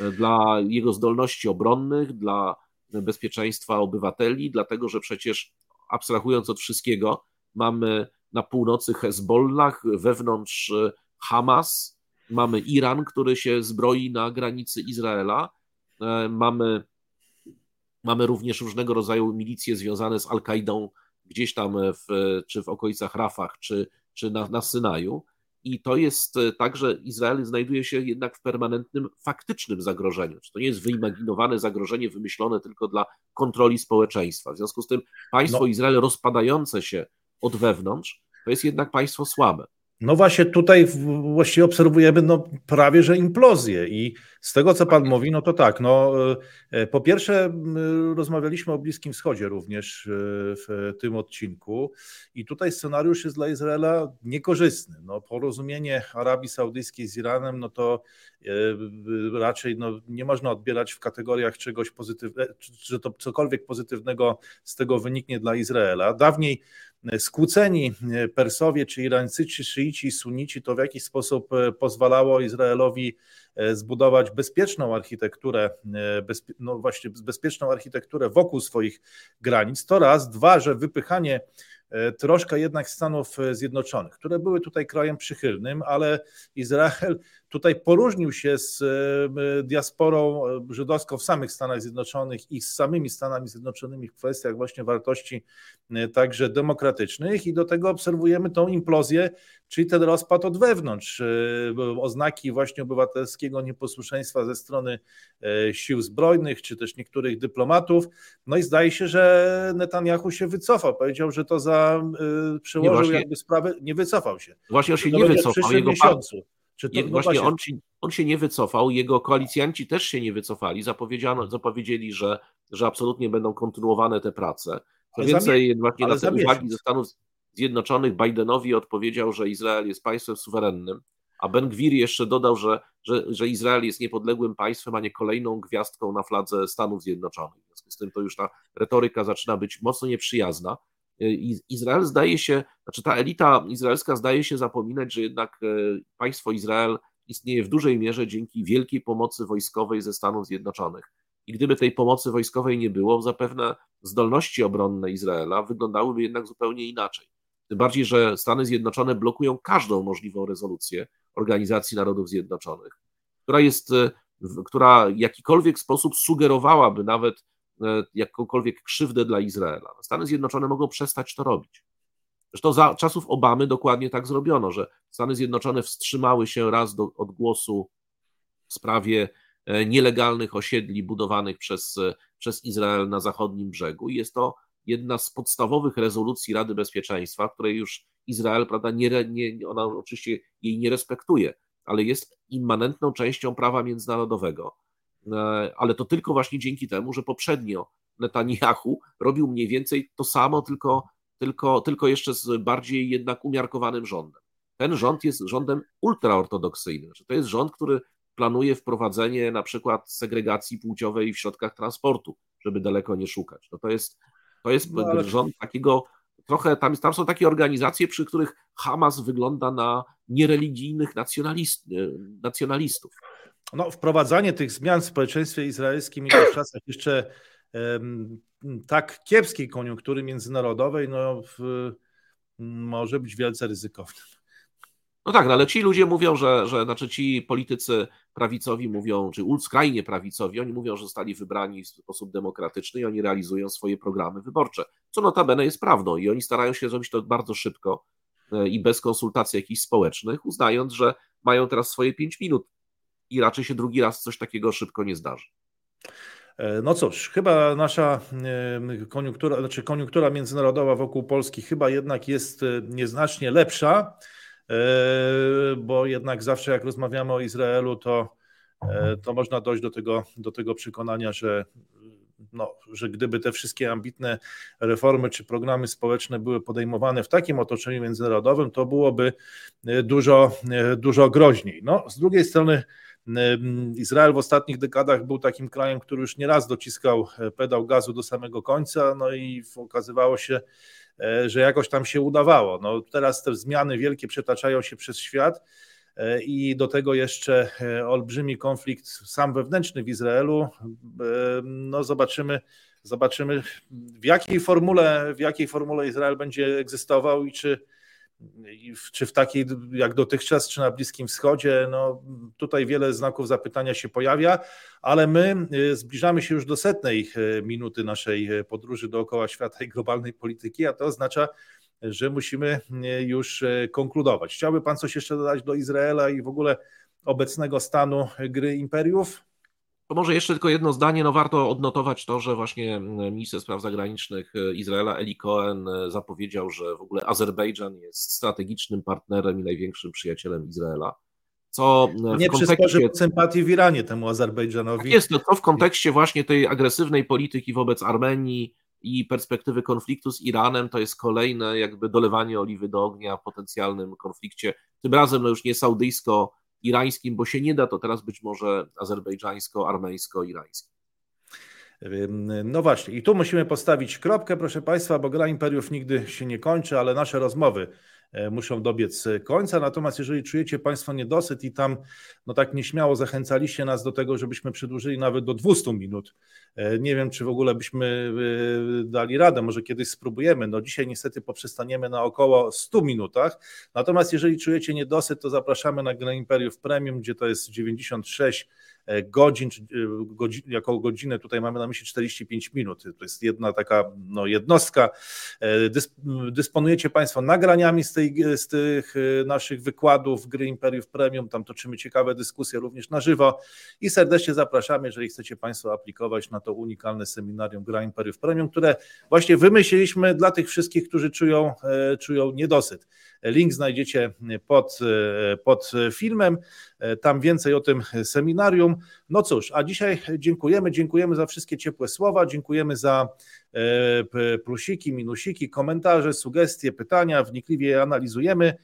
e, dla jego zdolności obronnych, dla bezpieczeństwa obywateli, dlatego że przecież abstrahując od wszystkiego, mamy na północy Hezbollah, wewnątrz e, Hamas, mamy Iran, który się zbroi na granicy Izraela, mamy Mamy również różnego rodzaju milicje związane z Al-Kaidą gdzieś tam w, czy w okolicach Rafah, czy, czy na, na Synaju. I to jest tak, że Izrael znajduje się jednak w permanentnym, faktycznym zagrożeniu. To nie jest wyimaginowane zagrożenie wymyślone tylko dla kontroli społeczeństwa. W związku z tym państwo no. Izrael rozpadające się od wewnątrz, to jest jednak państwo słabe. No właśnie tutaj właściwie obserwujemy no prawie, że implozję i z tego, co Pan mówi, no to tak, no e, po pierwsze rozmawialiśmy o Bliskim Wschodzie również e, w tym odcinku i tutaj scenariusz jest dla Izraela niekorzystny. No porozumienie Arabii Saudyjskiej z Iranem, no to e, raczej no, nie można odbierać w kategoriach czegoś pozytywnego, że to cokolwiek pozytywnego z tego wyniknie dla Izraela. Dawniej skłóceni Persowie, czy Irańczycy, szyici, sunici, to w jakiś sposób pozwalało Izraelowi E, zbudować bezpieczną architekturę, e, no właśnie bezpieczną architekturę wokół swoich granic. To raz, dwa, że wypychanie e, troszkę jednak Stanów Zjednoczonych, które były tutaj krajem przychylnym, ale Izrael tutaj poróżnił się z diasporą żydowską w samych Stanach Zjednoczonych i z samymi Stanami Zjednoczonymi w kwestiach właśnie wartości także demokratycznych i do tego obserwujemy tą implozję, czyli ten rozpad od wewnątrz, oznaki właśnie obywatelskiego nieposłuszeństwa ze strony sił zbrojnych, czy też niektórych dyplomatów. No i zdaje się, że Netanyahu się wycofał. Powiedział, że to za przełożył nie, właśnie, jakby sprawę, nie wycofał się. Właśnie on się nie wycofał. Jego miesiącu. To, no właśnie, on, ci, on się nie wycofał, jego koalicjanci też się nie wycofali. Zapowiedziano, zapowiedzieli, że, że absolutnie będą kontynuowane te prace. Co więcej, właśnie na te uwagi ze Stanów Zjednoczonych Bidenowi odpowiedział, że Izrael jest państwem suwerennym, a Ben Gwir jeszcze dodał, że, że, że Izrael jest niepodległym państwem, a nie kolejną gwiazdką na fladze Stanów Zjednoczonych. W związku z tym to już ta retoryka zaczyna być mocno nieprzyjazna. Izrael zdaje się, znaczy ta elita izraelska zdaje się zapominać, że jednak e, państwo Izrael istnieje w dużej mierze dzięki wielkiej pomocy wojskowej ze Stanów Zjednoczonych. I gdyby tej pomocy wojskowej nie było, zapewne zdolności obronne Izraela wyglądałyby jednak zupełnie inaczej. Tym bardziej, że Stany Zjednoczone blokują każdą możliwą rezolucję Organizacji Narodów Zjednoczonych, która jest, e, która w jakikolwiek sposób sugerowałaby nawet e, jakąkolwiek krzywdę dla Izraela. Stany Zjednoczone mogą przestać to robić. Zresztą za czasów Obamy dokładnie tak zrobiono, że Stany Zjednoczone wstrzymały się raz do odgłosu w sprawie e, nielegalnych osiedli budowanych przez, przez Izrael na zachodnim brzegu. I jest to jedna z podstawowych rezolucji Rady Bezpieczeństwa, której już Izrael, prawda, nie, nie, ona oczywiście jej nie respektuje, ale jest immanentną częścią prawa międzynarodowego. E, ale to tylko właśnie dzięki temu, że poprzednio Netanyahu robił mniej więcej to samo, tylko, tylko, tylko jeszcze z bardziej jednak umiarkowanym rządem. Ten rząd jest rządem ultraortodoksyjnym. To jest rząd, który planuje wprowadzenie na przykład segregacji płciowej w środkach transportu, żeby daleko nie szukać. No to jest to jest no, ale... rząd takiego trochę, tam, tam są takie organizacje, przy których Hamas wygląda na niereligijnych nacjonalist, nacjonalistów. No, wprowadzanie tych zmian w społeczeństwie izraelskim i w czasach jeszcze um, tak kiepskiej koniunktury międzynarodowej, no, w, może być wielce ryzykowne. No tak, no ale ci ludzie mówią, że, że znaczy ci politycy prawicowi mówią, czy skrajnie prawicowi, oni mówią, że zostali wybrani w sposób demokratyczny i oni realizują swoje programy wyborcze, co notabene jest prawdą i oni starają się zrobić to bardzo szybko e, i bez konsultacji jakichś społecznych, uznając, że mają teraz swoje pięć minut i raczej się drugi raz coś takiego szybko nie zdarzy. E, no cóż, chyba nasza e, koniunktura, znaczy koniunktura międzynarodowa wokół Polski chyba jednak jest nieznacznie lepsza. E, bo jednak zawsze jak rozmawiamy o Izraelu, to, e, to można dojść do tego, do tego przekonania, że, no, że gdyby te wszystkie ambitne reformy czy programy społeczne były podejmowane w takim otoczeniu międzynarodowym, to byłoby e, dużo, dużo groźniej. No, z drugiej strony, Izrael w ostatnich dekadach był takim krajem, który już nieraz dociskał pedał gazu do samego końca, no i okazywało się, że jakoś tam się udawało. No, teraz te zmiany wielkie przetaczają się przez świat e, i do tego jeszcze e, olbrzymi konflikt sam wewnętrzny w Izraelu. No zobaczymy, zobaczymy w jakiej formule, w jakiej formule Izrael będzie egzystował i czy czy w takiej jak dotychczas, czy na Bliskim Wschodzie, no tutaj wiele znaków zapytania się pojawia, ale my y, zbliżamy się już do setnej y, minuty naszej y, podróży dookoła świata i globalnej polityki, a to oznacza, że musimy już konkludować. Chciałby Pan coś jeszcze dodać do Izraela i w ogóle obecnego stanu gry imperiów? To może jeszcze tylko jedno zdanie. No warto odnotować to, że właśnie minister spraw zagranicznych e, Izraela Eli Cohen e, zapowiedział, że w ogóle Azerbejdżan jest strategicznym partnerem i największym przyjacielem Izraela. Co w nie kontekście... sympatii w Iranie temu Azerbejdżanowi. Tak jest, to w kontekście właśnie tej agresywnej polityki wobec Armenii i perspektywy konfliktu z Iranem, to jest kolejne jakby dolewanie oliwy do ognia w potencjalnym konflikcie, tym razem no już nie saudyjsko irańskim, bo się nie da, to teraz być może azerbejdżańsko-armeńsko-irańskim. No właśnie, i tu musimy postawić kropkę, proszę Państwa, bo gra imperiów nigdy się nie kończy, ale nasze rozmowy muszą dobiec końca. Natomiast jeżeli czujecie Państwo niedosyt i tam no tak nieśmiało zachęcaliście nas do tego, żebyśmy przedłużyli nawet do 200 minut, e, nie wiem, czy w ogóle byśmy e, dali radę, może kiedyś spróbujemy. No dzisiaj niestety poprzestaniemy na około 100 minutach. Natomiast jeżeli czujecie niedosyt, to zapraszamy na Grę Imperiów Premium, gdzie to jest 96 godzin, czy godzin, jako godzinę tutaj mamy na myśli 45 minut. To jest jedna taka no, jednostka. Dysponujecie Państwo nagraniami z tej z tych y, naszych wykładów gry Imperiów Premium. Tam toczymy ciekawe dyskusje również na żywo i serdecznie zapraszamy, jeżeli chcecie Państwo aplikować na to unikalne seminarium Gra Imperiów Premium, które właśnie wymyśliliśmy dla tych wszystkich, którzy czują, e, czują niedosyt. Link znajdziecie pod, e, pod filmem. E, tam więcej o tym seminarium. No cóż, a dzisiaj dziękujemy, dziękujemy za wszystkie ciepłe słowa, dziękujemy za e, plusiki, minusiki, komentarze, sugestie, pytania, wnikliwie je analizujemy.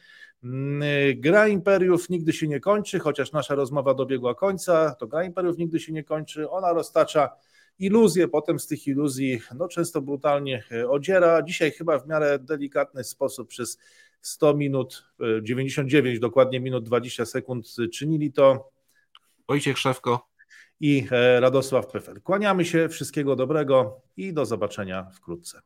Mm, gra Imperiów nigdy się nie kończy, chociaż nasza rozmowa dobiegła końca, to Gra Imperiów nigdy się nie kończy, ona roztacza iluzje, potem z tych iluzji no, często brutalnie odziera. Dzisiaj chyba w miarę delikatny sposób przez 100 minut, 99 e, dokładnie minut 20 sekund czynili to. Wojciech Szewko i e, Radosław Pefer. Kłaniamy się, wszystkiego dobrego i do zobaczenia wkrótce.